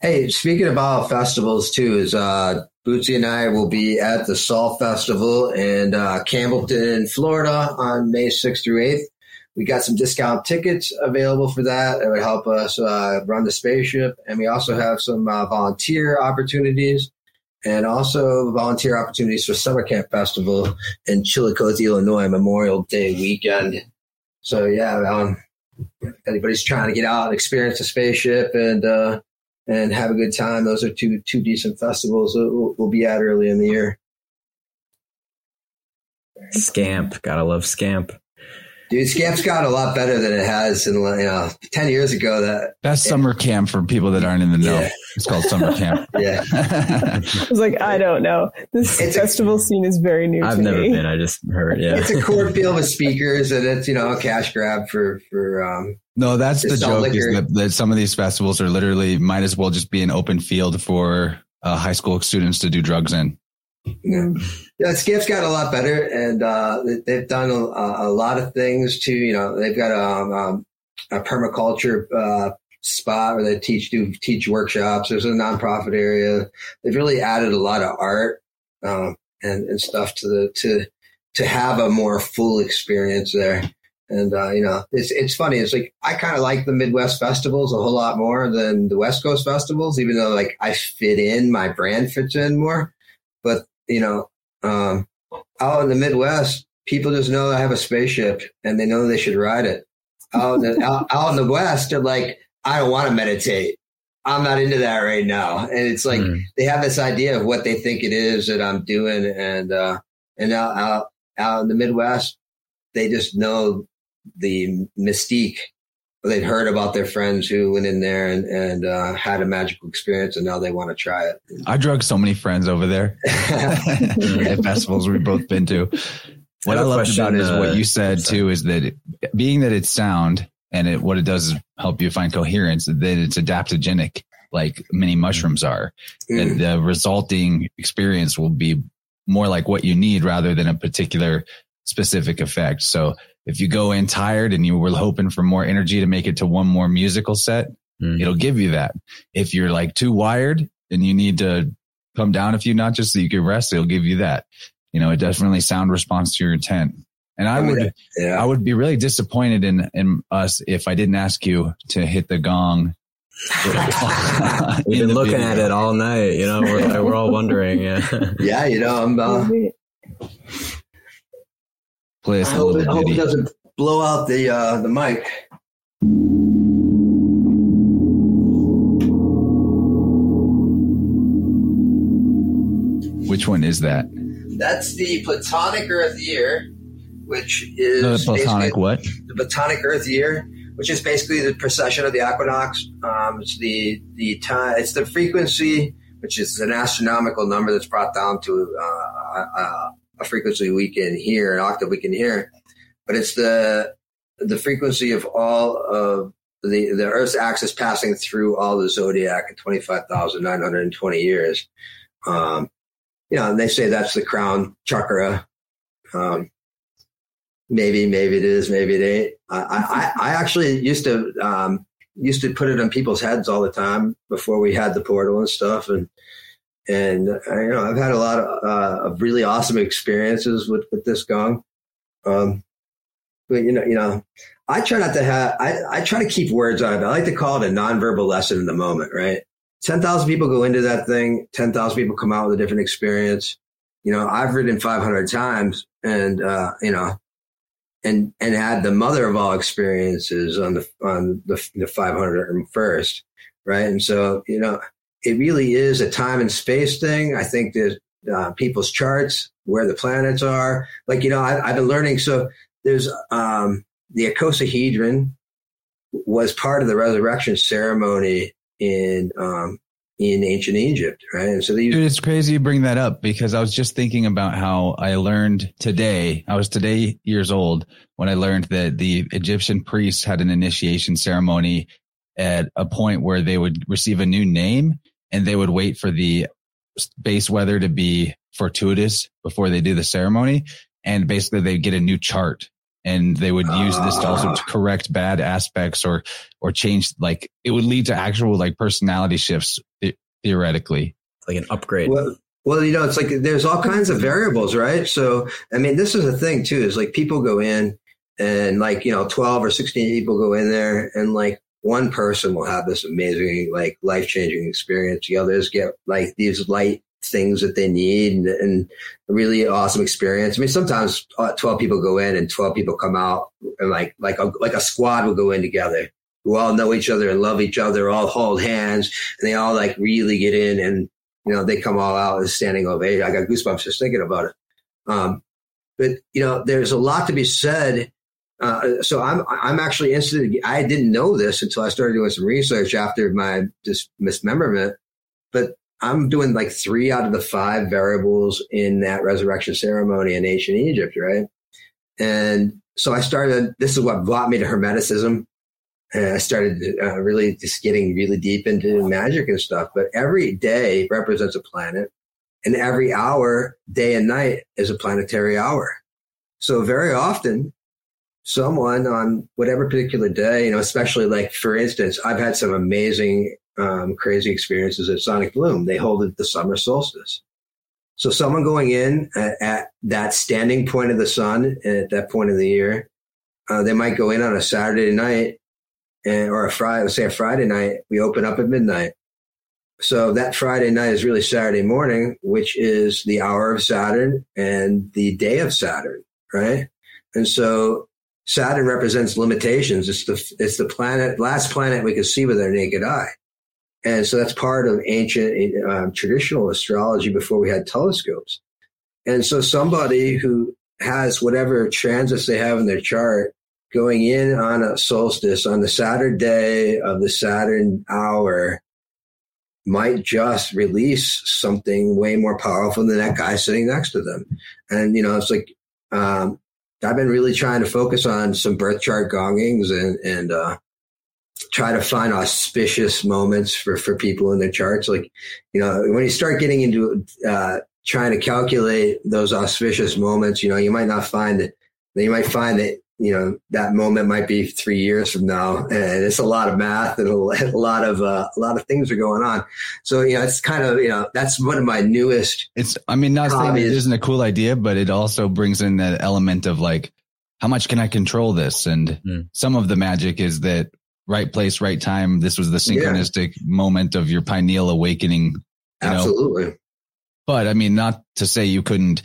Hey, speaking about festivals too, is uh Bootsy and I will be at the Salt Festival in uh, Campbellton, Florida on May 6th through 8th. We got some discount tickets available for that. It would help us uh, run the spaceship. And we also have some uh, volunteer opportunities and also volunteer opportunities for Summer Camp Festival in Chillicothe, Illinois, Memorial Day weekend. So, yeah, um, anybody's trying to get out and experience the spaceship and, uh, and have a good time. Those are two two decent festivals we'll, we'll be at early in the year. Scamp, gotta love Scamp. Dude, Scamp's got a lot better than it has in you know ten years ago. That That's summer camp for people that aren't in the know. Yeah. It's called summer camp. yeah, I was like, I don't know. This It's a- festival scene is very new I've to never me. been. I just heard. Yeah. it's a cornfield with speakers, and it's you know a cash grab for for um. No, that's the joke is that, that some of these festivals are literally might as well just be an open field for uh, high school students to do drugs in. Yeah. Yeah, Skiff's got a lot better, and uh, they- they've done a, a lot of things too. You know, they've got um, um, a permaculture uh, spot where they teach do teach workshops. There's a nonprofit area. They've really added a lot of art um, and and stuff to the to to have a more full experience there. And uh, you know, it's it's funny. It's like I kind of like the Midwest festivals a whole lot more than the West Coast festivals, even though like I fit in, my brand fits in more. But you know, um, out in the Midwest, people just know I have a spaceship and they know they should ride it. Out in the, out, out in the West, they're like, I don't want to meditate. I'm not into that right now. And it's like Mm. they have this idea of what they think it is that I'm doing, and uh, and out, out out in the Midwest, they just know the mystique. They've heard about their friends who went in there and and uh, had a magical experience, and now they want to try it. I drug so many friends over there at festivals we've both been to. What I I, loved about it is uh, what you said too is that it, being that it's sound and it, what it does is help you find coherence, that it's adaptogenic like many mushrooms are. Mm. And the resulting experience will be more like what you need rather than a particular specific effect. So if you go in tired and you were hoping for more energy to make it to one more musical set, Mm. it'll give you that. If you're like too wired and you need to come down a few notches so you can rest, it'll give you that. You know, it definitely sound response to your intent. And I I would, yeah. I would be really disappointed in, in us if I didn't ask you to hit the gong We've been looking at it all night. You know, we're, we're all wondering. Yeah. Yeah, you know, I'm. Uh, Play us I a hope, it, little I hope it doesn't blow out the uh, the mic. Which one is that? That's the Platonic Earth year, which is The platonic what? the Platonic Earth year, which is basically the precession of the equinox. Um, it's the the time. It's the frequency, which is an astronomical number that's brought down to uh, a, a frequency we can hear, an octave we can hear. But it's the the frequency of all of the the Earth's axis passing through all the zodiac in twenty five thousand nine hundred and twenty years. Um, you know, and they say that's the crown chakra. Um, maybe, maybe it is, maybe it ain't. I, I, I actually used to, um, used to put it on people's heads all the time before we had the portal and stuff. And, and uh, you know, I've had a lot of, uh, of really awesome experiences with, with this gong. Um, but you know, you know, I try not to have, I, I try to keep words on it. I like to call it a nonverbal lesson in the moment, right? 10,000 people go into that thing. 10,000 people come out with a different experience. You know, I've ridden 500 times and, uh, you know, and, and had the mother of all experiences on the, on the, the 501st. Right. And so, you know, it really is a time and space thing. I think that, uh, people's charts, where the planets are, like, you know, I, I've been learning. So there's, um, the icosahedron was part of the resurrection ceremony in um, in ancient Egypt, right? And so they Dude, it's crazy you bring that up because I was just thinking about how I learned today. I was today years old when I learned that the Egyptian priests had an initiation ceremony at a point where they would receive a new name and they would wait for the base weather to be fortuitous before they do the ceremony. And basically they'd get a new chart and they would use this to also to correct bad aspects or, or change, like it would lead to actual like personality shifts theoretically. Like an upgrade. well, well, you know, it's like there's all kinds of variables, right? So, I mean, this is a thing too, is like people go in and like, you know, 12 or 16 people go in there and like one person will have this amazing, like life changing experience. The others get like these light things that they need and, and really awesome experience. I mean, sometimes uh, 12 people go in and 12 people come out and like, like a, like a squad will go in together who all know each other and love each other, all hold hands and they all like really get in and, you know, they come all out as standing ovation. I got goosebumps just thinking about it. Um, but you know, there's a lot to be said. Uh, so I'm, I'm actually interested. I didn't know this until I started doing some research after my dis- but I'm doing like three out of the five variables in that resurrection ceremony in ancient Egypt, right? And so I started, this is what brought me to Hermeticism. And I started uh, really just getting really deep into magic and stuff. But every day represents a planet, and every hour, day and night, is a planetary hour. So very often, someone on whatever particular day, you know, especially like for instance, I've had some amazing, um, crazy experiences at Sonic Bloom. They hold it the summer solstice. So someone going in at, at that standing point of the sun at that point of the year, uh, they might go in on a Saturday night and, or a Friday, let's say a Friday night. We open up at midnight. So that Friday night is really Saturday morning, which is the hour of Saturn and the day of Saturn, right? And so Saturn represents limitations. It's the it's the planet, last planet we can see with our naked eye, and so that's part of ancient um, traditional astrology before we had telescopes. And so somebody who has whatever transits they have in their chart going in on a solstice on the Saturn day of the Saturn hour might just release something way more powerful than that guy sitting next to them. And you know, it's like um, I've been really trying to focus on some birth chart gongings and and uh, try to find auspicious moments for for people in their charts. Like you know, when you start getting into uh, trying to calculate those auspicious moments, you know, you might not find it. You might find that you know that moment might be three years from now, and it's a lot of math and a lot of uh, a lot of things are going on. So you know, it's kind of you know that's one of my newest It's, I mean, not saying it Hobbies. isn't a cool idea, but it also brings in that element of like, how much can I control this? And Hmm. some of the magic is that right place, right time. This was the synchronistic yeah. moment of your pineal awakening. Absolutely. Know? But I mean, not to say you couldn't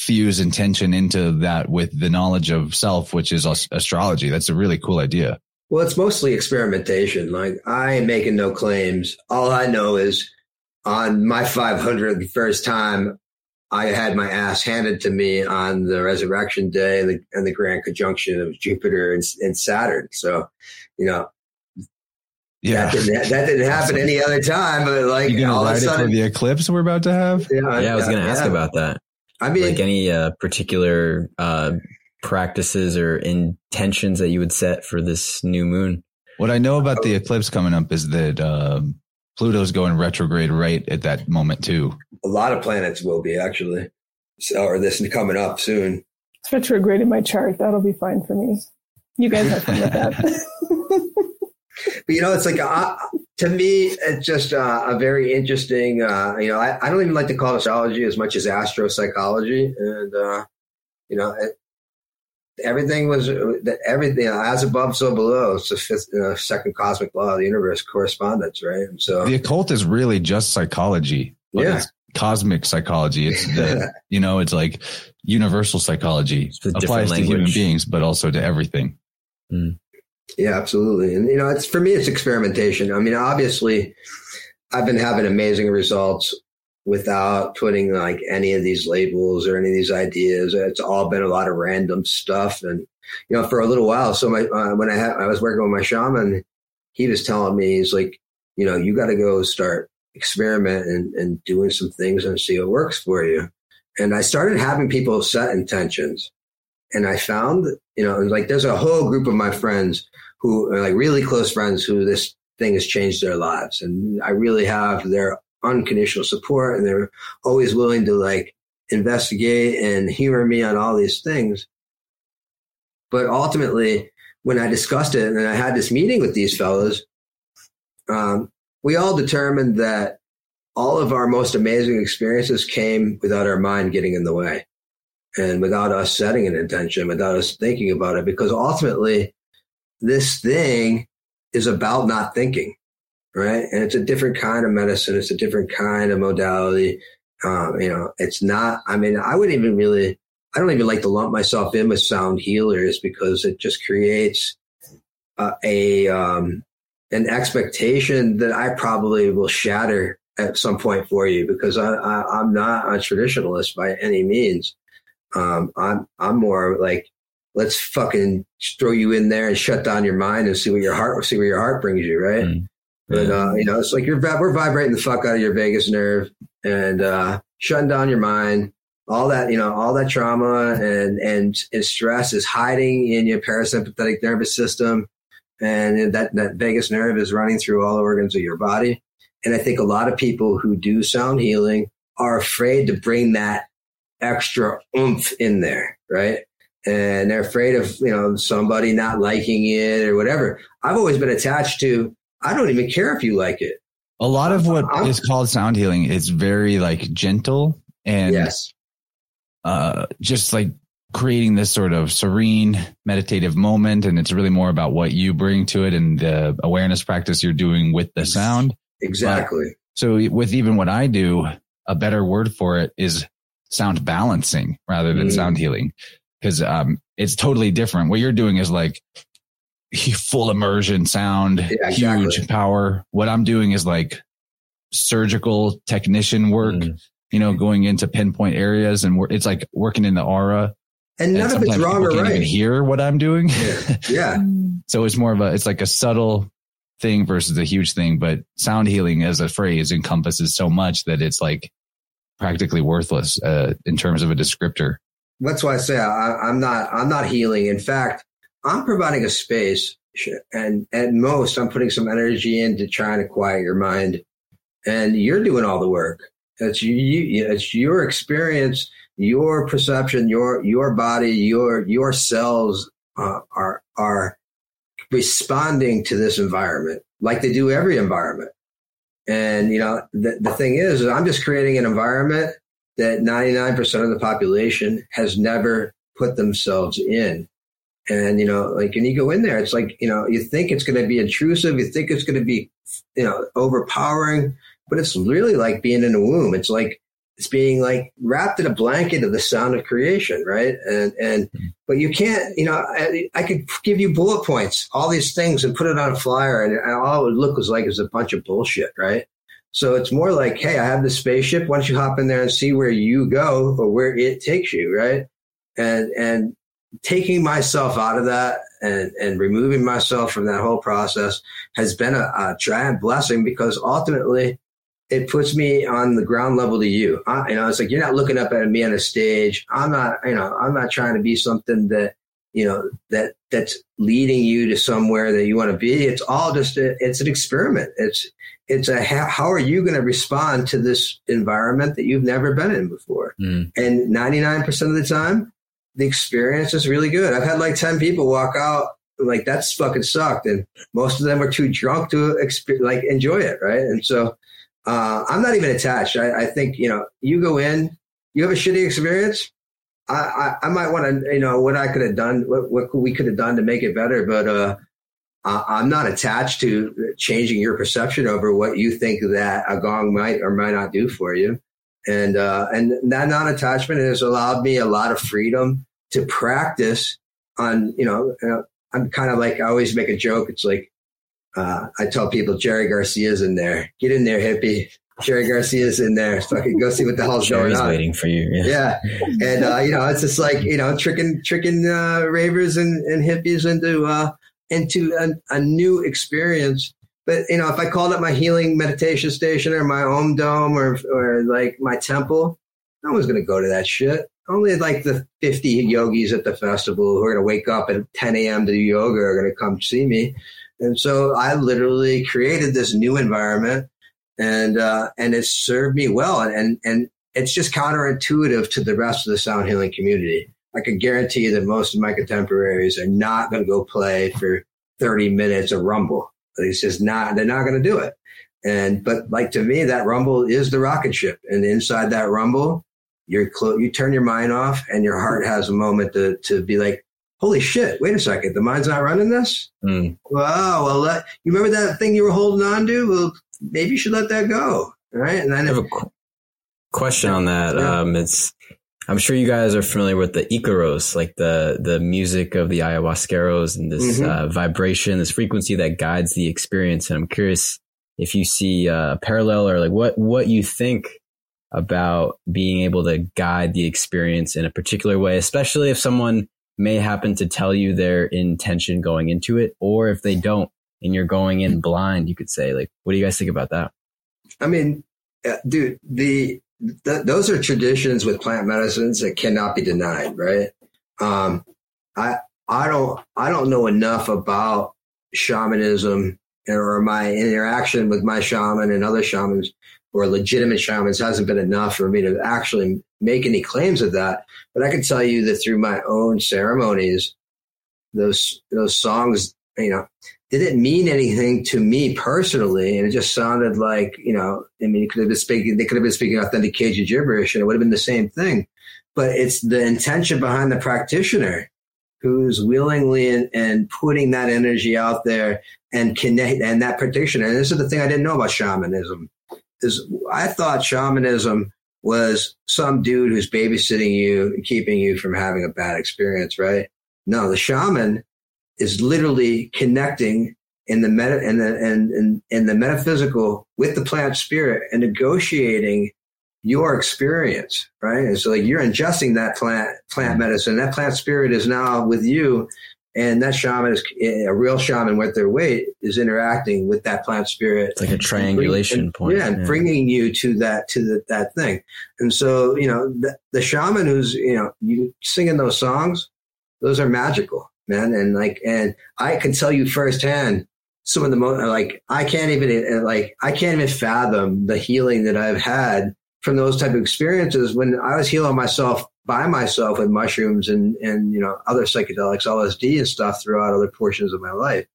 fuse intention into that with the knowledge of self, which is astrology. That's a really cool idea. Well, it's mostly experimentation. Like I am making no claims. All I know is on my 500th first time, I had my ass handed to me on the resurrection day and the, and the grand conjunction of Jupiter and, and Saturn. So, you know, yeah, that didn't, that didn't happen awesome. any other time. But like, you gonna write it for the eclipse we're about to have? Yeah, yeah I was going to ask yeah. about that. I mean, like any uh, particular uh, practices or intentions that you would set for this new moon? What I know about the eclipse coming up is that uh, Pluto's going retrograde right at that moment too. A lot of planets will be actually, so, or this coming up soon. It's retrograde in my chart. That'll be fine for me. You guys have fun with that. but you know, it's like uh, to me, it's just uh, a very interesting. Uh, you know, I, I, don't even like to call it astrology as much as astropsychology, and uh, you know, it, everything was everything you know, as above, so below. It's the fifth, you know, second cosmic law of the universe correspondence, right? And so the occult is really just psychology. yeah. cosmic psychology. It's the, you know, it's like universal psychology applies to human beings, but also to everything. Mm. Yeah, absolutely. And, you know, it's for me, it's experimentation. I mean, obviously, I've been having amazing results without putting like any of these labels or any of these ideas. It's all been a lot of random stuff. And, you know, for a little while. So my, uh, when I had, I was working with my shaman, he was telling me, he's like, you know, you got to go start experiment and, and doing some things and see what works for you. And I started having people set intentions and I found, you know, like there's a whole group of my friends who are like really close friends who this thing has changed their lives. And I really have their unconditional support and they're always willing to like investigate and humor me on all these things. But ultimately, when I discussed it and I had this meeting with these fellows, um, we all determined that all of our most amazing experiences came without our mind getting in the way and without us setting an intention, without us thinking about it, because ultimately this thing is about not thinking, right? And it's a different kind of medicine. It's a different kind of modality. Um, you know, it's not, I mean, I wouldn't even really, I don't even like to lump myself in with sound healers because it just creates uh, a, um, an expectation that I probably will shatter at some point for you because I, I, am not a traditionalist by any means. Um, I'm, I'm more like, let's fucking throw you in there and shut down your mind and see what your heart, see where your heart brings you. Right. Mm. But, uh, you know, it's like you're, we're vibrating the fuck out of your vagus nerve and, uh, shutting down your mind. All that, you know, all that trauma and, and, and stress is hiding in your parasympathetic nervous system. And that, that vagus nerve is running through all the organs of your body. And I think a lot of people who do sound healing are afraid to bring that extra oomph in there, right? And they're afraid of, you know, somebody not liking it or whatever. I've always been attached to, I don't even care if you like it. A lot of what I'm, is called sound healing is very like gentle and yes. uh, just like creating this sort of serene meditative moment. And it's really more about what you bring to it and the awareness practice you're doing with the sound. Exactly. But, so with even what I do, a better word for it is sound balancing rather than mm. sound healing because um, it's totally different. What you're doing is like full immersion sound, yeah, exactly. huge power. What I'm doing is like surgical technician work, mm. you know, going into pinpoint areas and it's like working in the aura. And none and of it's wrong or right. Even hear what I'm doing. Yeah. yeah. so it's more of a, it's like a subtle thing versus a huge thing, but sound healing as a phrase encompasses so much that it's like practically worthless uh, in terms of a descriptor. That's why I say I, am not I'm not healing. In fact, I'm providing a space, and at most, I'm putting some energy into trying to quiet your mind, and you're doing all the work. It's you, you it's your experience, your perception, your your body, your your cells uh, are are responding to this environment like they do every environment. And, you know, the, the thing is, is I'm just creating an environment that 99% of the population has never put themselves in. And, you know, like, when you go in there, it's like, you know, you think it's going to be intrusive. You think it's going to be, you know, overpowering, but it's really like being in a womb. It's like, it's being like wrapped in a blanket of the sound of creation, right? And and but you can't, you know, I, I could give you bullet points, all these things, and put it on a flyer, and, and all it would look was like is a bunch of bullshit, right? So it's more like, hey, I have the spaceship. Why don't you hop in there and see where you go or where it takes you, right? And and taking myself out of that and and removing myself from that whole process has been a, a giant blessing because ultimately it puts me on the ground level to you. I, you know, it's like you're not looking up at me on a stage. I'm not, you know, I'm not trying to be something that, you know, that that's leading you to somewhere that you want to be. It's all just a, it's an experiment. It's it's a how, how are you going to respond to this environment that you've never been in before? Mm. And 99% of the time, the experience is really good. I've had like 10 people walk out like that's fucking sucked, and most of them are too drunk to exp- like enjoy it, right? And so uh, I'm not even attached. I, I, think you know, you go in, you have a shitty experience. I, I, I might want to, you know, what I could have done, what, what we could have done to make it better, but uh, I'm not attached to changing your perception over what you think that a gong might or might not do for you. And uh, and that non-attachment has allowed me a lot of freedom to practice on, you know, uh, I'm kind of like I always make a joke. It's like uh, I tell people Jerry Garcia's in there. Get in there, hippie. Jerry Garcia's in there. Fucking go see what the hell's Jerry's going on. waiting for you. Yeah, yeah. and uh, you know it's just like you know tricking tricking uh, ravers and, and hippies into uh, into a, a, new experience. But you know, if I called it my healing meditation station or my home dome or or like my temple, no one's gonna go to that shit. Only like the 50 yogis at the festival who are gonna wake up at 10 a.m. to do yoga are gonna come see me. And so I literally created this new environment and, uh, and it served me well. And, and it's just counterintuitive to the rest of the sound healing community. I can guarantee you that most of my contemporaries are not going to go play for 30 minutes of rumble. It's just not, they're not going to do it. And, but like to me, that rumble is the rocket ship. And inside that rumble, you're clo- you turn your mind off and your heart has a moment to, to be like, holy shit, wait a second, the mind's not running this? Mm. Wow, well, you remember that thing you were holding on to? Well, maybe you should let that go. Right. And then I have if, a qu- question on that. Yeah. Um, it's, I'm sure you guys are familiar with the Icaros, like the, the music of the ayahuasqueros and this mm-hmm. uh, vibration, this frequency that guides the experience. And I'm curious if you see a parallel or like what, what you think about being able to guide the experience in a particular way, especially if someone may happen to tell you their intention going into it, or if they don't and you're going in blind, you could say, like, what do you guys think about that? I mean, uh, dude, the, those are traditions with plant medicines that cannot be denied, right? Um, I I don't I don't know enough about shamanism or my interaction with my shaman and other shamans or legitimate shamans hasn't been enough for me to actually make any claims of that. But I can tell you that through my own ceremonies, those those songs, you know, didn't mean anything to me personally, and it just sounded like, you know, I mean, could have been speaking, they could have been speaking authentic Cajun gibberish, and it would have been the same thing. But it's the intention behind the practitioner who's willingly and, and putting that energy out there and connect, and that practitioner. And this is the thing I didn't know about shamanism is I thought shamanism was some dude who's babysitting you and keeping you from having a bad experience, right? No, the shaman is literally connecting in the meta and the and, and, and the metaphysical with the plant spirit and negotiating your experience, right? And so like you're ingesting that plant plant medicine. That plant spirit is now with you and that shaman is eh, a real shaman with their weight is interacting with that plant spirit. It's like a triangulation and, point. Yeah, and yeah. bringing you to that to the, that thing. And so you know the, the shaman who's you know you singing those songs, those are magical, man. And like and I can tell you firsthand some of the most like I can't even eh, like I can't even fathom the healing that I've had from those type of experiences when I was healing myself by myself with mushrooms and and you know other psychedelics, LSD and stuff throughout other portions of my life.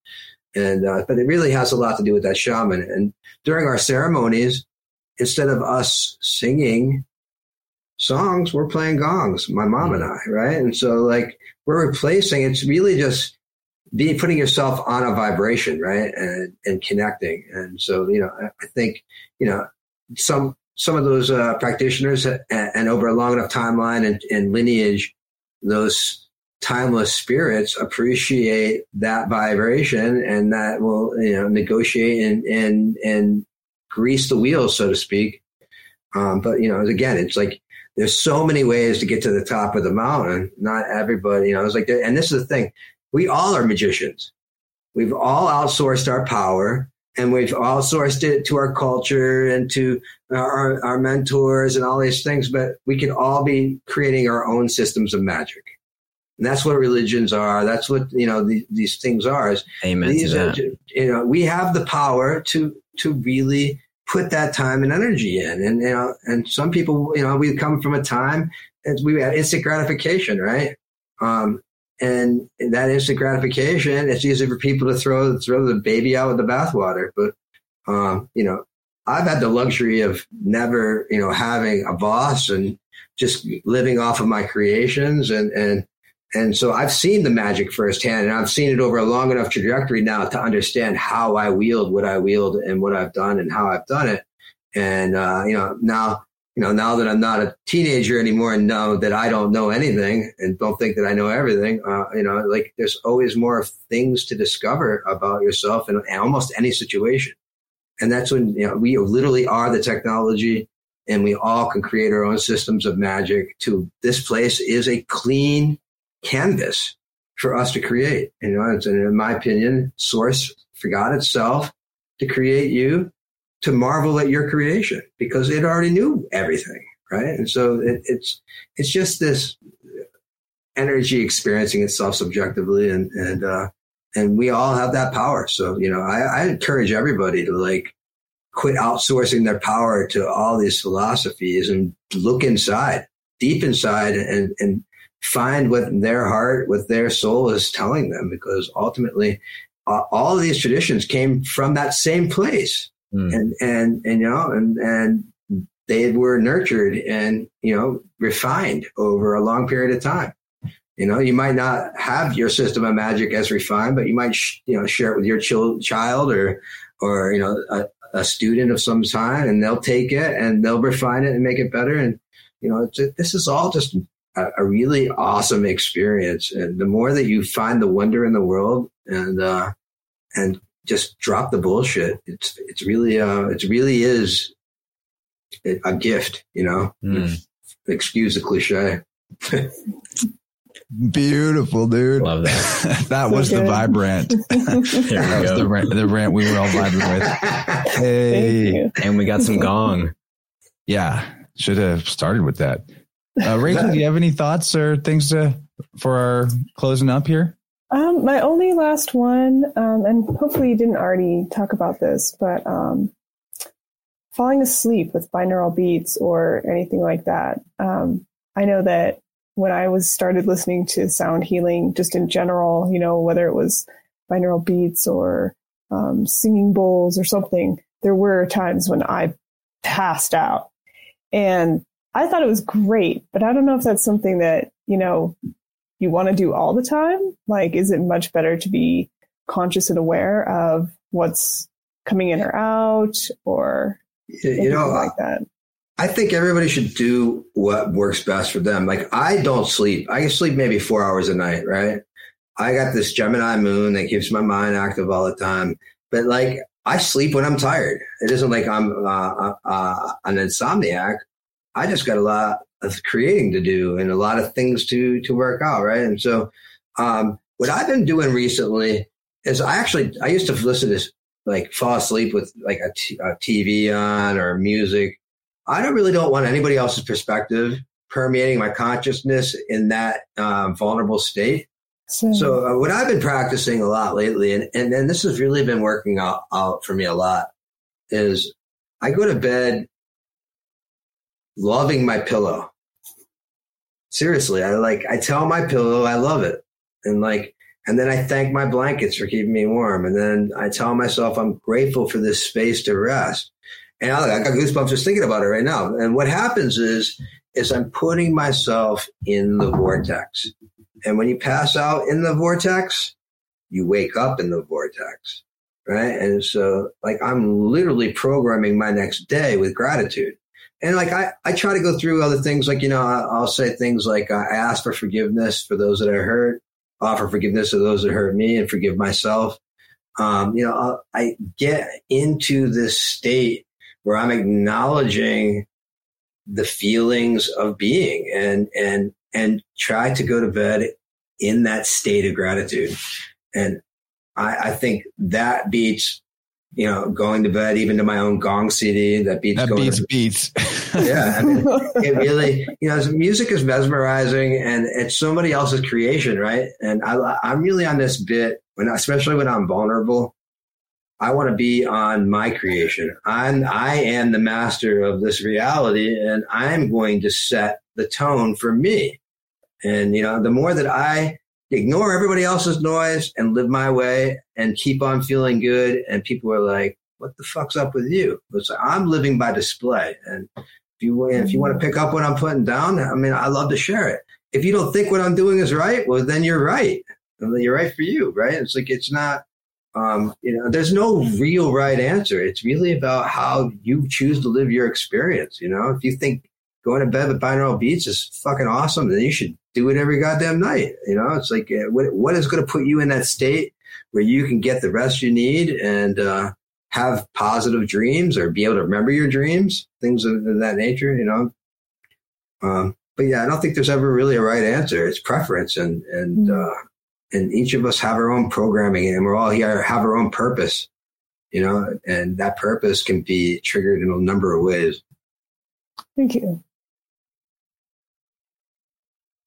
And uh, but it really has a lot to do with that shaman. And during our ceremonies, instead of us singing songs, we're playing gongs, my mom and I, right? And so like we're replacing. It's really just be putting yourself on a vibration, right, and and connecting. And so, you know, I, I think you know some some of those uh, practitioners and, and, over a long enough timeline and, and lineage, those timeless spirits appreciate that vibration and that will you know negotiate and and and grease the wheels so to speak. Um, but you know again it's like there's so many ways to get to the top of the mountain. Not everybody you know it's like and this is the thing. We all are magicians. We've all outsourced our power and we've outsourced it to our culture and to our, our mentors and all these things but we can all be creating our own systems of magic and that's what religions are. That's what you know the, these things are. Is Amen these to are. You know, we have the power to to really put that time and energy in, and you know, and some people, you know, we come from a time as we had instant gratification, right? Um, and that instant gratification, it's easy for people to throw throw the baby out with the bathwater. But um, you know, I've had the luxury of never, you know, having a boss and just living off of my creations and and and so I've seen the magic firsthand and I've seen it over a long enough trajectory now to understand how I wield what I wield and what I've done and how I've done it. And, uh, you know, now, you know, now that I'm not a teenager anymore and know that I don't know anything and don't think that I know everything, uh, you know, like there's always more things to discover about yourself in almost any situation. And that's when, you know, we literally are the technology and we all can create our own systems of magic to this place is a clean, canvas for us to create. You know, and in my opinion, source forgot itself to create you to marvel at your creation because it already knew everything, right? And so it, it's it's just this energy experiencing itself subjectively, and and uh, and we all have that power. So you know, I, I encourage everybody to like quit outsourcing their power to all these philosophies and look inside, deep inside, and and find what their heart, what their soul is telling them, because ultimately, all of these traditions came from that same place, mm. and and and you know, and and they were nurtured and you know refined over a long period of time. You know, you might not have your system of magic as refined, but you might sh- you know share it with your ch- child or or you know a, a student of some kind, and they'll take it and they'll refine it and make it better. And you know, this is all just a, a, really awesome experience. And the more that you find the wonder in the world and, uh, and just drop the bullshit, it's, it's really, uh, it really is a gift, you know, mm. excuse the cliche. Beautiful, dude. Love that. that was the vibrant. that was the rant, the rant we were all vibing with. Hey. And we got some gong. Yeah. Should have started with that. Uh, Rachel, do you have any thoughts or things to, for our closing up here? Um, my only last one, um, and hopefully you didn't already talk about this, but um, falling asleep with binaural beats or anything like that. Um, I know that when I was started listening to sound healing, just in general, you know, whether it was binaural beats or um, singing bowls or something, there were times when I passed out. And I thought it was great, but I don't know if that's something that, you know, you want to do all the time. Like, is it much better to be conscious and aware of what's coming in or out or you know like that? I think everybody should do what works best for them. Like I don't sleep. I can sleep maybe four hours a night, right? I got this Gemini moon that keeps my mind active all the time. But like I sleep when I'm tired. It isn't like I'm uh, uh, uh an insomniac. I just got a lot of creating to do and a lot of things to to work out, right? And so, um, what I've been doing recently is I actually I used to listen to like fall asleep with like a, t- a TV on or music. I don't really don't want anybody else's perspective permeating my consciousness in that um, vulnerable state. So, so uh, what I've been practicing a lot lately, and, and and this has really been working out, out for me a lot, is I go to bed loving my pillow. Seriously, I like, I tell my pillow I love it. And like, and then I thank my blankets for keeping me warm. And then I tell myself I'm grateful for this space to rest. And I, I got goosebumps just thinking about it right now. And what happens is, is I'm putting myself in the vortex. And when you pass out in the vortex, you wake up in the vortex. Right. And so like I'm literally programming my next day with gratitude. And like I, I try to go through other things like, you know, I'll say things like I ask for forgiveness for those that I hurt, offer forgiveness to those that hurt me and forgive myself. Um, you know, I get into this state where I'm acknowledging the feelings of being and, and, and try to go to bed in that state of gratitude. And I, I think that beats, you know, going to bed, even to my own gong CD that beats that beats to, beats. yeah. I mean, it really, you know, music is mesmerizing and it's somebody else's creation, right? And I, I'm really on this bit when, especially when I'm vulnerable. I want to be on my creation. I'm, I am the master of this reality and I'm going to set the tone for me. And, you know, the more that I ignore everybody else's noise and live my way and keep on feeling good. And people are like, what the fuck's up with you? It's like, I'm living by display. And if you, if you want to pick up what I'm putting down, I mean, I love to share it. If you don't think what I'm doing is right, well, then you're right. And then you're right for you, right? It's like, it's not, um, you know, there's no real right answer. It's really about how you choose to live your experience. You know, if you think going to bed with binaural beats is fucking awesome, then you should do it every goddamn night. You know, it's like uh, what, what is going to put you in that state where you can get the rest you need and uh, have positive dreams or be able to remember your dreams, things of that nature. You know, um, but yeah, I don't think there's ever really a right answer. It's preference, and and uh, and each of us have our own programming, and we're all here have our own purpose. You know, and that purpose can be triggered in a number of ways. Thank you.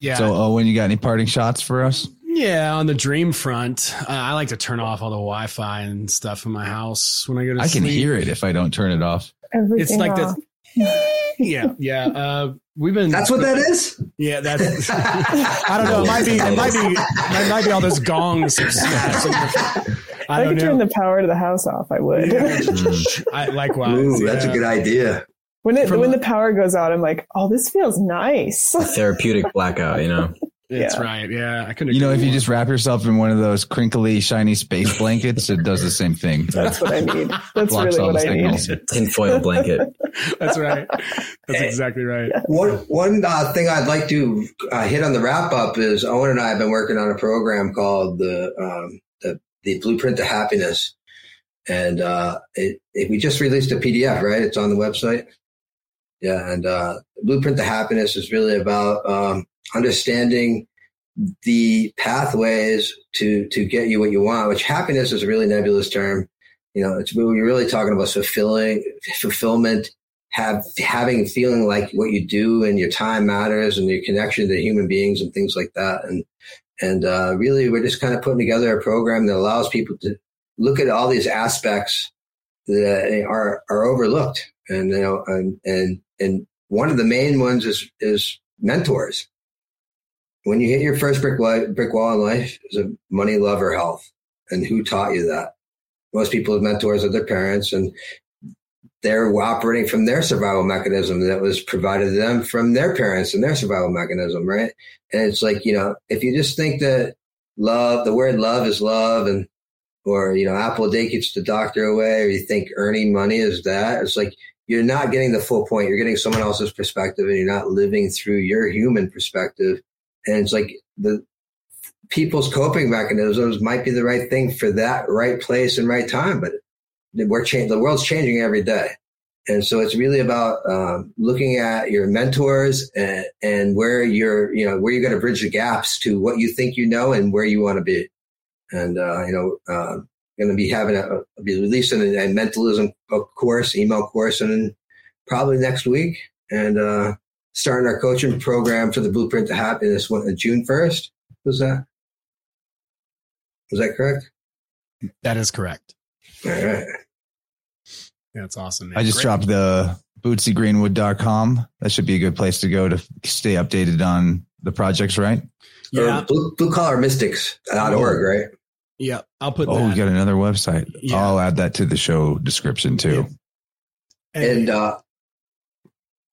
Yeah. So, Owen, you got any parting shots for us? Yeah, on the dream front, uh, I like to turn off all the Wi-Fi and stuff in my house when I go to sleep. I sleep. can hear it if I don't turn it off. Everything It's like off. Yeah, yeah. Uh, we've been. That's what that is. Yeah, that's. I don't know. It might be. It might be. It might be all those gongs smashed. in I, I don't could turn the power to the house off. I would. I, likewise. Ooh, that's a good idea. When it From- when the power goes out, I'm like, oh, this feels nice. Therapeutic blackout, you know. That's Yeah. right. Yeah, I couldn't. You know, agree if you just wrap yourself in one of those crinkly, shiny space blankets, it does the same thing. That's what I need. That's really what the I need. signals. Tinfoil blanket. That's right. That's exactly right. One one uh, thing I'd like to uh, hit on the wrap up is Owen and I have been working on a program called the um, the, the Blueprint to Happiness, and uh, it, it we just released a PDF. Right, it's on the website. Yeah, and uh, Blueprint to Happiness is really about um, understanding the pathways to to get you what you want. Which happiness is a really nebulous term. You know, it's we're really talking about fulfilling fulfillment have having feeling like what you do and your time matters and your connection to human beings and things like that. And and uh, really, we're just kind of putting together a program that allows people to look at all these aspects that are are overlooked. And you know, and and and one of the main ones is is mentors. When you hit your first brick brick wall in life, is it money, love, or health? And who taught you that? Most people have mentors are their parents, and they're operating from their survival mechanism that was provided to them from their parents and their survival mechanism, right? And it's like, you know, if you just think that love, the word love is love and, or, you know, apple a day keeps the doctor away, or you think earning money is that, it's like, you're not getting the full point. You're getting someone else's perspective and you're not living through your human perspective. And it's like the people's coping mechanisms might be the right thing for that right place and right time, but we're changing. The world's changing every day, and so it's really about um, looking at your mentors and, and where you're, you know, where you're going to bridge the gaps to what you think you know and where you want to be. And uh, you know, uh, going to be having a, a be releasing a, a mentalism course, email course, and probably next week, and uh, starting our coaching program for the Blueprint to Happiness one, June first. Was that? Was that correct? That is correct. All right. That's awesome. Man. I just Great. dropped the bootsygreenwood.com. That should be a good place to go to stay updated on the projects, right? Yeah, Or blue, blue collar mystics.org, right? Yeah. I'll put Oh, that. we got another website. Yeah. I'll add that to the show description too. And uh,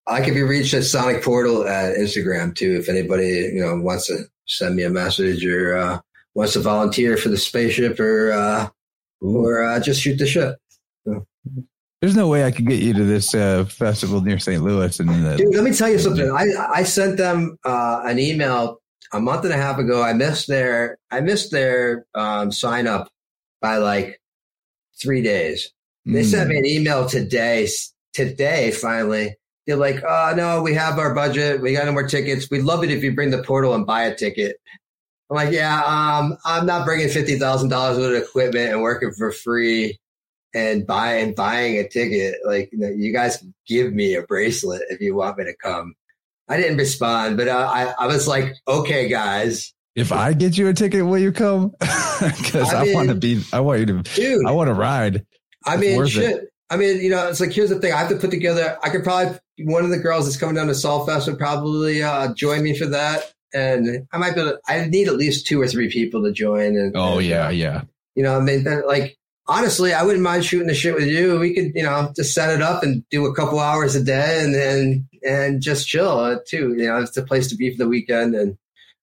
I can be reached at Sonic Portal at Instagram too. If anybody you know wants to send me a message or uh, wants to volunteer for the spaceship or uh, or uh, just shoot the shit. So. There's no way I could get you to this uh, festival near St. Louis. And the, Dude, let me tell you something. I, I sent them uh, an email a month and a half ago. I missed their I missed their um, sign up by like three days. They Mm. sent me an email today. Today, finally, they're like, "Oh no, we have our budget. We got no more tickets. We'd love it if you bring the portal and buy a ticket." I'm like, "Yeah, um, I'm not bringing fifty thousand dollars worth of equipment and working for free." And buying buying a ticket, like you, know, you guys give me a bracelet if you want me to come. I didn't respond, but uh, I I was like, okay, guys, if I get you a ticket, will you come? Because I I, want to be. I want you to. dude. I want to ride. I mean, shit. I mean, you know, it's like here's the thing. I have to put together. I could probably one of the girls that's coming down to Saltfest would probably uh, join me for that, and I might be. Able, I need at least two or three people to join. And Oh and, yeah, uh, yeah. you know, I mean, like honestly, I wouldn't mind shooting the shit with you. We could, you know, just set it up and do a couple hours a day, and then and just chill uh, too. You know, it's a place to be for the weekend and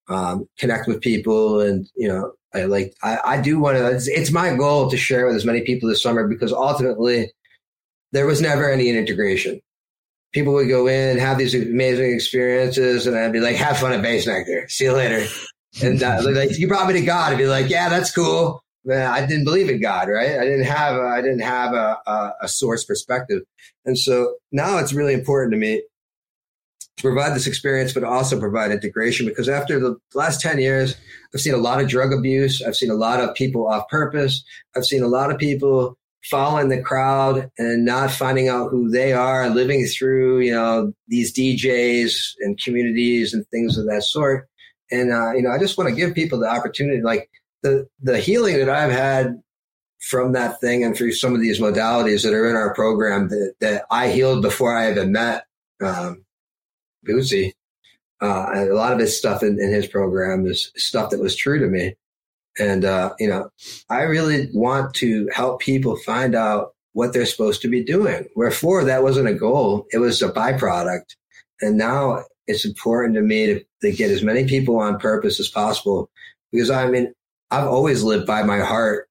um, connect with people, and you know, I like I, I do want to. It's, it's my goal to share with as many people this summer because ultimately, there was never any integration. People would go in, have these amazing experiences, and I'd be like, "Have fun at Bassnectar. See you later." And uh, like, you brought me to God. I'd be like, "Yeah, that's cool." I didn't believe in God, right? I didn't have a, I didn't have a, a, a source perspective, and so now it's really important to me to provide this experience, but also provide integration. Because after the last ten years, I've seen a lot of drug abuse. I've seen a lot of people off purpose. I've seen a lot of people following the crowd and not finding out who they are, and living through you know these DJs and communities and things of that sort. And uh, you know, I just want to give people the opportunity, like the the healing that I've had from that thing and through some of these modalities that are in our program that, that I healed before I even met um, Bootsy. Uh, and a lot of his stuff in, in his program is stuff that was true to me. And, uh, you know, I really want to help people find out what they're supposed to be doing. Wherefore, that wasn't a goal, it was a byproduct. And now it's important to me to, to get as many people on purpose as possible because I mean, I've always lived by my heart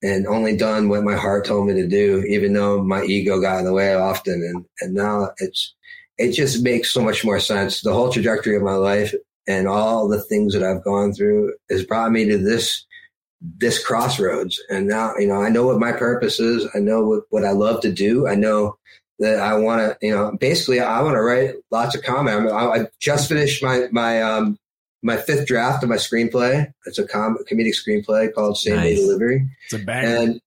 and only done what my heart told me to do, even though my ego got in the way often. And, and now it's, it just makes so much more sense. The whole trajectory of my life and all the things that I've gone through has brought me to this, this crossroads. And now, you know, I know what my purpose is. I know what, what I love to do. I know that I want to, you know, basically I want to write lots of comment. I, I just finished my, my, um, my fifth draft of my screenplay. It's a com- comedic screenplay called Same Day Delivery. It's a banger. And,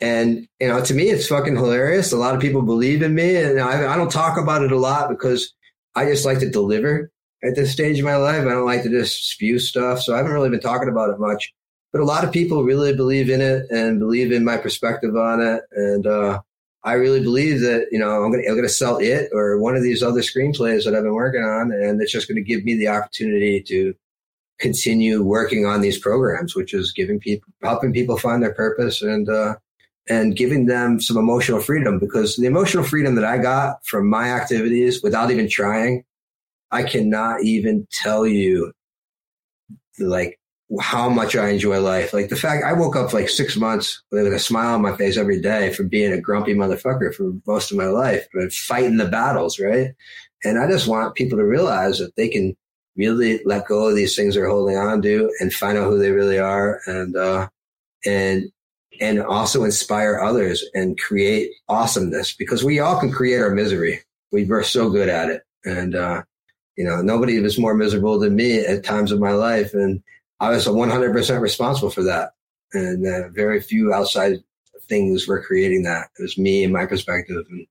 and, you know, to me, it's fucking hilarious. A lot of people believe in me and I, I don't talk about it a lot because I just like to deliver at this stage of my life. I don't like to just spew stuff. So I haven't really been talking about it much, but a lot of people really believe in it and believe in my perspective on it. And, uh, I really believe that, you know, I'm going to, sell it or one of these other screenplays that I've been working on. And it's just going to give me the opportunity to continue working on these programs, which is giving people, helping people find their purpose and, uh, and giving them some emotional freedom because the emotional freedom that I got from my activities without even trying, I cannot even tell you like how much I enjoy life. Like the fact I woke up like six months with a smile on my face every day from being a grumpy motherfucker for most of my life, but fighting the battles, right? And I just want people to realize that they can really let go of these things they're holding on to and find out who they really are and uh and and also inspire others and create awesomeness because we all can create our misery. We were so good at it. And uh you know, nobody was more miserable than me at times of my life. And I was 100% responsible for that. And uh, very few outside things were creating that. It was me and my perspective. And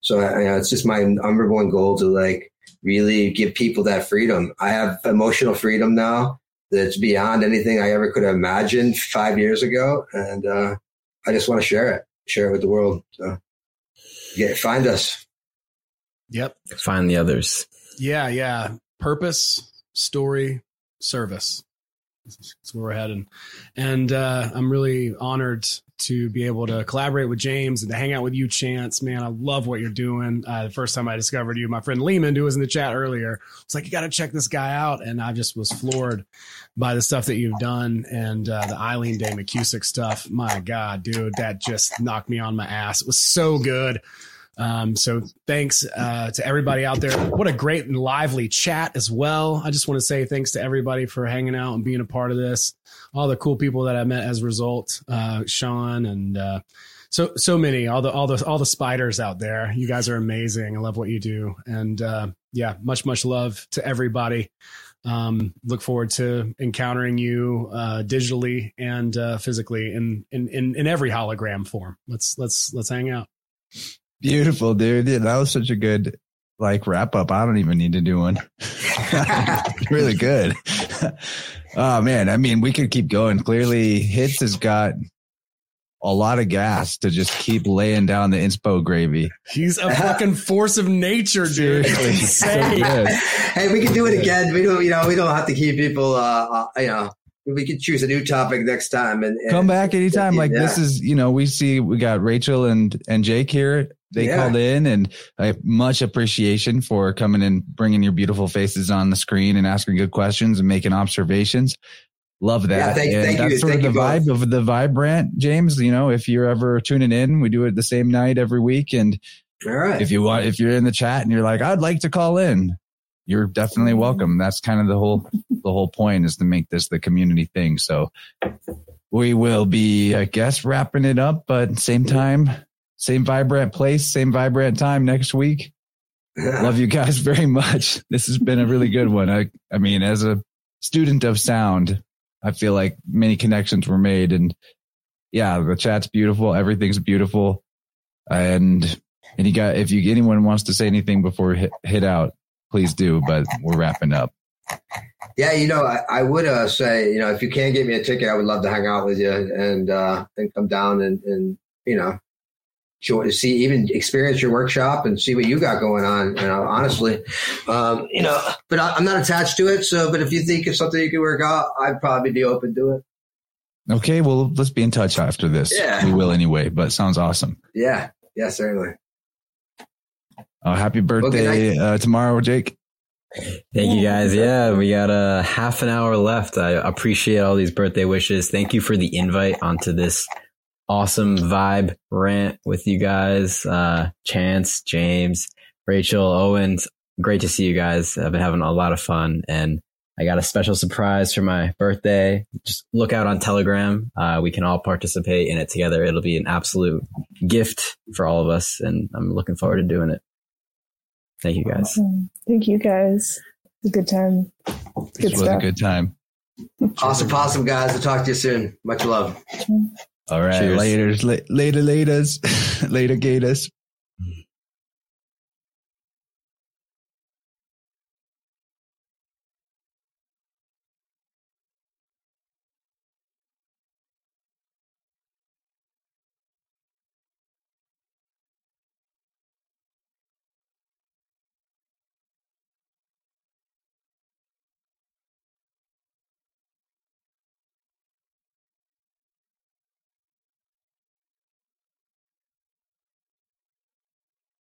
so you know, it's just my number one goal to like really give people that freedom. I have emotional freedom now that's beyond anything I ever could have imagined five years ago. And uh, I just want to share it, share it with the world. So yeah, find us. yep. Find the others. Yeah, yeah. Purpose, story, service. That's where we're heading. And uh, I'm really honored to be able to collaborate with James and to hang out with you, Chance. Man, I love what you're doing. Uh, the first time I discovered you, my friend Lehman, who was in the chat earlier, was like, "You got to check this guy out," and I just was floored by the stuff that you've done and uh, the Eileen Day McKusick stuff. My God, dude, that just knocked me on my ass. It was so good. Um, so thanks uh, to everybody out there. What a great and lively chat as well. I just want to say thanks to everybody for hanging out and being a part of this. All the cool people that I met as a result, uh, Sean and uh, so so many. All the all the all the spiders out there. You guys are amazing. I love what you do, and uh, yeah, much much love to everybody. Um, look forward to encountering you uh, digitally and uh, physically in, in in in every hologram form. Let's let's let's hang out. Beautiful, dude. Yeah, that was such a good like wrap up. I don't even need to do one. really good. oh man, I mean, we could keep going. Clearly, Hits has got a lot of gas to just keep laying down the inspo gravy. He's a fucking force of nature, dude. so hey, we can do it again. We don't, you know, we don't have to keep people, uh, uh you know, we could choose a new topic next time and, and come back anytime. Like this is, you know, we see we got Rachel and and Jake here they yeah. called in and I have much appreciation for coming and bringing your beautiful faces on the screen and asking good questions and making observations. Love that. Yeah, thank, and thank that's you. sort of the vibe both. of the vibrant, James. You know, if you're ever tuning in, we do it the same night every week. And all right. if you want, if you're in the chat and you're like, I'd like to call in, you're definitely Mm-hmm. welcome. That's kind of the whole, the whole point is to make this the community thing. So we will be, I guess, wrapping it up, but same time, same vibrant place, same vibrant time next week. Love you guys very much. This has been a really good one. I, I mean, as a student of sound, I feel like many connections were made and yeah, the chat's beautiful. Everything's beautiful. And, and you got, if you, anyone wants to say anything before we hit, hit out, please do, but we're wrapping up. Yeah, you know, I, I would uh, say, you know, if you can get me a ticket, I would love to hang out with you and uh, and come down and, and you know, see even experience your workshop and see what you got going on. You know, honestly, um, you know, but I, I'm not attached to it. So, but if you think it's something you can work out, I'd probably be open to it. Okay, well, let's be in touch after this. Yeah. We will anyway, but sounds awesome. Yeah, yeah, certainly. Uh, happy birthday uh, tomorrow, Jake. Thank you guys. Yeah, we got a half an hour left. I appreciate all these birthday wishes. Thank you for the invite onto this awesome vibe rant with you guys. Uh, Chance, James, Rachel, Owens. Great to see you guys. I've been having a lot of fun and I got a special surprise for my birthday. Just look out on Telegram. Uh, we can all participate in it together. It'll be an absolute gift for all of us and I'm looking forward to doing it. Thank you guys. Awesome. Thank you guys. It's a good time. Good This was a good time. Awesome, awesome, guys. I'll talk to you soon. Much love. All right, Cheers. later, later, laters, later, gators.